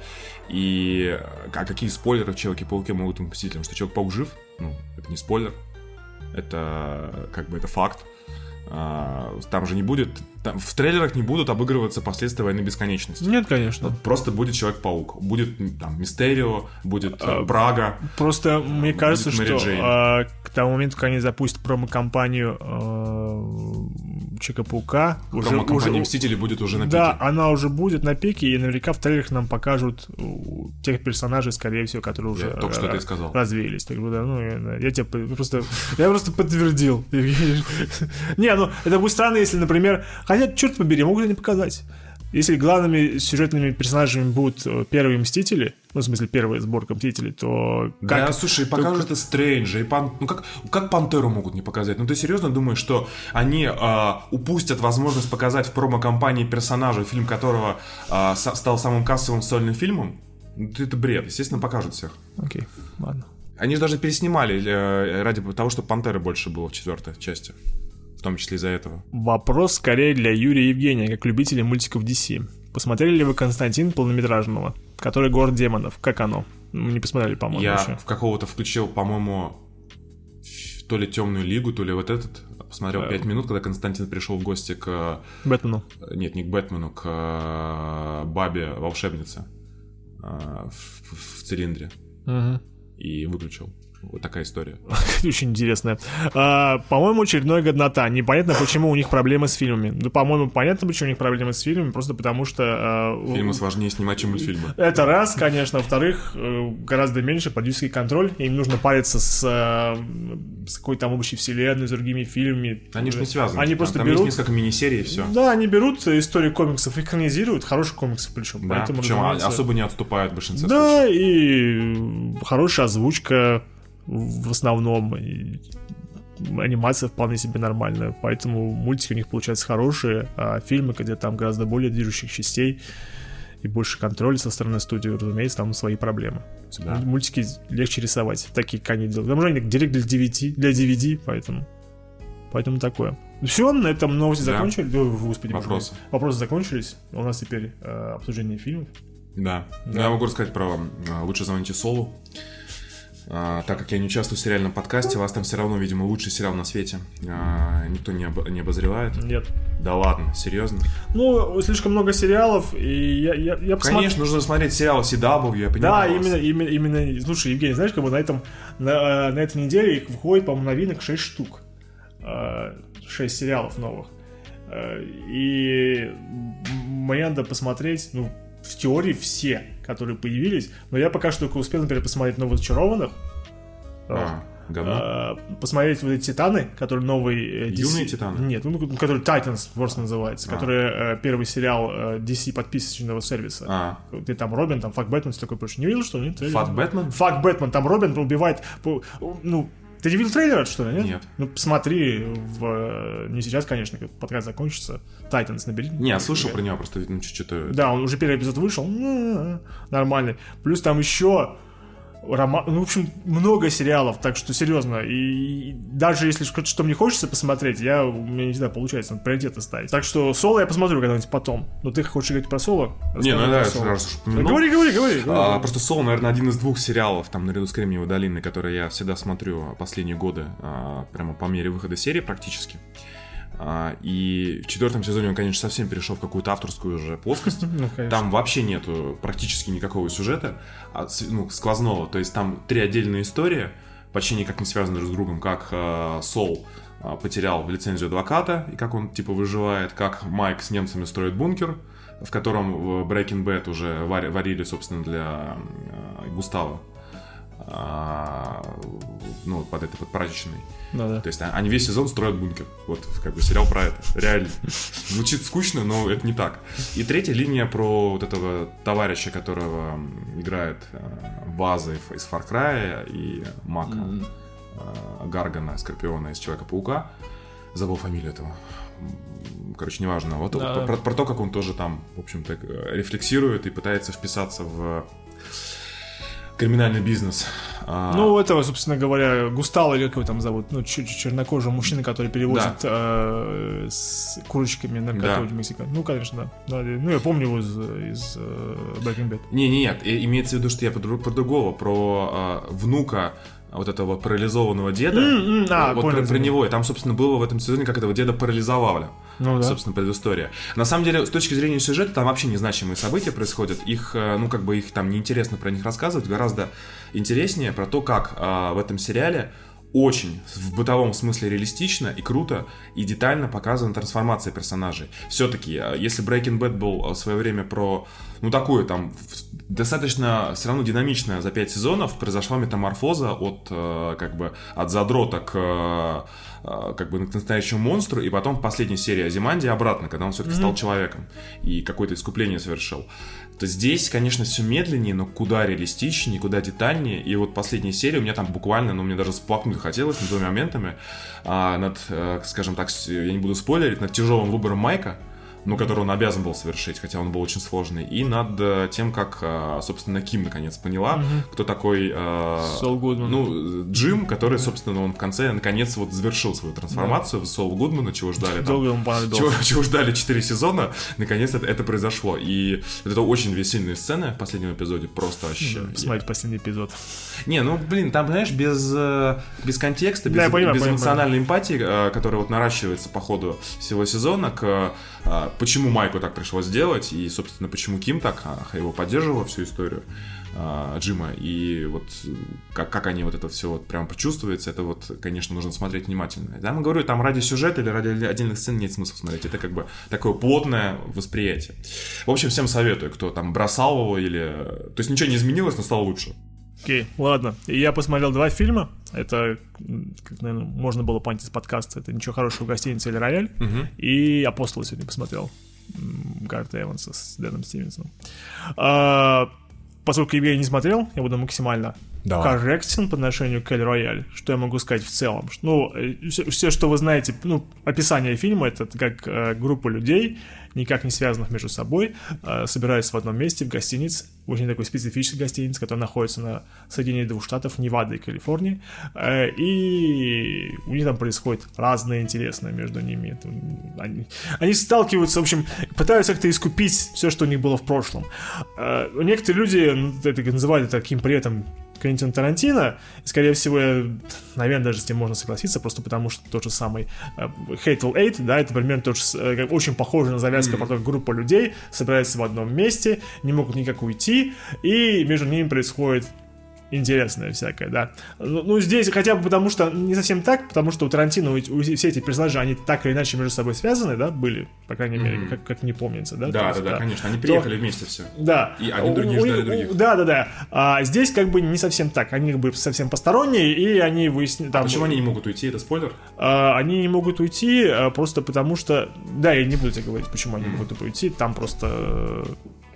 И э, а какие спойлеры в Человеке-пауке могут быть «Мстителям»? Что Человек-паук жив? Ну, это не спойлер. Это как бы это факт. А, Там же не будет, там, в трейлерах не будут обыгрываться последствия войны бесконечности. Нет, конечно. Просто будет Человек-паук, будет там Мистерио, будет А, э, Прага. Просто мне кажется, Мэри что а, к тому моменту, когда они запустят промо-компанию э, Человека-паука, Промо-компания уже- Мстители будет уже на да, пике. она уже будет на пике, и наверняка в трейлерах нам покажут у, тех персонажей, скорее всего, которые уже Я только что э, и сказал. развеялись. Так что, да, ну, я, я тебе по- просто, я просто подтвердил. Не, ну, это будет странно, если, например, хотя, черт побери, могут они показать. Если главными сюжетными персонажами будут э, первые Мстители, ну, в смысле, первая сборка Мстителей, то Да, как... слушай, покажут и Стрэнджа, и Пан... Ну как, как Пантеру могут не показать? Ну ты серьезно думаешь, что они а, упустят возможность показать в промо-компании персонажа, фильм которого а, са- стал самым кассовым сольным фильмом? Ну, Это бред, естественно, покажут всех. Окей, ладно. Они же даже переснимали э, ради того, чтобы Пантеры больше было в четвертой части. В том числе из-за этого. Вопрос скорее для Юрия и Евгения, как любителей мультиков DC. Посмотрели ли вы Константин полнометражного, который «Город демонов»? Как оно? Мы не посмотрели, по-моему, Я еще. в какого-то включил, по-моему, то ли темную лигу, то ли вот этот. Посмотрел Э. 5 минут, когда Константин пришел в гости к... Бэтмену. Нет, не к Бэтмену, к э, бабе волшебнице э, в, в цилиндре. Мгм. И выключил. Вот такая история. Очень интересная. А, по-моему, очередная годнота. Непонятно, почему у них проблемы с фильмами. Ну, по-моему, понятно, почему у них проблемы с фильмами, просто потому что... а, Фильмы сложнее снимать, чем мультфильмы. Это раз, конечно. Во-вторых, э, гораздо меньше продюсерский контроль. Им нужно париться с, э, с какой-то там общей вселенной, с другими фильмами. Они же не связаны. Они Там- просто там берут... есть несколько мини-серий и все. Да, они берут истории комиксов, экранизируют, хороших комиксов причем. Да, поэтому, причем разумеется, особо не отступают в большинстве Да, случаев. и хорошая озвучка в основном. и анимация вполне себе нормальная, поэтому мультики у них получаются хорошие, а фильмы, где там гораздо более движущих частей и больше контроля со стороны студии, разумеется, там свои проблемы. Да. Мультики легче рисовать, такие, как они делают. Там же они директ для DVD, для DVD, поэтому... Поэтому такое. Все, на этом новости Да. закончили. Ой, Господи, боже мой. Вопросы. Вопросы закончились. У нас теперь э, обсуждение фильмов. Да. Да. Ну, Я могу рассказать про а, «Лучше звоните Солу». А, так как я не участвую в сериальном подкасте, вас там все равно, видимо, лучший сериал на свете. А, никто не, об- не обозревает. Нет. Да ладно, серьезно? Ну, слишком много сериалов, и я, я, я посмотрел- Конечно, нужно смотреть сериал CW, я Да, понимаю. вас. именно, именно, именно. Слушай, Евгений, знаешь, как бы на этом на, на этой неделе их выходит, по-моему, новинок 6 штук. 6 сериалов новых. Э, И мне надо посмотреть, ну, в теории все, которые появились. Но я пока что только успел, например, посмотреть новых зачарованных. А, говно. Э, посмотреть вот эти Титаны, которые новые... э, DC Юные Титаны? Нет, ну, которые Titans просто называется, А. который э, первый сериал э, DC подписочного сервиса. А, Где там Робин, там Фак Бэтмен, все такое прочее. Не видел, что ли? Фат Бэтмен? Фак Бэтмен, там Робин убивает... Ну, ты не видел трейлер, что ли, нет? Нет. Ну, посмотри, в... э, не сейчас, конечно, как подкаст закончится. Тайтанс набери. Не, слышал про него, просто ну, что-то... Да, он уже первый эпизод вышел. м, Нормальный. Плюс там еще роман... Ну, в общем, много сериалов, так что серьезно. И даже если что- что мне хочется посмотреть, я, у меня не всегда получается, надо приоритеты ставить. Так что Соло я посмотрю когда-нибудь потом. Но ты хочешь говорить про Соло? Не, ну да, Соло. раз уж упомянул. Говори, говори, говори. говори. А, просто Соло, наверное, один из двух сериалов, там, наряду с Кремниевой долиной, которые я всегда смотрю последние годы, а, прямо по мере выхода серии практически. И в четвертом сезоне он, конечно, совсем перешел в какую-то авторскую уже плоскость. Ну, конечно. Там вообще нету практически никакого сюжета, а, ну, сквозного. То есть там три отдельные истории, почти никак не связаны друг с другом, как э, Сол э, потерял лицензию адвоката, и как он, типа, выживает, как Майк с немцами строит бункер, в котором в Breaking Bad уже вари- варили, собственно, для э, Густава. А, ну, под этой, под прачечной. Ну да. То есть они весь сезон строят бункер. Вот, как бы сериал про это. Реально. Звучит скучно, но это не так. И третья линия про вот этого товарища, которого играет э, из- Far Cry и Мака э, Гаргана, Скорпиона из Человека-паука. Забыл фамилию этого. Короче, неважно. Вот Да. про, про то, как он тоже там, в общем-то, э, рефлексирует и пытается вписаться в криминальный бизнес. А, Ну, этого, собственно говоря, Густал или как его там зовут, ну, чер- чернокожий мужчина, который перевозит э, с курочками наркоту в Мексику. Ну, конечно, да. Да, Ну, я помню его из, из э, Breaking Bad. Не, не, нет, имеется в виду, что я про, про другого, про э, внука вот этого парализованного деда. М, м, а, вот понял, про, про него. И там, собственно, было в этом сезоне, как этого деда парализовали. Ну, да. Собственно, предыстория. На самом деле, с точки зрения сюжета, там вообще незначимые события происходят. Их, э, ну, как бы их там неинтересно про них рассказывать. Гораздо интереснее про то, как э, в этом сериале очень в бытовом смысле реалистично и круто и детально показана трансформация персонажей. Все-таки, если Breaking Bad был э, в свое время про, ну, такое там достаточно все равно динамичная за 5 сезонов, произошла метаморфоза от, э, как бы, от задрота к э, э, как бы к настоящему монстру, и потом в последней серии Азиманди обратно, когда он все-таки стал человеком и какое-то искупление совершил. То здесь, конечно, все медленнее, но куда реалистичнее, куда детальнее. И вот последняя серия у меня там буквально, ну, мне даже сплакнуть хотелось над двумя моментами. а, над, скажем так, я не буду спойлерить, над тяжелым выбором Майка, ну, который он обязан был совершить, хотя он был очень сложный, и над э, тем, как, э, собственно, Ким наконец поняла, кто такой... э, Сол Гудман. Ну, Джим, который, собственно, он в конце, наконец, вот завершил свою трансформацию в Сол Гудмана, чего ждали там Долго ему понадобилось. чего, чего ждали 4 сезона, наконец это, это произошло. И это очень две сильные сцены в последнем эпизоде, просто вообще. Посмотреть последний эпизод. Не, ну блин, там, знаешь, без, э, без контекста, без, Да, я понимаю, без понимаю, эмоциональной эмпатии, э, которая вот наращивается по ходу всего сезона, к почему Майку так пришлось сделать, и, собственно, почему Ким так а, его поддерживала всю историю э, Джима, и вот э, как, как они вот это все вот прям почувствуется, это вот, конечно, нужно смотреть внимательно. Я говорю, там ради сюжета или ради отдельных сцен нет смысла смотреть, это как бы такое плотное восприятие. В общем, всем советую, кто там бросал его или... То есть ничего не изменилось, но стало лучше. Окей, ладно. Я посмотрел два фильма. Это, как, наверное, можно было понять из подкаста. Это «Ничего хорошего в гостинице» или «Рояль». И «Апостола» сегодня посмотрел. Гарта Эванса с Дэном Стивенсоном. А, поскольку я не смотрел, я буду максимально Давай. корректен по отношению к Эль Рояль. Что я могу сказать в целом? Ну, все, все, что вы знаете, ну, описание фильма, это как э, группа людей, никак не связанных между собой, э, собираются в одном месте в гостинице, очень такой специфической гостинице, которая находится на соединении двух штатов, Невады и Калифорнии, Э, и у них там происходит разное интересное между ними. Это, Они, они сталкиваются, в общем, пытаются как-то искупить все, что у них было в прошлом. Э, Некоторые люди ну, это называют таким приятом Квентин Тарантино. И, скорее всего, я, наверное, даже с ним можно согласиться, просто потому что тот же самый э, Hateful Eight, да, это примерно тот же, э, очень похоже на завязку про то, как группа людей собирается в одном месте, не могут никак уйти, и между ними происходит интересное всякое, да. Ну, ну, здесь хотя бы потому что не совсем так, потому что у Тарантино у- у- все эти персонажи, они так или иначе между собой связаны, да, были, по крайней мере, как, как не помнится, да. То Да, есть, да, да, конечно. Они приехали вместе все. да. И одни У- другие у- ждали у- других. Да, да, да. А здесь как бы не совсем так. Они как бы совсем посторонние, и они выясняют... А почему они не могут уйти? Это спойлер? А, они не могут уйти а, просто потому что... Да, я не буду тебе говорить, почему они могут уйти. Там просто...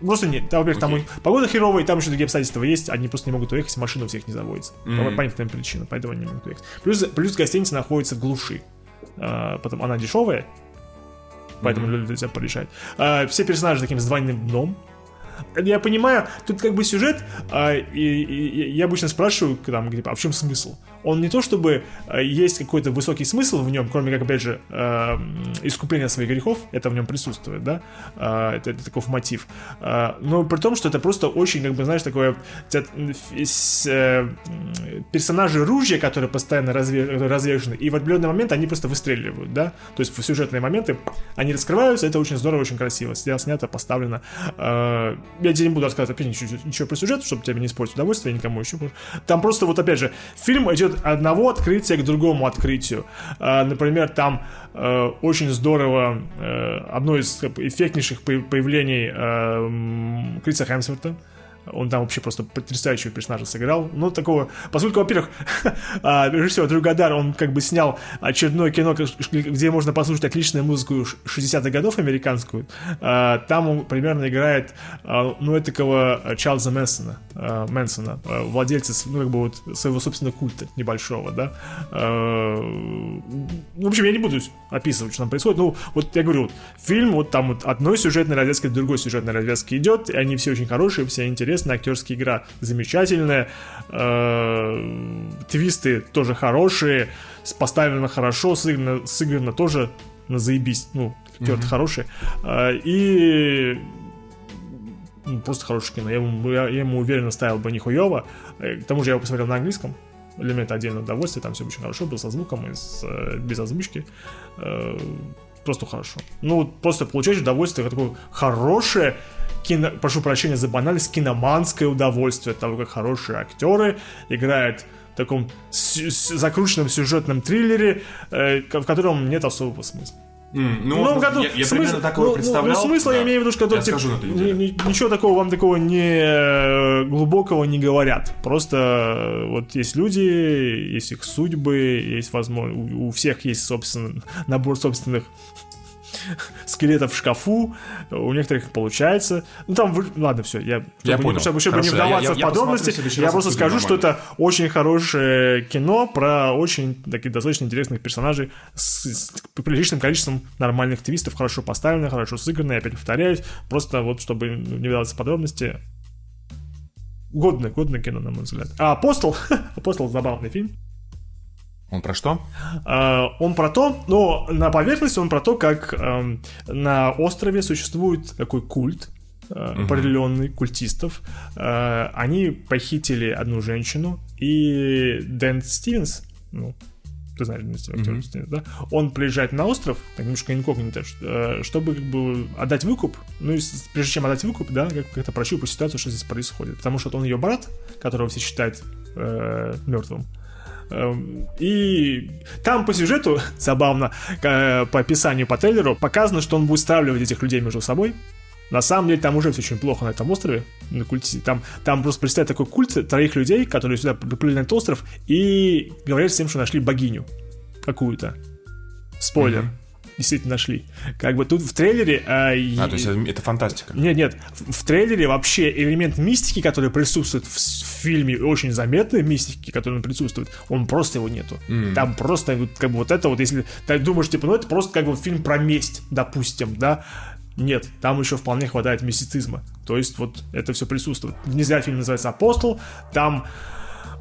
Просто нет. Там, во-первых, там Окей. у- погода херовая, там еще другие обстоятельства есть. Они просто не могут уехать, машина у всех не заводится. По Мгм. понятным причинам, поэтому они не могут уехать. Плюс, плюс гостиница находится в глуши. А, потом она дешевая, поэтому люди себя порешают. А, все персонажи таким с двойным дном. Я понимаю, тут как бы сюжет, а, и, и- и я обычно спрашиваю, там, где, а в чем смысл? Он не то чтобы а, есть какой-то высокий смысл в нем, кроме как, опять же, а, м, искупления своих грехов, это в нем присутствует, да, А, это, это таков мотив. А, но при том, что это просто очень, как бы, знаешь, такое э, персонажи ружья, которые постоянно разве- развешаны, и в определенный момент они просто выстреливают, да, то есть в сюжетные моменты они раскрываются, это очень здорово, очень красиво, снято, поставлено. Я тебе не буду рассказывать опять ничего, ничего про сюжет, чтобы тебе не испортить удовольствие никому еще. Там просто вот опять же, фильм идет от одного открытия к другому открытию. А, Например, там э, очень здорово э, одно из бы, эффектнейших по- появлений э, Криса Хемсворта Он там вообще просто потрясающего персонажа сыграл. Ну, такого... Поскольку, во-первых, а, режиссер Дрю Гадар, он как бы снял очередное кино, где можно послушать отличную музыку 60-х годов американскую. А, там он примерно играет, а, ну, такого Чарльза Мэнсона, Мэнсона, владельца, ну, как бы вот своего собственного культа небольшого, да. В общем, я не буду описывать, что там происходит. Ну, вот я говорю, фильм, вот там вот одной сюжетной развязки, другой сюжетной развязки идет, и они все очень хорошие, все интересные, актерская игра замечательная, э, твисты тоже хорошие, поставлено хорошо, сыграно, сыграно тоже на заебись, ну, актеры mm-hmm. хорошие, э, и ну, просто хорошее кино. Я ему, я, я ему уверенно ставил бы нихуево. Э, к тому же я его посмотрел на английском. Для меня это отдельное удовольствие, там все очень хорошо, был со звуком и с, без озвучки. Просто хорошо. Ну, просто получаешь удовольствие, такое хорошее кино, прошу прощения за банальность, киноманское удовольствие от того, как хорошие актеры играют в таком закрученном сюжетном триллере, э, в котором нет особого смысла. Mm, ну, ну, году, я, я смысл, примерно так его ну, представлял. Ну, смысла да. я имею в виду, что я типа, ничего такого вам такого не э, глубокого не говорят. Просто э, вот есть люди, есть их судьбы, есть возможно, у, у всех есть собственно набор собственных скелетов в шкафу, у некоторых получается. Ну там, вы... ладно, все, я, чтобы, я понял. чтобы, чтобы не вдаваться я, я, в подробности, я, я просто скажу, что это очень хорошее кино про очень таких достаточно интересных персонажей с, с приличным количеством нормальных твистов, хорошо поставленных, хорошо сыгранные, опять повторяюсь, просто вот чтобы не вдаваться в подробности, годное, годное кино, на мой взгляд. А «Апостол», «Апостол» забавный фильм, он про что? Uh, он про то, но на поверхности он про то, как uh, на острове существует такой культ, угу. определенный культистов. Uh, они похитили одну женщину, и Дэн Стивенс, ну, ты знаешь, mm-hmm. Стивенс, да? Он приезжает на остров, так немножко инкогнито, чтобы как бы отдать выкуп, ну и прежде чем отдать выкуп, да, как-то прощупать ситуацию, что здесь происходит. Потому что он ее брат, которого все считают э, мертвым, Эм, и там по сюжету, забавно, по описанию по трейлеру, показано, что он будет стравливать этих людей между собой. На самом деле там уже все очень плохо на этом острове, на культе. Там, там просто представляет такой культ троих людей, которые сюда приплыли на этот остров и говорят всем, что нашли богиню какую-то. Спойлер. Mm-hmm действительно нашли. Как бы тут в трейлере... А, а то есть это фантастика? Нет, нет. В, трейлере вообще элемент мистики, который присутствует в, в фильме, очень заметной мистики, который присутствует, он просто его нету. Mm. Там просто, как бы вот это вот, если ты думаешь, типа, ну это просто как бы фильм про месть, допустим, да, нет, там еще вполне хватает мистицизма. То есть вот это все присутствует. Не зря фильм называется «Апостол», там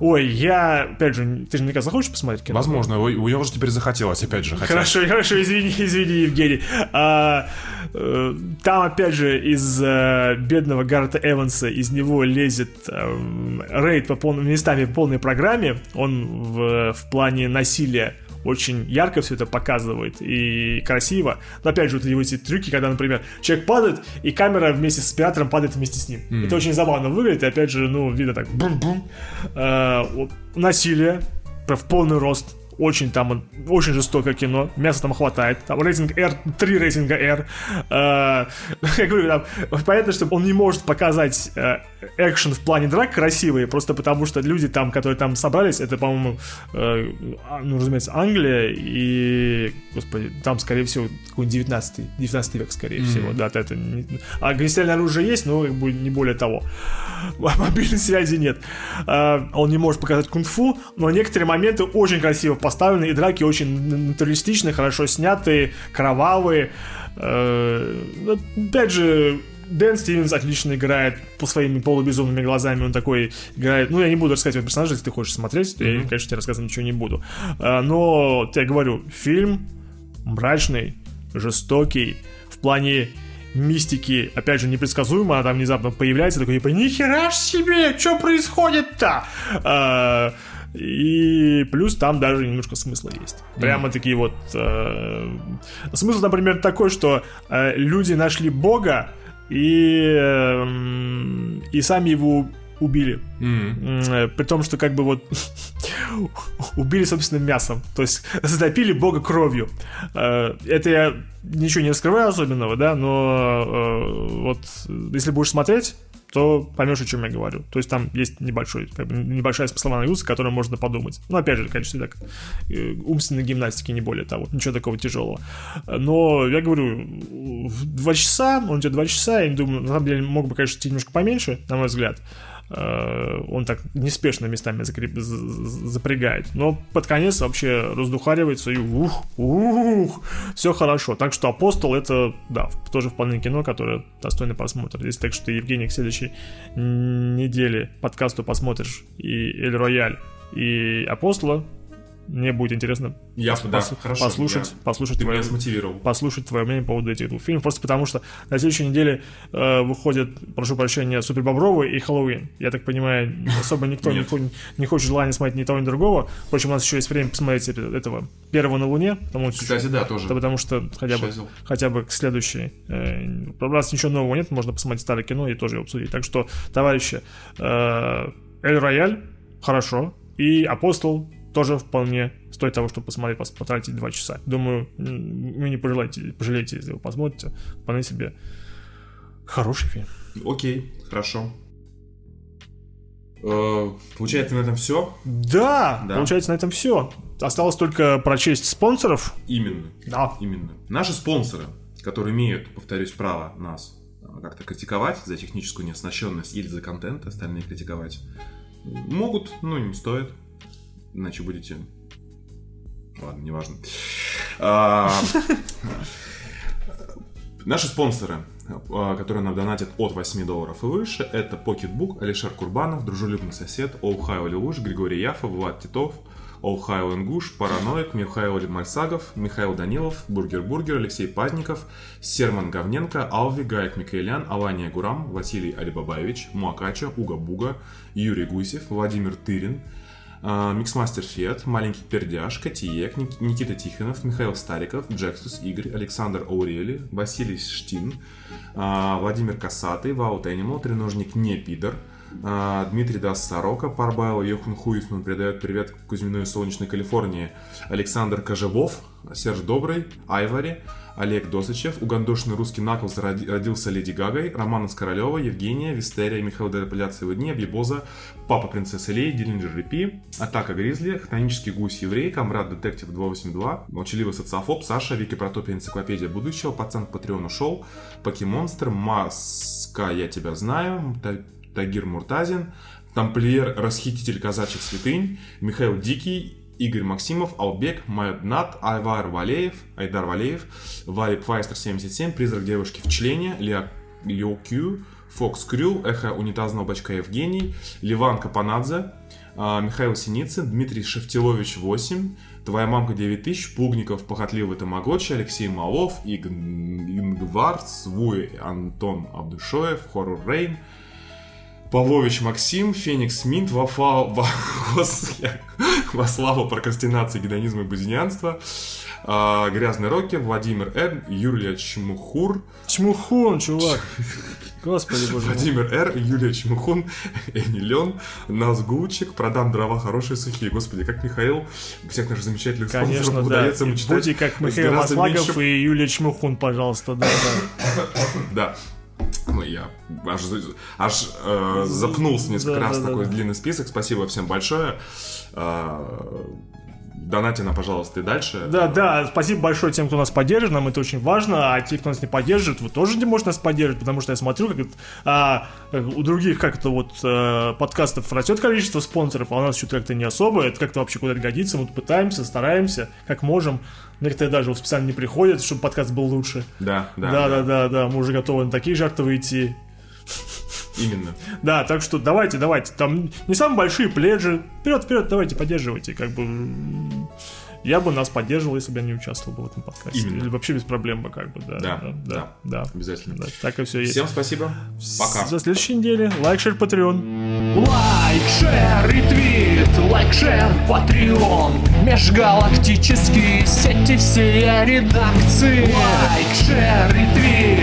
Ой, я, опять же, ты же мне захочешь посмотреть кино? Возможно, у, у уже теперь захотелось, опять же. Хотя... Хорошо, хорошо, извини, извини, Евгений. А, э, там, опять же, из э, бедного Гарта Эванса, из него лезет э, рейд по полным местами по полной программе. Он в, в плане насилия очень ярко все это показывает и красиво. Но опять же, вот его эти трюки, когда, например, человек падает, и камера вместе с оператором падает вместе с ним. Mm. Это очень забавно выглядит, и опять же, ну, видно так, бум-бум. Э, насилие, в полный рост, очень там, очень жестокое кино, мяса там хватает, там рейтинг R, 3 рейтинга R. Э, я говорю, там, понятно, что он не может показать э, экшен в плане драк красивый, просто потому что люди там, которые там собрались, это, по-моему, э, а, ну, разумеется, Англия и, господи, там, скорее всего, какой-нибудь 19, 19 век, скорее mm-hmm. всего, да, это не... А огнестрельное оружие есть, но как бы не более того. Мобильной связи нет. Э, он не может показать кунг-фу, но некоторые моменты очень красиво поставлены, и драки очень натуралистичные, хорошо снятые, кровавые. Э, опять же, Дэн Стивенс отлично играет по своими полубезумными глазами. Он такой играет. Ну, я не буду рассказывать его персонажа, если ты хочешь смотреть. Mm-hmm. Я, конечно, тебе рассказывать ничего не буду. А, но, я говорю, фильм мрачный, жестокий, в плане мистики, опять же, непредсказуемо, она там внезапно появляется, такой, типа, нихера ж себе, что происходит-то? И плюс там даже немножко смысла есть. Прямо такие вот... Э, смысл, например, такой, что э, люди нашли Бога, и, эм, и сами его убили. Mm-hmm. При том, что как бы вот убили собственным мясом. То есть затопили бога кровью. Э, это я ничего не раскрываю особенного, да, но вот если будешь смотреть, то поймешь, о чем я говорю. То есть там есть небольшой, как бы, небольшая смысловая нагрузка, о которой можно подумать. Ну, опять же, конечно, так, э, умственной гимнастики, не более того, ничего такого тяжелого. Но я говорю, в два часа, он идет два часа, я думаю, на самом деле мог бы, конечно, идти немножко поменьше, на мой взгляд. Э, он так неспешно местами закреп... запрягает. Но под конец вообще раздухаривается и ух, ух, все хорошо. Так что «Апостол» — это, да, тоже вполне кино, которое достойно просмотра. Если так что Евгений к следующей неделе подкасту посмотришь и «Эль Рояль», и «Апостола», мне будет интересно я, пос, да, хорошо, послушать, я, послушать, ты твое, меня смотивировал. послушать твое мнение по поводу этих двух фильмов, просто потому что на следующей неделе э, выходят, прошу прощения, Супер Бобровы и Хэллоуин. Я так понимаю, особо никто не, не хочет желания смотреть ни того, ни другого. Впрочем, у нас еще есть время посмотреть этого первого на Луне. Потому, Кстати, да, тоже. Потому что хотя бы, хотя бы к следующей. Э, раз ничего нового нет, можно посмотреть старое кино и тоже его обсудить. Так что, товарищи, э, Эль Рояль, хорошо. И Апостол тоже вполне стоит того, чтобы посмотреть, потратить два часа. Думаю, вы не пожелаете, пожалеете, если вы посмотрите. Вполне себе хороший фильм. Окей, хорошо. Э, получается, на этом все? Да, да, получается, на этом все. Осталось только прочесть спонсоров. Именно. Да. Именно. Наши спонсоры, которые имеют, повторюсь, право нас э, как-то критиковать за техническую неоснащенность или за контент, остальные критиковать, могут, но не стоит иначе будете... Ладно, неважно. А, наши спонсоры, а, которые нам донатят от 8 долларов и выше, это Pocketbook, Алишер Курбанов, Дружелюбный сосед, Оухайо Лелуш, Григорий Яфов, Влад Титов, Оухайо Ингуш, Параноик, Михаил Мальсагов, Михаил Данилов, Бургер Бургер, Алексей Пазников, Серман Говненко, Алви, Гаек Микаэлян, Алания Гурам, Василий Алибабаевич, Муакача, Уга Буга, Юрий Гусев, Владимир Тырин, Миксмастер Фет, Маленький Пердяж, Котиек, Никита Тихонов, Михаил Стариков, Джексус Игорь, Александр Аурели, Василий Штин, а, Владимир Касатый, Ваут Энимал, Треножник Не Пидор, а, Дмитрий Дас Сорока, Парбайл Йохан Хуисман передает привет Кузьминой Солнечной Калифорнии, Александр Кожевов, Серж Добрый, Айвари, Олег Досычев, угандошный русский Наклз родился Леди Гагой, Романа Скоролева, Евгения, Вистерия, Михаил Депиляция дни, Бибоза, Папа Принцессы Лей, Диллинджер Репи, Атака Гризли, Хтонический гусь Еврей, Камрад Детектив 282, Молчаливый социофоб, Саша, Вики Протопия, Энциклопедия будущего, Пацан Патреон ушел, Покемонстр, Маска, Я тебя знаю, Тагир Муртазин, Тамплиер, Расхититель казачьих святынь, Михаил Дикий, Игорь Максимов, Албек, Майднат, Айвар Валеев, Айдар Валеев, Валик Файстер 77, Призрак девушки в члене, Лиа Лио Кью, Фокс Крю, Эхо унитазного бачка Евгений, Ливан Капанадзе, а, Михаил Синицын, Дмитрий Шевтилович 8, Твоя мамка 9000, Пугников, Похотливый Тамагочи, Алексей Малов, Иг... Ингвар, Свуй, Антон Абдушоев, Хоррор Рейн, Павлович Максим, Феникс Минт, Вафа... Во... Во славу прокрастинации, гедонизма и бузинянства, а, Грязный Рокки, Владимир Р, Юлия Чмухур. Чмухун, чувак. Господи боже Владимир Р, Юлия Чмухун, Энилен, Назгулчик, Продам дрова хорошие сухие. Господи, как Михаил всех наших замечательных Конечно, спонсоров да. удается ему читать. Будьте как Михаил Маслагов и Юлия Чмухун, пожалуйста, да, да. Да. Ну, я аж, аж э, запнулся несколько да, раз да, такой да. длинный список. Спасибо всем большое. Э, донате на, пожалуйста, и дальше. Да, да, спасибо большое тем, кто нас поддержит, нам это очень важно, а те, кто нас не поддержит, вы тоже не можете нас поддерживать, потому что я смотрю, как это, а, у других как-то вот а, подкастов растет количество спонсоров, а у нас что-то как-то не особо, это как-то вообще куда-то годится, мы пытаемся, стараемся, как можем, Некоторые даже вот специально не приходят, чтобы подкаст был лучше. Да, да. Да, да, да, да. Мы уже готовы на такие жертвы идти. Именно. Да, так что давайте, давайте. Там не самые большие пледжи. Вперед, вперед, давайте, поддерживайте. Как бы я бы нас поддерживал, если бы я не участвовал бы в этом подкасте. Именно. Или вообще без проблем бы, как бы, да. Да, да, да. да. Обязательно. Да, так и все есть. Всем спасибо. Пока. До следующей недели. Лайк, share, Patreon. Лайк, share, ретвит, лайк, share, Patreon. Межгалактические сети все редакции. Лайк, share, ретвит,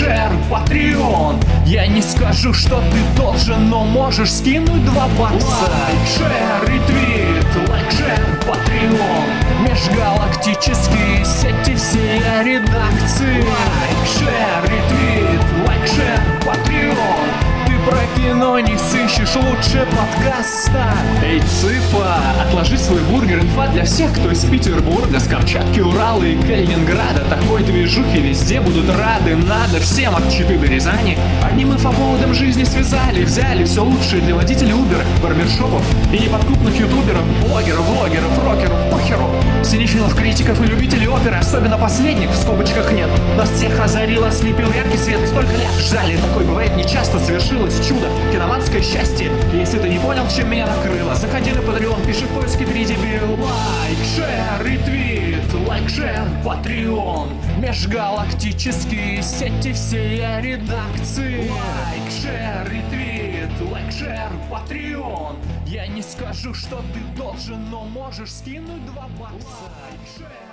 share, Patreon. Я не скажу, что ты должен, но можешь скинуть два бакса. Лайк, share, ретвит, лайк, share, Patreon. Межгалактические сети все редакции Лайк, share, ретвит, лайк, share, Patreon получишь лучше подкаста. Эй, цыпа, отложи свой бургер инфа для всех, кто из Петербурга, с Камчатки, Урала и Калининграда. Такой движухи везде будут рады, надо всем от Читы до Рязани. Одним инфоповодом жизни связали, взяли все лучшее для водителей Uber, барбершопов и неподкупных ютуберов, блогеров, влогеров, рокеров, похеру. Синефилов, критиков и любителей оперы, особенно последних в скобочках нет. Нас всех озарил, ослепил яркий свет, столько лет ждали, такой бывает нечасто, совершилось чудо, киноманское счастье. Если ты не понял, чем меня накрыло, заходи на Patreon, пиши в поиске передебил. Лайк, шер, ретвит, лайк, шер, Patreon. Межгалактические сети всей редакции. Лайк, share, ретвит, лайк, share, Patreon. Я не скажу, что ты должен, но можешь скинуть два бакса. Лайк, share.